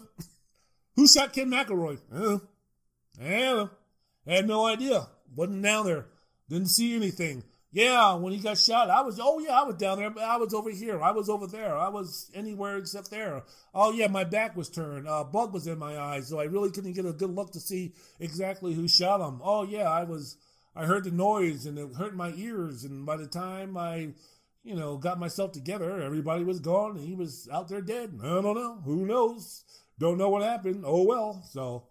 Speaker 1: Who shot Ken McElroy? I. I don't know. I had no idea. Wasn't down there. Didn't see anything. Yeah, when he got shot, I was, oh yeah, I was down there, I was over here. I was over there. I was anywhere except there. Oh yeah, my back was turned. Uh, bug was in my eyes, so I really couldn't get a good look to see exactly who shot him. Oh yeah, I was, I heard the noise and it hurt my ears. And by the time I, you know, got myself together, everybody was gone and he was out there dead. I don't know. Who knows? Don't know what happened. Oh well. So,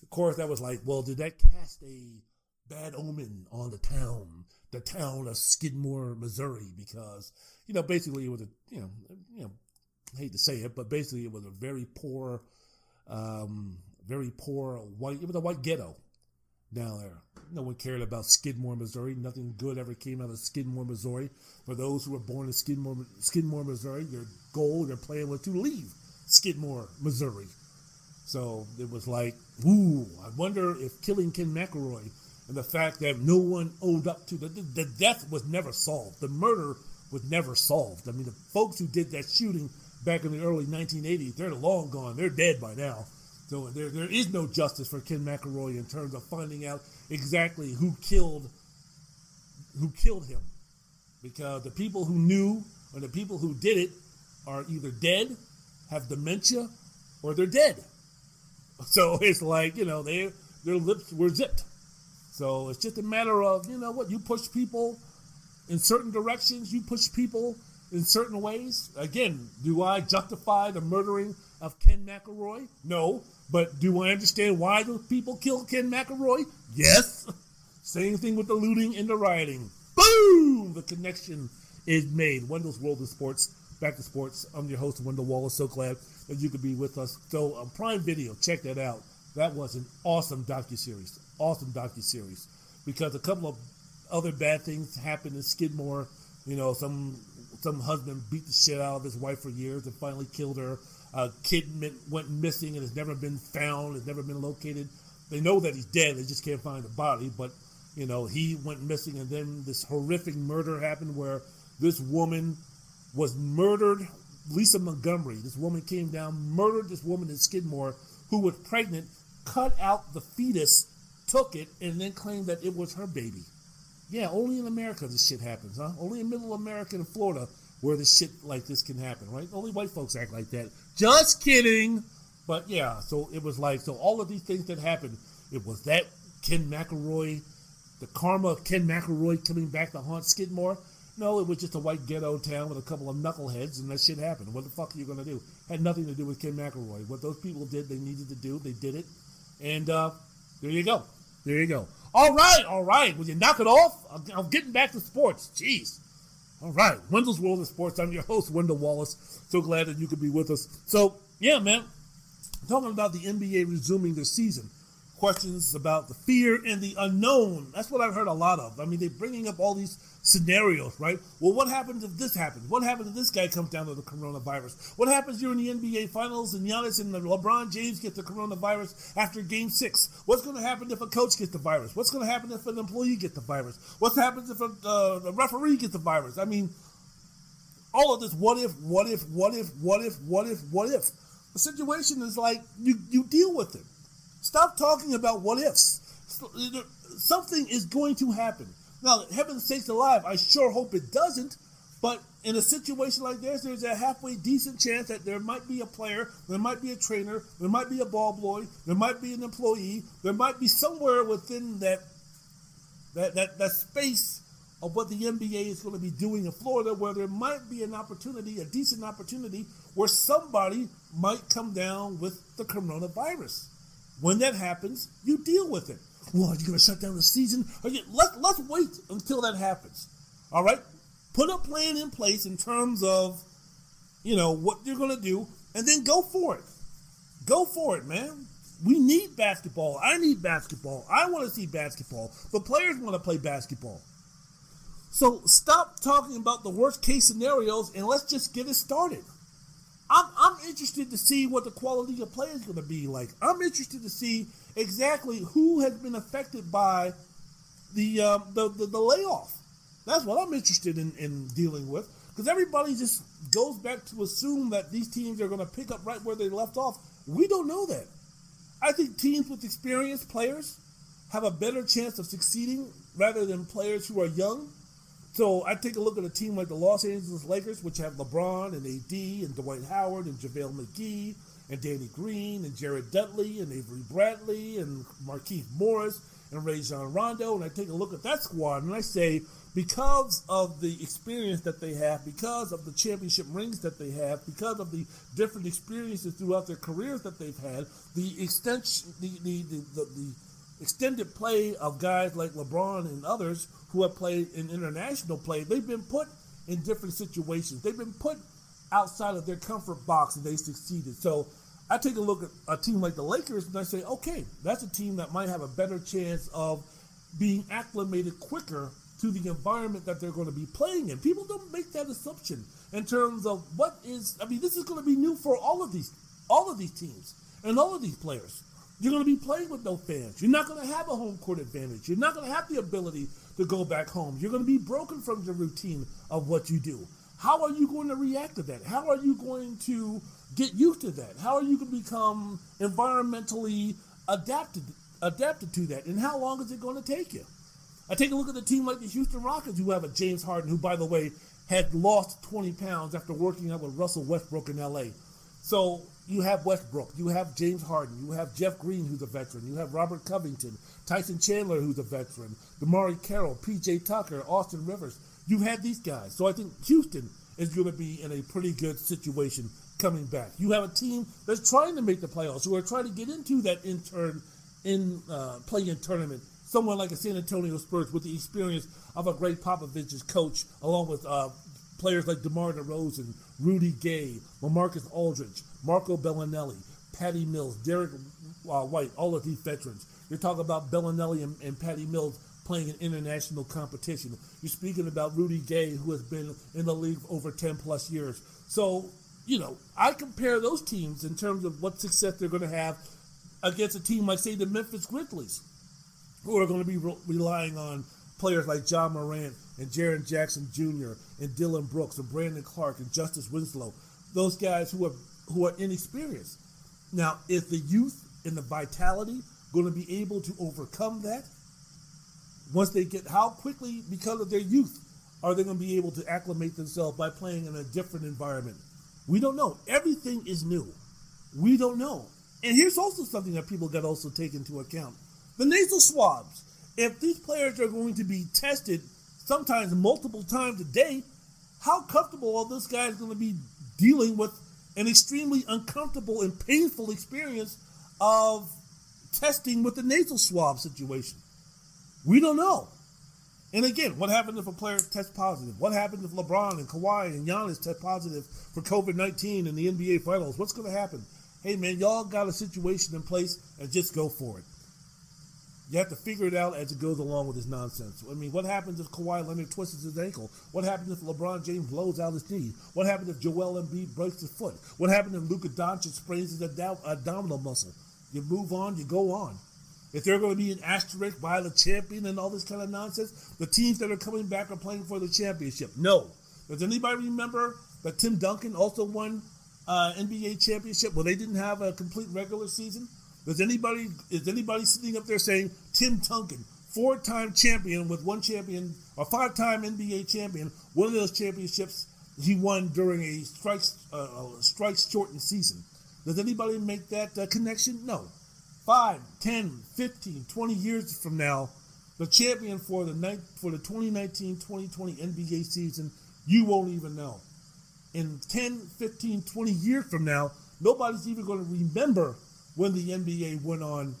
Speaker 1: of course, that was like, well, did that cast a bad omen on the town, the town of Skidmore, Missouri, because you know basically it was a you know you know I hate to say it, but basically it was a very poor, um, very poor white. It was a white ghetto, down there. No one cared about Skidmore, Missouri. Nothing good ever came out of Skidmore, Missouri. For those who were born in Skidmore, Skidmore, Missouri, their goal, their plan was to leave Skidmore, Missouri. So it was like, ooh, I wonder if killing Ken McElroy and the fact that no one owed up to the, the death was never solved. The murder was never solved. I mean, the folks who did that shooting back in the early 1980s, they're long gone. They're dead by now. So there, there is no justice for Ken McElroy in terms of finding out exactly who killed who killed him. Because the people who knew or the people who did it are either dead, have dementia, or they're dead. So it's like, you know, they their lips were zipped. So it's just a matter of, you know what, you push people in certain directions, you push people in certain ways. Again, do I justify the murdering of Ken McElroy? No. But do I understand why those people killed Ken McElroy? Yes. Same thing with the looting and the rioting. Boom! The connection is made. Wendell's World of Sports. Back to sports. I'm your host, Wendell Wallace. So glad that you could be with us. So, um, Prime Video, check that out. That was an awesome docu-series. Awesome docu-series. Because a couple of other bad things happened in Skidmore. You know, some some husband beat the shit out of his wife for years and finally killed her. A kid went missing and has never been found, has never been located. They know that he's dead, they just can't find the body. But, you know, he went missing, and then this horrific murder happened where this woman was murdered. Lisa Montgomery, this woman came down, murdered this woman in Skidmore who was pregnant, cut out the fetus, took it, and then claimed that it was her baby. Yeah, only in America this shit happens, huh? Only in middle America and Florida where this shit like this can happen, right? Only white folks act like that. Just kidding. But yeah, so it was like, so all of these things that happened, it was that Ken McElroy, the karma of Ken McElroy coming back to haunt Skidmore. No, it was just a white ghetto town with a couple of knuckleheads, and that shit happened. What the fuck are you going to do? Had nothing to do with Ken McElroy. What those people did, they needed to do, they did it. And uh, there you go. There you go. All right, all right. Will you knock it off? I'm, getting back to sports. Jeez. All right. Wendell's World of Sports. I'm your host, Wendell Wallace. So glad that you could be with us. So, yeah, man. Talking about the NBA resuming their season. Questions about the fear and the unknown. That's what I've heard a lot of. I mean, they're bringing up all these scenarios, right? Well, what happens if this happens? What happens if this guy comes down with the coronavirus? What happens during the NBA Finals and Giannis and LeBron James get the coronavirus after Game Six? What's going to happen if a coach gets the virus? What's going to happen if an employee gets the virus? What happens if a, uh, a referee gets the virus? I mean, all of this what if, what if, what if, what if, what if, what if. The situation is like you you deal with it. Stop talking about what ifs. Something is going to happen. Now, heaven sakes alive, I sure hope it doesn't. But in a situation like this, there's a halfway decent chance that there might be a player, there might be a trainer, there might be a ball boy, there might be an employee, there might be somewhere within that that that, that space of what the NBA is going to be doing in Florida, where there might be an opportunity, a decent opportunity, where somebody might come down with the coronavirus. When that happens, you deal with it. Well, are you going to shut down the season? You, let, let's wait until that happens. All right? Put a plan in place in terms of, you know, what you're going to do, and then go for it. Go for it, man. We need basketball. I need basketball. I want to see basketball. The players want to play basketball. So stop talking about the worst case scenarios and let's just get it started. I'm, I'm interested to see what the quality of play is going to be like. I'm interested to see exactly who has been affected by the um, the, the, the layoff. That's what I'm interested in, in dealing with because everybody just goes back to assume that these teams are going to pick up right where they left off. We don't know that. I think teams with experienced players have a better chance of succeeding rather than players who are young. So I take a look at a team like the Los Angeles Lakers, which have LeBron and AD and Dwight Howard and JaVale McGee and Danny Green and Jared Dudley and Avery Bradley and Marquise Morris and Rajon Rondo. And I take a look at that squad and I say, because of the experience that they have, because of the championship rings that they have, because of the different experiences throughout their careers that they've had, the extension, the, the, the, the extended play of guys like LeBron and others who have played in international play, they've been put in different situations. They've been put outside of their comfort box and they succeeded. So I take a look at a team like the Lakers and I say, okay, that's a team that might have a better chance of being acclimated quicker to the environment that they're going to be playing in. People don't make that assumption in terms of what is. I mean, this is going to be new for all of these, all of these teams and all of these players. You're going to be playing with no fans. You're not going to have a home court advantage. You're not going to have the ability to go back home. You're going to be broken from the routine of what you do. How are you going to react to that? How are you going to get used to that? How are you going to become environmentally adapted adapted to that? And how long is it going to take you? I take a look at the team like the Houston Rockets, who have a James Harden, who, by the way, had lost 20 pounds after working out with Russell Westbrook in LA. So you have Westbrook, you have James Harden, you have Jeff Green, who's a veteran, you have Robert Covington, Tyson Chandler, who's a veteran, DeMarre Carroll, PJ Tucker, Austin Rivers. You have these guys. So I think Houston is going to be in a pretty good situation coming back. You have a team that's trying to make the playoffs, who are trying to get into that intern in uh, tournament. Someone like a San Antonio Spurs with the experience of a great Popovich's coach, along with uh, players like DeMar DeRozan, Rudy Gay, LaMarcus Aldridge, Marco Belinelli, Patty Mills, Derrick uh, White, all of these veterans. You're talking about Belinelli and, and Patty Mills playing in international competition. You're speaking about Rudy Gay, who has been in the league over 10 plus years. So, you know, I compare those teams in terms of what success they're going to have against a team like, say, the Memphis Grizzlies, who are going to be re- relying on players like John Morant and Jaren Jackson Jr. and Dillon Brooks and Brandon Clarke and Justice Winslow. Those guys who are who are inexperienced. Now, is the youth and the vitality going to be able to overcome that? Once they get, how quickly, because of their youth, are they going to be able to acclimate themselves by playing in a different environment? We don't know. Everything is new. We don't know. And here's also something that people got also take into account: the nasal swabs. If these players are going to be tested sometimes multiple times a day, how comfortable are those guys going to be dealing with an extremely uncomfortable and painful experience of testing with the nasal swab situation? We don't know. And again, what happens if a player tests positive? What happens if LeBron and Kawhi and Giannis test positive for COVID 19 in the NBA Finals? What's going to happen? Hey, man, y'all got a situation in place and just go for it. You have to figure it out as it goes along with this nonsense. I mean, what happens if Kawhi Leonard twists his ankle? What happens if LeBron James blows out his knee? What happens if Joel Embiid breaks his foot? What happens if Luka Doncic sprains his abdom- abdominal muscle? You move on, you go on. If they're going to be an asterisk by the champion and all this kind of nonsense, the teams that are coming back are playing for the championship. No. Does anybody remember that Tim Duncan also won uh, NBA championship? Well, they didn't have a complete regular season. Does anybody is anybody sitting up there saying Tim Duncan, four-time champion with one champion or five-time NBA champion, one of those championships he won during a strikes uh, shortened season? Does anybody make that uh, connection? No. 5, 10, 15, 20 years from now, the champion for the night for the 2019-2020 NBA season, you won't even know. In 10, 15, 20 years from now, nobody's even going to remember when the NBA went on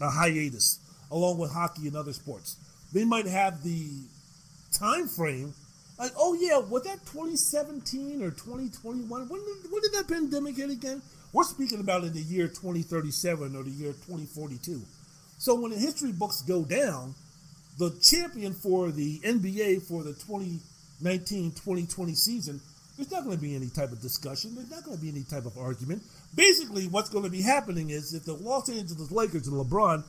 Speaker 1: a hiatus, along with hockey and other sports. They might have the time frame, like, oh yeah, was that 2017 or 2021? When when did that pandemic hit again? We're speaking about in the year 2037 or the year 2042. So when the history books go down, the champion for the NBA for the 2019-2020 season, there's not going to be any type of discussion. There's not going to be any type of argument. Basically, what's going to be happening is if the Los Angeles Lakers and LeBron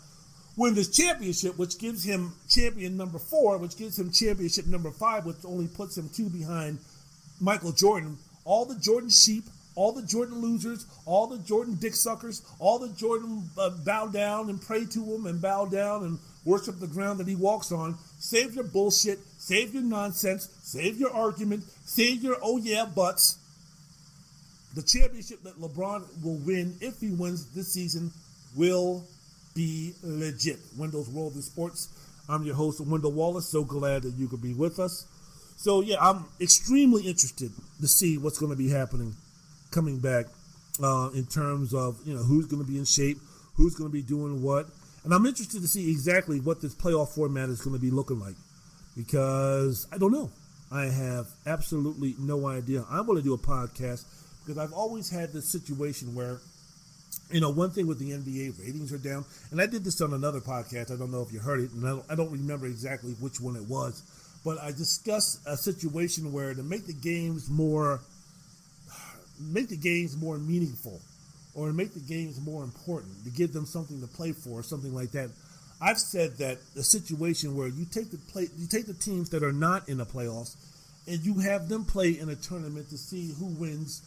Speaker 1: win this championship, which gives him champion number four, which gives him championship number five, which only puts him two behind Michael Jordan, all the Jordan sheep, all the Jordan losers, all the Jordan dick suckers, all the Jordan uh, bow down and pray to him and bow down and worship the ground that he walks on. Save your bullshit, save your nonsense, save your argument, save your oh yeah buts. The championship that LeBron will win if he wins this season will be legit. Wendell's World of Sports. I'm your host, Wendell Wallace. So glad that you could be with us. So yeah, I'm extremely interested to see what's going to be happening coming back uh, in terms of you know who's going to be in shape, who's going to be doing what, and I'm interested to see exactly what this playoff format is going to be looking like because I don't know. I have absolutely no idea. I'm going to do a podcast because I've always had this situation where you know, one thing with the NBA ratings are down, and I did this on another podcast. I don't know if you heard it, and I don't, I don't remember exactly which one it was, but I discussed a situation where to make the games more, make the games more meaningful, or make the games more important, to give them something to play for, or something like that. I've said that the situation where you take the play, you take the teams that are not in the playoffs, and you have them play in a tournament to see who wins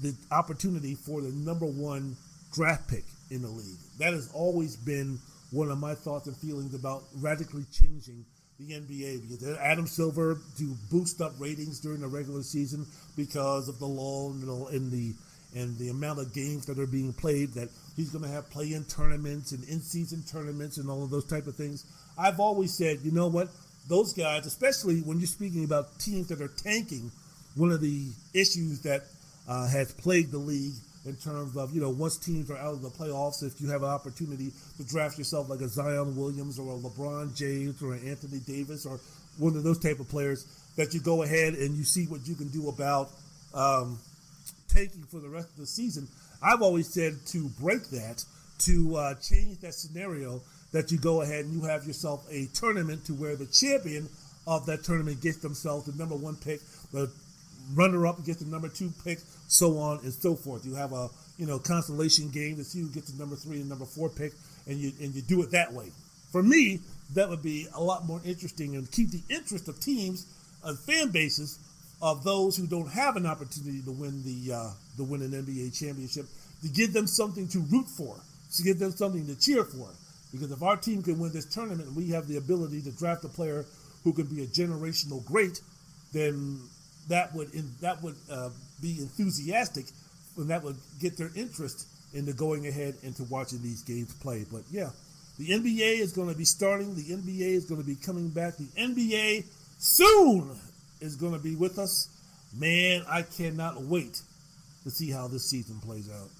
Speaker 1: the opportunity for the number one draft pick in the league. That has always been one of my thoughts and feelings about radically changing the NBA because Adam Silver to boost up ratings during the regular season because of the lull in the and the amount of games that are being played that he's going to have play-in tournaments and in-season tournaments and all of those type of things. I've always said, you know what, those guys, especially when you're speaking about teams that are tanking, one of the issues that uh, has plagued the league in terms of you know once teams are out of the playoffs, if you have an opportunity to draft yourself like a Zion Williams or a LeBron James or an Anthony Davis or one of those type of players, that you go ahead and you see what you can do about um, tanking for the rest of the season. I've always said to break that, to uh, change that scenario, that you go ahead and you have yourself a tournament to where the champion of that tournament gets themselves the number one pick, the runner up gets the number two pick, so on and so forth. You have a you know consolation game to see who gets the number three and number four pick, and you and you do it that way. For me, that would be a lot more interesting and keep the interest of teams and fan bases of those who don't have an opportunity to win the uh, to win an NBA championship to give them something to root for, to give them something to cheer for. Because if our team can win this tournament and we have the ability to draft a player who can be a generational great, then that would in, that would uh, be enthusiastic, and that would get their interest into going ahead and to watching these games play. But yeah, the NBA is going to be starting. The NBA is going to be coming back. The NBA soon is going to be with us. Man, I cannot wait to see how this season plays out.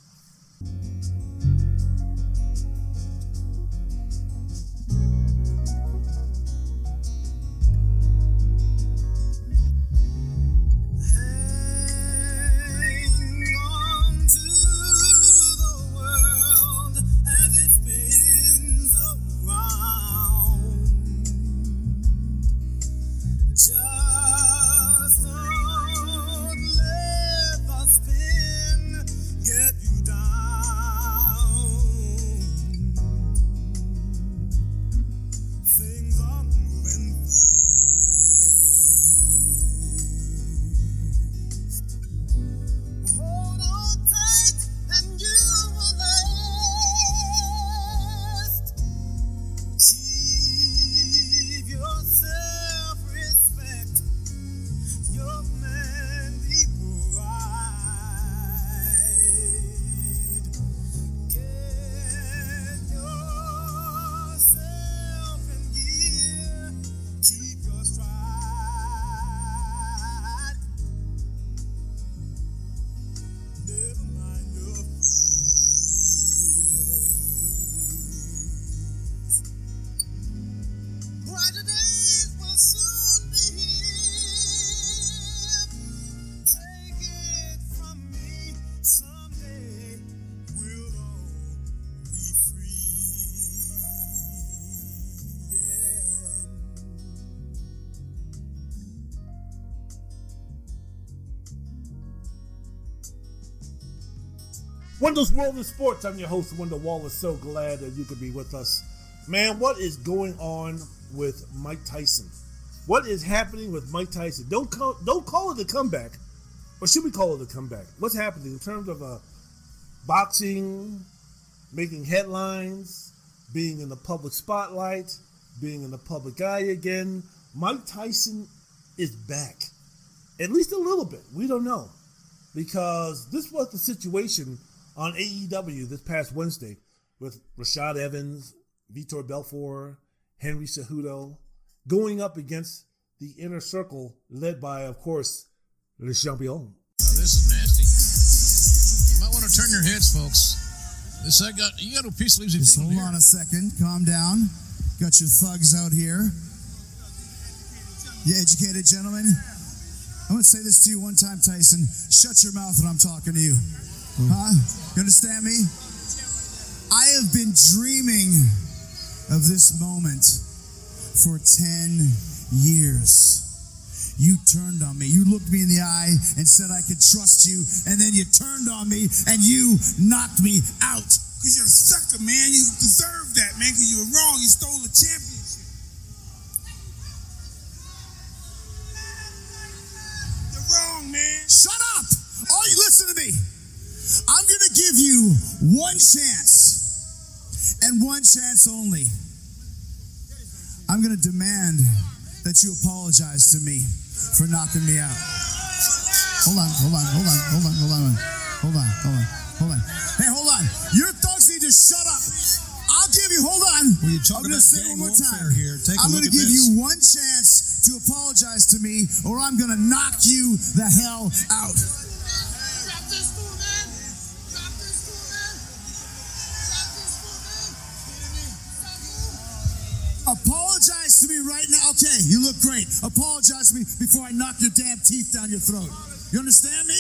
Speaker 1: Wendell's World of Sports. I'm your host, Wendell Wallace. So glad that you could be with us. Man, what is going on with Mike Tyson? What is happening with Mike Tyson? Don't call, don't call it a comeback. Or should we call it a comeback? What's happening in terms of uh, boxing, making headlines, being in the public spotlight, being in the public eye again? Mike Tyson is back. At least a little bit. We don't know because this was the situation on AEW this past Wednesday with Rashad Evans, Vitor Belfort, Henry Cejudo going up against the inner circle led by, of course, Le Champion.
Speaker 8: Oh, this is nasty. You might want to turn your heads, folks. This I got. You got a piece of leaves
Speaker 9: Just hold on a second. Calm down. Got your thugs out here. You educated gentlemen. I'm going to say this to you one time, Tyson. Shut your mouth when I'm talking to you. Huh? You understand me? I have been dreaming of this moment for 10 years. You turned on me. You looked me in the eye and said I could trust you, and then you turned on me and you knocked me out.
Speaker 10: Because you're a sucker, man. You deserve that, man, because you were wrong. You stole the championship.
Speaker 9: One chance, and one chance only. I'm gonna demand that you apologize to me for knocking me out. Hold on, hold on, hold on, hold on, hold on, hold on, hold on, hold on. Hey, hold on. Your thugs need to shut up. I'll give you. Hold on.
Speaker 8: Well,
Speaker 9: I'm gonna say it one more time.
Speaker 8: here. Take
Speaker 9: I'm gonna give
Speaker 8: this.
Speaker 9: you one chance to apologize to me, or I'm gonna knock you the hell out. You look great. Apologize to me before I knock your damn teeth down your throat. You understand me?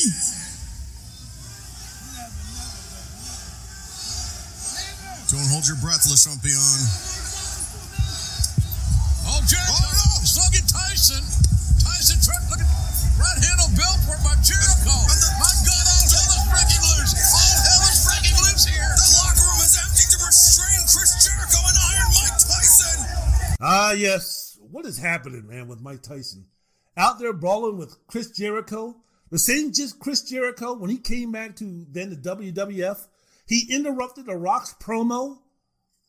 Speaker 8: Don't hold your breath, LeChampion. Oh, Jack! Oh, no! Slugging Tyson. Tyson tried look at right hand on Belfort by Jericho. My God, all hell is breaking loose. All hell is breaking loose here.
Speaker 10: The locker room is empty to restrain Chris Jericho and Iron Mike Tyson.
Speaker 1: Ah, yes. What is happening, man, with Mike Tyson? Out there brawling with Chris Jericho. The same just Chris Jericho, when he came back to then the WWF, he interrupted The Rock's promo.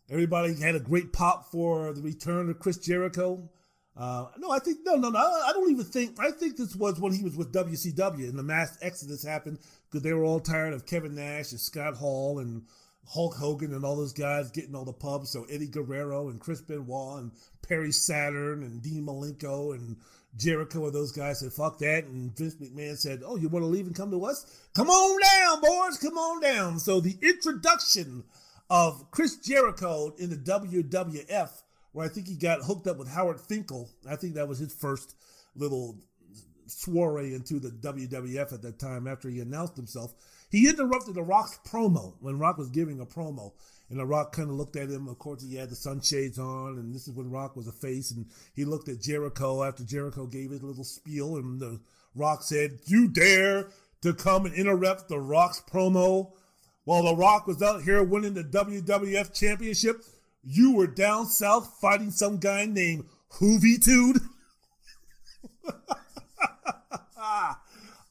Speaker 1: Everybody had a great pop for the return of Chris Jericho. Uh, no, I think, no, no, no. I don't even think, I think this was when he was with WCW and the mass exodus happened because they were all tired of Kevin Nash and Scott Hall and Hulk Hogan and all those guys getting all the pubs. So Eddie Guerrero and Chris Benoit and Perry Saturn and Dean Malenko and Jericho and those guys said, fuck that. And Vince McMahon said, oh, you want to leave and come to us? Come on down, boys. Come on down. So the introduction of Chris Jericho in the WWF, where I think he got hooked up with Howard Finkel. I think that was his first little soiree into the WWF at that time after he announced himself. He interrupted The Rock's promo when Rock was giving a promo. And The Rock kind of looked at him. Of course, he had the sunshades on, and this is when Rock was a face. And he looked at Jericho after Jericho gave his little spiel, and The Rock said, "You dare to come and interrupt The Rock's promo while The Rock was out here winning the WWF Championship? You were down south fighting some guy named Hoovy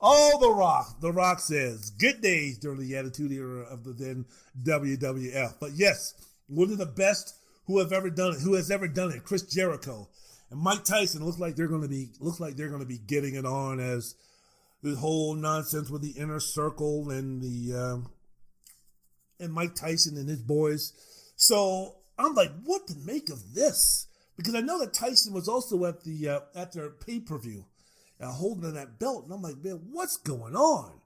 Speaker 1: Tude." Oh, The Rock. The Rock says, good days during the Attitude Era of the then WWF. But yes, one of the best who have ever done it, who has ever done it, Chris Jericho. And Mike Tyson looks like they're gonna be looks like they're gonna be getting it on as the whole nonsense with the inner circle and the um, and Mike Tyson and his boys. So I'm like, what to make of this? Because I know that Tyson was also at the uh, at their pay per view, holding that belt, and I'm like, man, what's going on?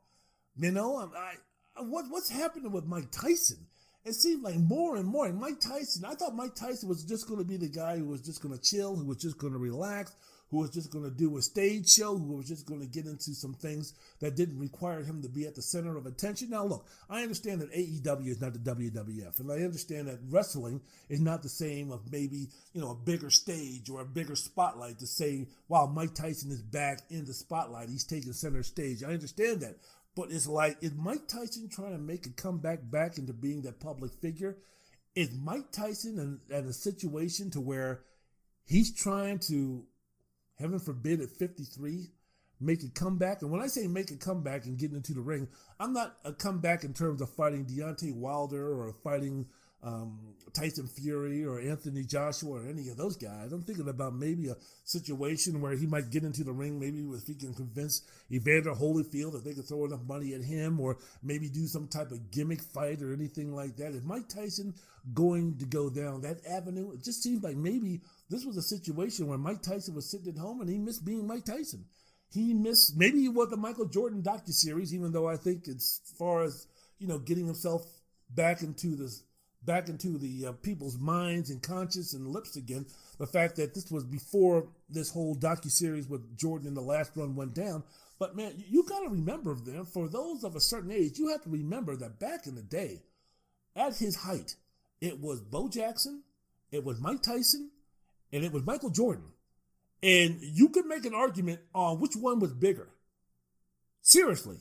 Speaker 1: You know, I'm, I what what's happening with Mike Tyson? It seemed like more and more. And Mike Tyson, I thought Mike Tyson was just going to be the guy who was just going to chill, who was just going to relax, who was just going to do a stage show, who was just going to get into some things that didn't require him to be at the center of attention. Now, look, I understand that AEW is not the WWF, and I understand that wrestling is not the same of maybe, you know, a bigger stage or a bigger spotlight to say, wow, Mike Tyson is back in the spotlight. He's taking center stage. I understand that. But it's like, is Mike Tyson trying to make a comeback back into being that public figure? Is Mike Tyson in, in a situation to where he's trying to, heaven forbid, at 53, make a comeback? And when I say make a comeback and get into the ring, I'm not a comeback in terms of fighting Deontay Wilder or fighting um, Tyson Fury or Anthony Joshua or any of those guys. I'm thinking about maybe a situation where he might get into the ring, maybe if he can convince Evander Holyfield that they can throw enough money at him, or maybe do some type of gimmick fight or anything like that. Is Mike Tyson going to go down that avenue? It just seems like maybe this was a situation where Mike Tyson was sitting at home and he missed being Mike Tyson. He missed maybe he was the Michael Jordan docu series, even though I think as far as you know getting himself back into this back into the uh, people's minds and conscience and lips again. The fact that this was before this whole docu series with Jordan in the last run went down. But man, you got to remember them. For those of a certain age, you have to remember that back in the day, at his height, it was Bo Jackson, it was Mike Tyson, and it was Michael Jordan. And you could make an argument on which one was bigger. Seriously.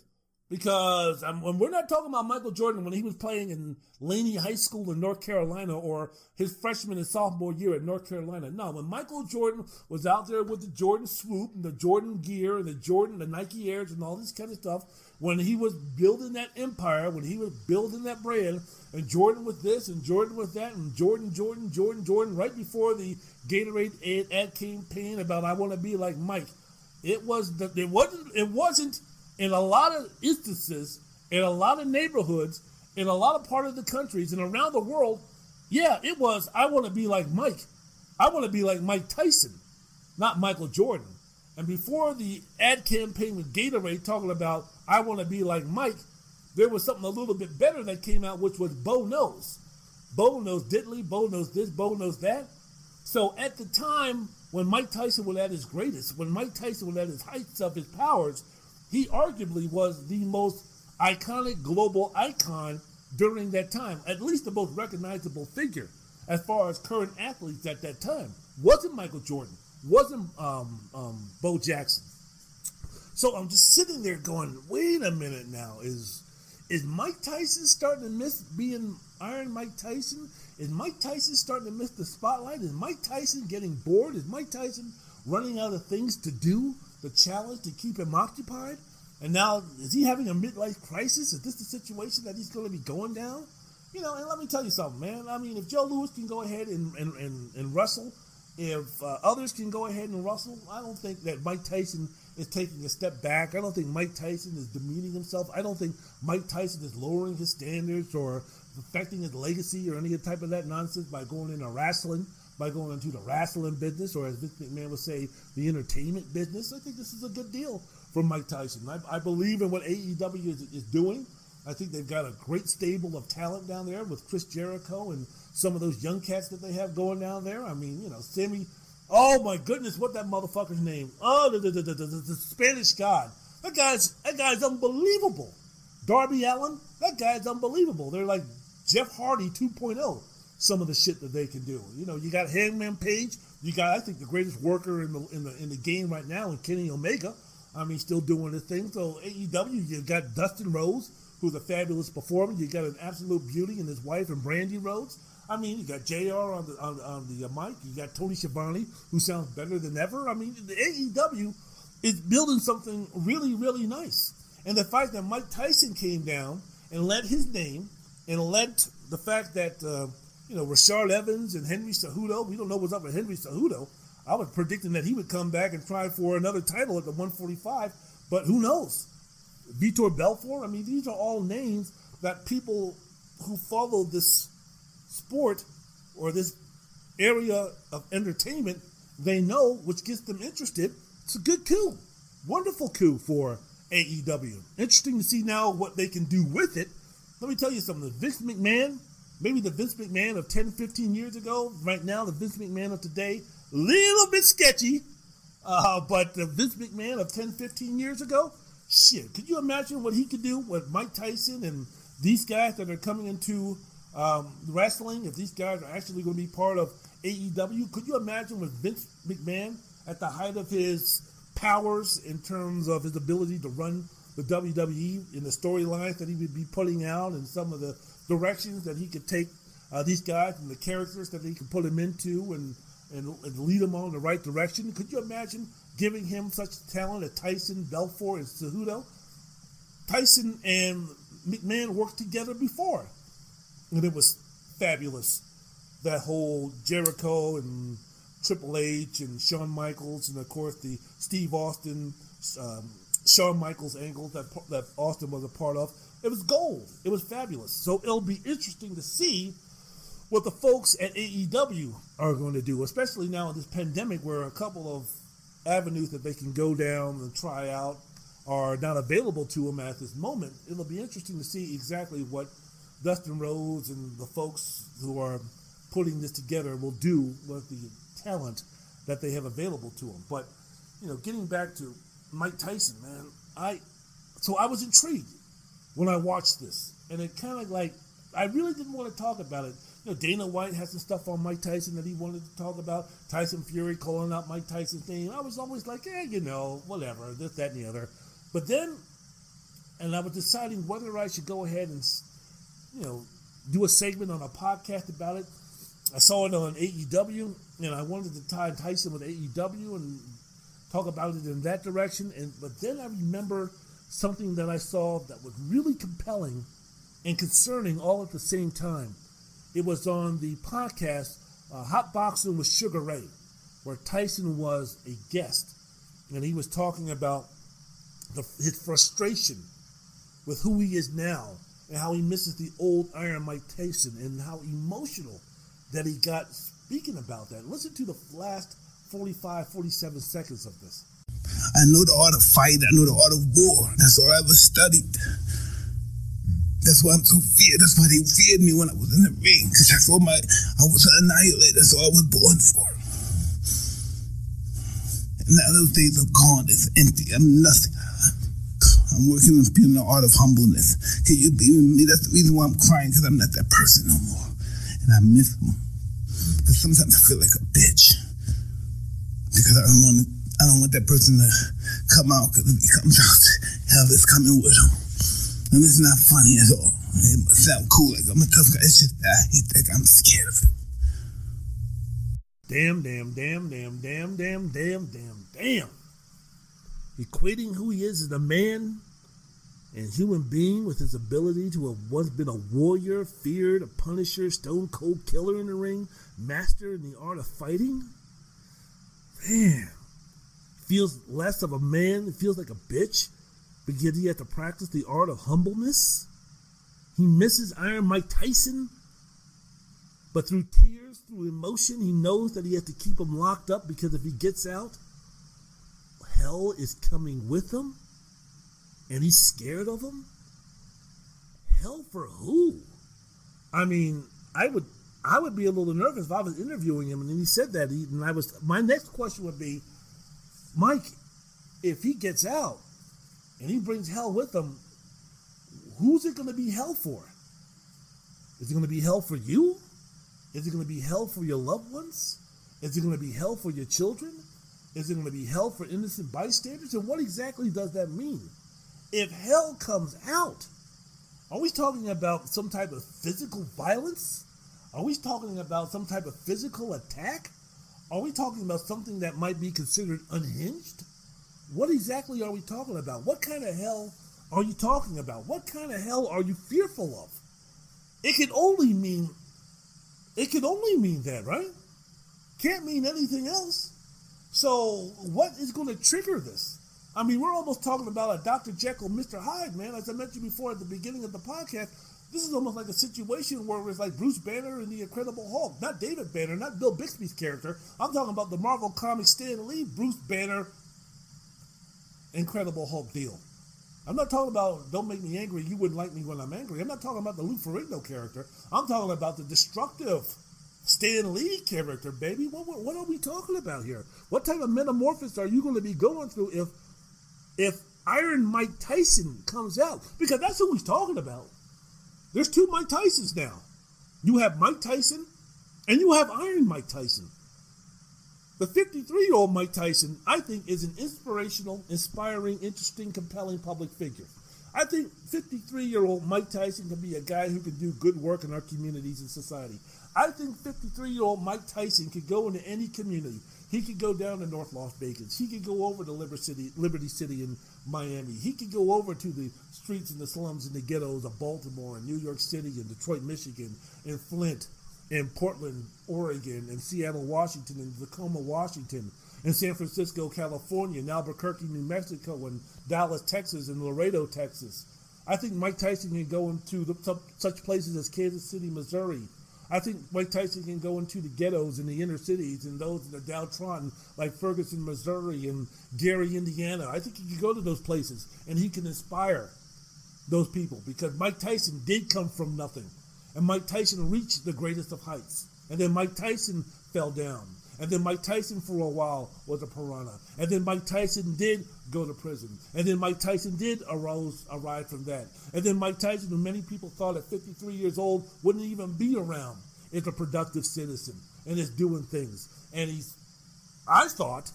Speaker 1: Because um, when we're not talking about Michael Jordan when he was playing in Laney High School in North Carolina or his freshman and sophomore year at North Carolina. No, when Michael Jordan was out there with the Jordan swoop and the Jordan gear and the Jordan, the Nike Airs and all this kind of stuff, when he was building that empire, when he was building that brand, and Jordan with this and Jordan with that, and Jordan, Jordan, Jordan, Jordan, right before the Gatorade ad, ad campaign about I want to be like Mike. It was the, it wasn't it wasn't in a lot of instances, in a lot of neighborhoods, in a lot of part of the countries and around the world, yeah, it was I want to be like Mike. I want to be like Mike Tyson, not Michael Jordan. And before the ad campaign with Gatorade talking about I want to be like Mike, there was something a little bit better that came out, which was Bo knows. Bo knows diddly, Bo knows this, Bo knows that. So at the time when Mike Tyson was at his greatest, when Mike Tyson was at his heights of his powers, he arguably was the most iconic global icon during that time, at least the most recognizable figure as far as current athletes at that time. Wasn't Michael Jordan, wasn't um, um, Bo Jackson. So I'm just sitting there going, wait a minute now, is is Mike Tyson starting to miss being Iron Mike Tyson? Is Mike Tyson starting to miss the spotlight? Is Mike Tyson getting bored? Is Mike Tyson running out of things to do? The challenge to keep him occupied? And now, is he having a midlife crisis? Is this the situation that he's going to be going down? You know, and let me tell you something, man. I mean, if Joe Louis can go ahead and, and, and, and wrestle, if uh, others can go ahead and wrestle, I don't think that Mike Tyson is taking a step back. I don't think Mike Tyson is demeaning himself. I don't think Mike Tyson is lowering his standards or affecting his legacy or any type of that nonsense by going into wrestling, by going into the wrestling business, or as Vince McMahon would say, the entertainment business. I think this is a good deal for Mike Tyson. I, I believe in what AEW is, is doing. I think they've got a great stable of talent down there with Chris Jericho and some of those young cats that they have going down there. I mean, you know, Sammy. Oh my goodness, what that motherfucker's name? Oh, the, the, the, the, Spanish God. That guy's that guy's unbelievable. Darby Allin, that guy's unbelievable. They're like Jeff Hardy 2.0. Some of the shit that they can do. You know, you got Hangman Page. You got, I think, the greatest worker in the in the in the game right now, in Kenny Omega. I mean, still doing his thing. So AEW, you got Dustin Rhodes, who's a fabulous performer. You got an absolute beauty in his wife and Brandi Rhodes. I mean, you got Jr. on the on, on the mic. You got Tony Schiavone, who sounds better than ever. I mean, the AEW is building something really, really nice. And the fact that Mike Tyson came down and led his name and led the fact that uh, you know Rashad Evans and Henry Cejudo, we don't know what's up with Henry Cejudo. I was predicting that he would come back and try for another title at the 145, but who knows? Vitor Belfort. I mean, these are all names that people who follow this sport or this area of entertainment they know, which gets them interested. It's a good coup, wonderful coup for AEW. Interesting to see now what they can do with it. Let me tell you something. Vince McMahon, maybe the Vince McMahon of 10, 15 years ago, right now the Vince McMahon of today, a little bit sketchy. Uh, but the Vince McMahon of 10, 15 years ago, shit, could you imagine what he could do with Mike Tyson and these guys that are coming into um, wrestling? If these guys are actually going to be part of AEW, could you imagine with Vince McMahon at the height of his powers in terms of his ability to run the WWE in the storylines that he would be putting out and some of the directions that he could take uh, these guys and the characters that he could put them into and, and, and lead them all in the right direction. Could you imagine giving him such talent as Tyson, Belfort, and Cejudo? Tyson and McMahon worked together before, and it was fabulous. That whole Jericho and Triple H and Shawn Michaels, and of course the Steve Austin, um, Shawn Michaels angle that that Austin was a part of. It was gold. It was fabulous. So it'll be interesting to see what the folks at AEW are going to do, especially now in this pandemic, where a couple of avenues that they can go down and try out are not available to them at this moment. It'll be interesting to see exactly what Dustin Rhodes and the folks who are putting this together will do with the talent that they have available to them. But you know, getting back to Mike Tyson, man, I so I was intrigued when I watched this, and it kind of like I really didn't want to talk about it. You know, Dana White has some stuff on Mike Tyson that he wanted to talk about. Tyson Fury calling out Mike Tyson's name. I was always like, yeah, you know, whatever, this, that, and the other. But then, and I was deciding whether I should go ahead and, you know, do a segment on a podcast about it. I saw it on AEW, and I wanted to tie Tyson with AEW and talk about it in that direction. And but then I remember something that I saw that was really compelling and concerning all at the same time. It was on the podcast uh, Hot Boxing with Sugar Ray, where Tyson was a guest, and he was talking about the, his frustration with who he is now and how he misses the old Iron Mike Tyson and how emotional that he got speaking about that. Listen to the last 45, 47 seconds of this.
Speaker 10: I know the art of fight. I know the art of war. That's all I ever studied. That's why I'm so feared. That's why they feared me when I was in the ring. Because that's all my, I was an annihilator. That's all I was born for. And now those days are gone. It's empty. I'm nothing. I'm working on being the art of humbleness. Can you be with me? That's the reason why I'm crying, because I'm not that person no more. And I miss them. Because sometimes I feel like a bitch. Because I don't want to, I don't want that person to come out, because if he comes out, hell is coming with him. And it's not funny at all. It must sound cool, like I'm a tough guy. It's just that that guy. I'm scared of him.
Speaker 1: Damn, damn, damn, damn, damn, damn, damn, damn, damn. Equating who he is as a man and human being with his ability to have once been a warrior, feared, a punisher, stone cold killer in the ring, master in the art of fighting. Man, feels less of a man, feels like a bitch because he had to practice the art of humbleness. He misses Iron Mike Tyson, but through tears, through emotion, he knows that he has to keep him locked up because if he gets out, hell is coming with him and he's scared of him? Hell for who? I mean, I would I would be a little nervous if I was interviewing him and he said that. He, and I was my next question would be, Mike, if he gets out and he brings hell with him, who's it going to be hell for? Is it going to be hell for you? Is it going to be hell for your loved ones? Is it going to be hell for your children? Is it going to be hell for innocent bystanders? And what exactly does that mean? If hell comes out, are we talking about some type of physical violence? Are we talking about some type of physical attack? Are we talking about something that might be considered unhinged? What exactly are we talking about? What kind of hell are you talking about? What kind of hell are you fearful of? It can only mean it can only mean that, right? Can't mean anything else. So what is going to trigger this? I mean, we're almost talking about a Dr. Jekyll, Mr. Hyde, man. As I mentioned before at the beginning of the podcast, this is almost like a situation where it's like Bruce Banner and the Incredible Hulk. Not David Banner, not Bill Bixby's character. I'm talking about the Marvel Comics Stan Lee, Bruce Banner, Incredible Hulk deal. I'm not talking about don't make me angry, you wouldn't like me when I'm angry. I'm not talking about the Lou Ferrigno character. I'm talking about the destructive Stan Lee character, baby. What, what, what are we talking about here? What type of metamorphosis are you going to be going through if if Iron Mike Tyson comes out? Because that's who he's talking about. There's two Mike Tysons now. You have Mike Tyson and you have Iron Mike Tyson. The 53 year old Mike Tyson, I think, is an inspirational, inspiring, interesting, compelling public figure. I think 53 year old Mike Tyson can be a guy who can do good work in our communities and society. I think 53 year old Mike Tyson could go into any community. He could go down to North Las Vegas. He could go over to Liberty City, Liberty City in Miami. He could go over to the streets and the slums and the ghettos of Baltimore and New York City and Detroit, Michigan, and Flint in Portland, Oregon, and Seattle, Washington, and Tacoma, Washington, and San Francisco, California, and Albuquerque, New Mexico, and Dallas, Texas, and Laredo, Texas. I think Mike Tyson can go into the, such places as Kansas City, Missouri. I think Mike Tyson can go into the ghettos and the inner cities and those that are downtrodden, like Ferguson, Missouri, and Gary, Indiana. I think he can go to those places and he can inspire those people because Mike Tyson did come from nothing. And Mike Tyson reached the greatest of heights. And then Mike Tyson fell down. And then Mike Tyson for a while was a piranha. And then Mike Tyson did go to prison. And then Mike Tyson did arose arrive from that. And then Mike Tyson, who many people thought at 53 years old wouldn't even be around, is a productive citizen and is doing things. And he's, I thought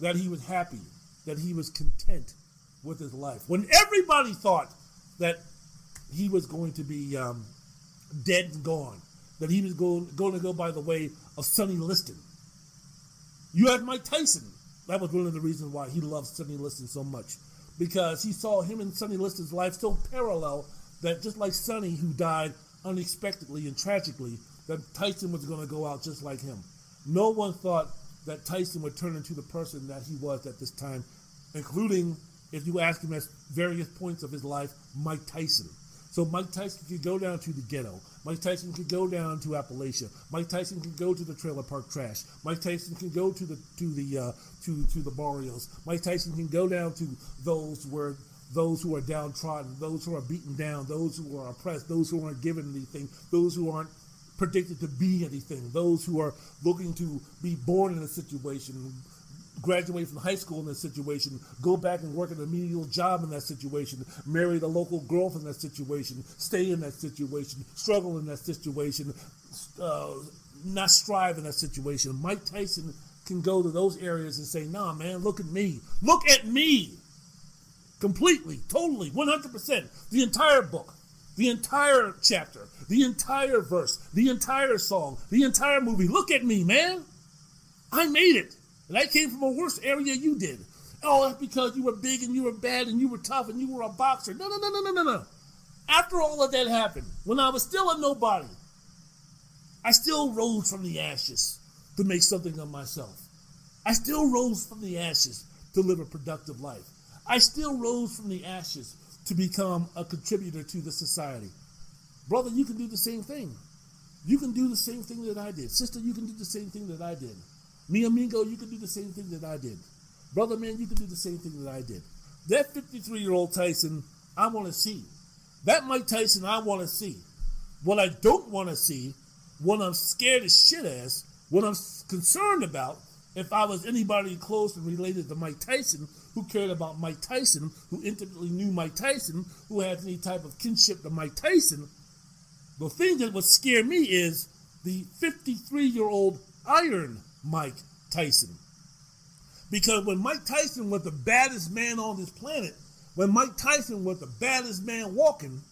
Speaker 1: that he was happy, that he was content with his life. When everybody thought that he was going to be um, dead and gone, that he was going, going to go by the way of Sonny Liston. You had Mike Tyson. That was one of the reasons why he loved Sonny Liston so much. Because he saw him and Sonny Liston's life so parallel that just like Sonny, who died unexpectedly and tragically, that Tyson was going to go out just like him. No one thought that Tyson would turn into the person that he was at this time, including, if you ask him at various points of his life, Mike Tyson. So Mike Tyson could go down to the ghetto. Mike Tyson could go down to Appalachia. Mike Tyson could go to the trailer park trash. Mike Tyson can go to the to the uh, to to the barrios. Mike Tyson can go down to those where those who are downtrodden, those who are beaten down, those who are oppressed, those who aren't given anything, those who aren't predicted to be anything, those who are looking to be born in a situation, graduate from high school in that situation, go back and work at a menial job in that situation, marry the local girl in that situation, stay in that situation, struggle in that situation, uh, not strive in that situation. Mike Tyson can go to those areas and say, nah, man, look at me. Look at me. Completely, totally, 100%. The entire book, the entire chapter, the entire verse, the entire song, the entire movie. Look at me, man. I made it. And I came from a worse area you did. Oh, that's because you were big and you were bad and you were tough and you were a boxer. No, no, no, no, no, no, no. After all of that happened, when I was still a nobody, I still rose from the ashes to make something of myself. I still rose from the ashes to live a productive life. I still rose from the ashes to become a contributor to the society. Brother, you can do the same thing. You can do the same thing that I did. Sister, you can do the same thing that I did. Me, Amigo, you can do the same thing that I did. Brother, man, you can do the same thing that I did. That 53 year old Tyson, I want to see. That Mike Tyson, I want to see. What I don't want to see, what I'm scared as shit as, what I'm concerned about, if I was anybody close and related to Mike Tyson, who cared about Mike Tyson, who intimately knew Mike Tyson, who had any type of kinship to Mike Tyson, the thing that would scare me is the 53 year old Iron Mike Tyson. Because when Mike Tyson was the baddest man on this planet, when Mike Tyson was the baddest man walking,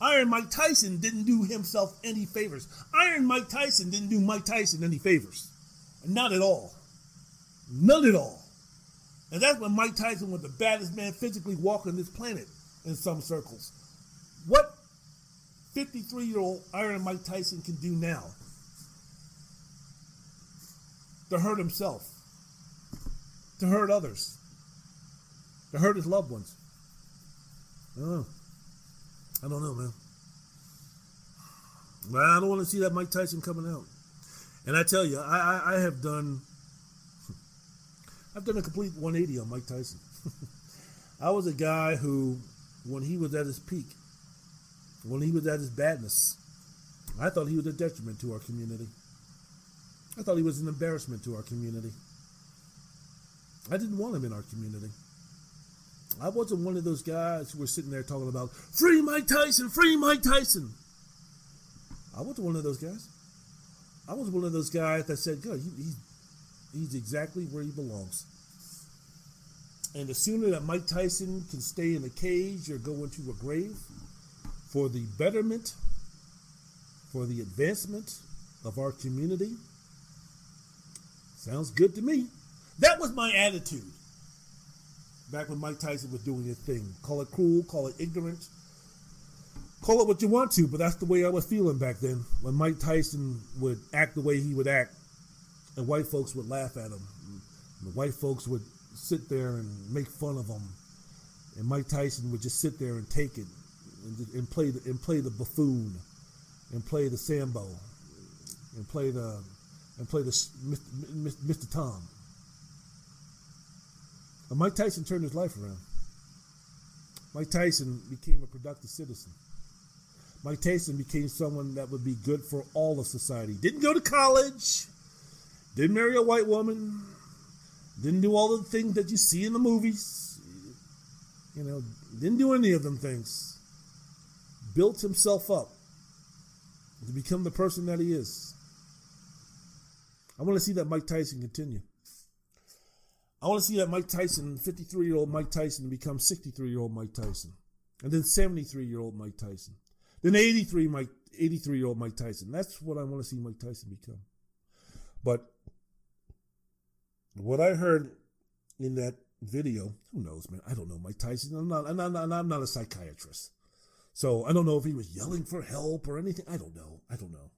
Speaker 1: Iron Mike Tyson didn't do himself any favors. Iron Mike Tyson didn't do Mike Tyson any favors. Not at all. None at all. And that's when Mike Tyson was the baddest man physically walking this planet in some circles. What 53 year old Iron Mike Tyson can do now to hurt himself, to hurt others, to hurt his loved ones. I don't know. I don't know, man. But I don't want to see that Mike Tyson coming out. And I tell you, I, I, I have done, I've done a complete 180 on Mike Tyson. I was a guy who, when he was at his peak, when he was at his badness, I thought he was a detriment to our community. I thought he was an embarrassment to our community. I didn't want him in our community. I wasn't one of those guys who were sitting there talking about free Mike Tyson, free Mike Tyson. I wasn't one of those guys. I was one of those guys that said, "Good, he, he's he's exactly where he belongs." And the sooner that Mike Tyson can stay in a cage or go into a grave, for the betterment, for the advancement of our community, sounds good to me. That was my attitude back when Mike Tyson was doing his thing. Call it cruel, call it ignorant, call it what you want to, but that's the way I was feeling back then when Mike Tyson would act the way he would act, and white folks would laugh at him. And the white folks would sit there and make fun of him, and Mike Tyson would just sit there and take it and, and play the and play the buffoon, and play the Sambo, and play the and play Mr. Mr. Tom. And Mike Tyson turned his life around. Mike Tyson became a productive citizen. Mike Tyson became someone that would be good for all of society. Didn't go to college. Didn't marry a white woman. Didn't do all the things that you see in the movies. You know, didn't do any of them things. Built himself up to become the person that he is. I want to see that Mike Tyson continue. I want to see that Mike Tyson, 53 year old Mike Tyson, become 63 year old Mike Tyson. And then 73 year old Mike Tyson. Then 83 Mike 83 year old Mike Tyson. That's what I want to see Mike Tyson become. But what I heard in that video, who knows, man? I don't know Mike Tyson. I'm not, I'm not, I'm not a psychiatrist. So I don't know if he was yelling for help or anything. I don't know. I don't know.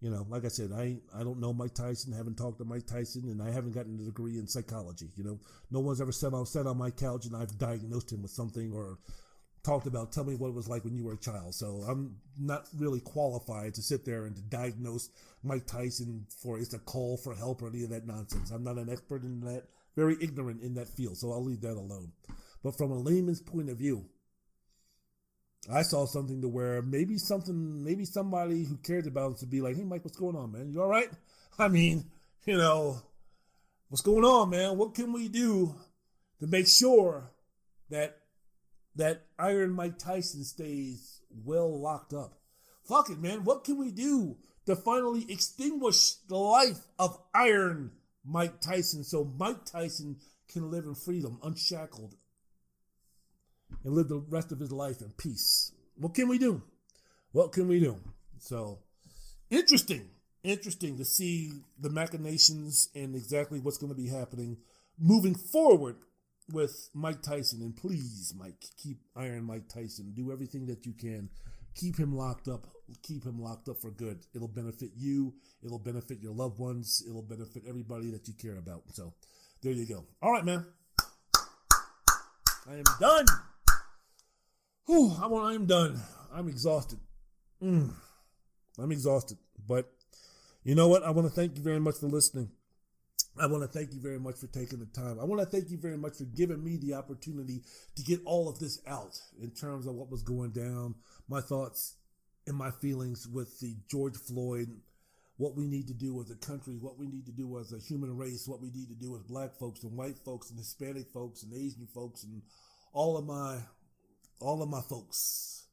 Speaker 1: You know, like I said, I I don't know Mike Tyson. Haven't talked to Mike Tyson, and I haven't gotten a degree in psychology. You know, no one's ever sat on sat on my couch and I've diagnosed him with something or talked about. Tell me what it was like when you were a child. So I'm not really qualified to sit there and to diagnose Mike Tyson for it's a call for help or any of that nonsense. I'm not an expert in that. Very ignorant in that field. So I'll leave that alone. But from a layman's point of view, I saw something to where maybe something, maybe somebody who cared about us would be like, "Hey, Mike, what's going on, man? You all right?" I mean, you know, what's going on, man? What can we do to make sure that that Iron Mike Tyson stays well locked up? Fuck it, man. What can we do to finally extinguish the life of Iron Mike Tyson so Mike Tyson can live in freedom, unshackled, and live the rest of his life in peace. What can we do? What can we do? So interesting, interesting to see the machinations and exactly what's going to be happening moving forward with Mike Tyson. And please, Mike, keep Iron Mike Tyson. Do everything that you can. Keep him locked up. Keep him locked up for good. It'll benefit you. It'll benefit your loved ones. It'll benefit everybody that you care about. So there you go. All right, man. I am done. Whew, I'm, I'm done. I'm exhausted. Mm, I'm exhausted. But you know what? I want to thank you very much for listening. I want to thank you very much for taking the time. I want to thank you very much for giving me the opportunity to get all of this out in terms of what was going down, my thoughts and my feelings with the George Floyd, what we need to do as a country, what we need to do as a human race, what we need to do as black folks and white folks and Hispanic folks and Asian folks and all of my all of my folks,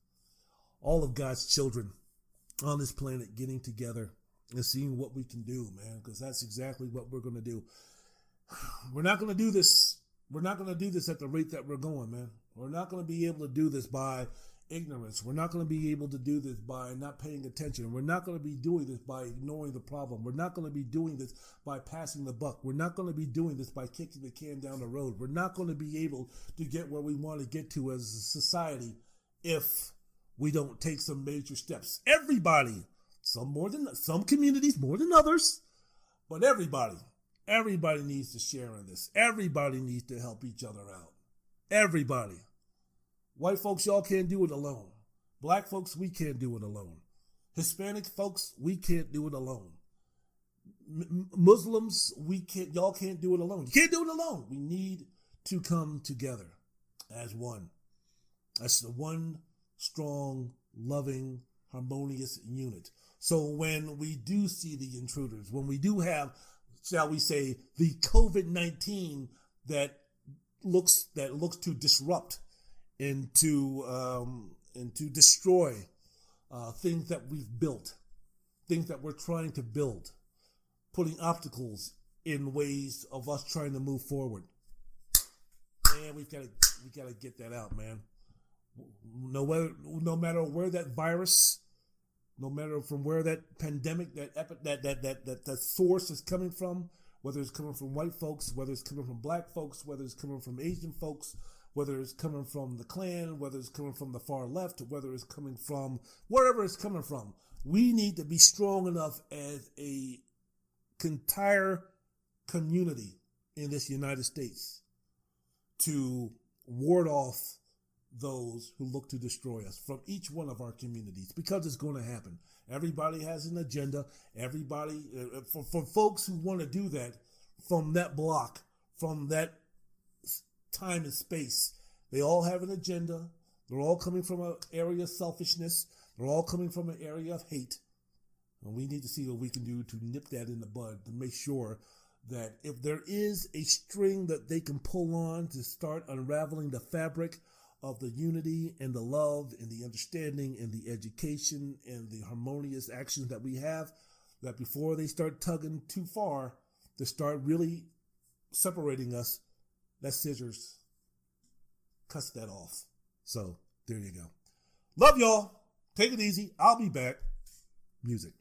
Speaker 1: all of God's children on this planet getting together and seeing what we can do, man, because that's exactly what we're going to do. We're not going to do this. We're not going to do this at the rate that we're going, man. We're not going to be able to do this by ignorance. We're not going to be able to do this by not paying attention. We're not going to be doing this by ignoring the problem. We're not going to be doing this by passing the buck. We're not going to be doing this by kicking the can down the road. We're not going to be able to get where we want to get to as a society if we don't take some major steps. Everybody, some more than some communities more than others, but everybody, everybody needs to share in this. Everybody needs to help each other out. Everybody. White folks, y'all can't do it alone. Black folks, we can't do it alone. Hispanic folks, we can't do it alone. M- Muslims, we can't. Y'all can't do it alone. You can't do it alone. We need to come together as one. As the one strong, loving, harmonious unit. So when we do see the intruders, when we do have, shall we say, the COVID nineteen that looks that looks to disrupt and to um, and to destroy uh, things that we've built, things that we're trying to build, putting obstacles in ways of us trying to move forward. Man, we've got to we got to get that out, man. No matter no matter where that virus, no matter from where that pandemic, that epi- that, that that that that source is coming from, whether it's coming from white folks, whether it's coming from black folks, whether it's coming from Asian folks, whether it's coming from the Klan, whether it's coming from the far left, whether it's coming from wherever it's coming from, we need to be strong enough as a entire community in this United States to ward off those who look to destroy us from each one of our communities because it's going to happen. Everybody has an agenda. Everybody, uh, for, for folks who want to do that from that block, from that time and space, they all have an agenda. They're all coming from an area of selfishness. They're all coming from an area of hate.
Speaker 3: And we need to see what we can do to nip that in the bud to make sure that if there is a string that they can pull on to start unraveling the fabric of the unity and the love and the understanding and the education and the harmonious actions that we have, that before they start tugging too far, to start really separating us, that scissors cuts that off. So there you go. Love y'all. Take it easy. I'll be back. Music.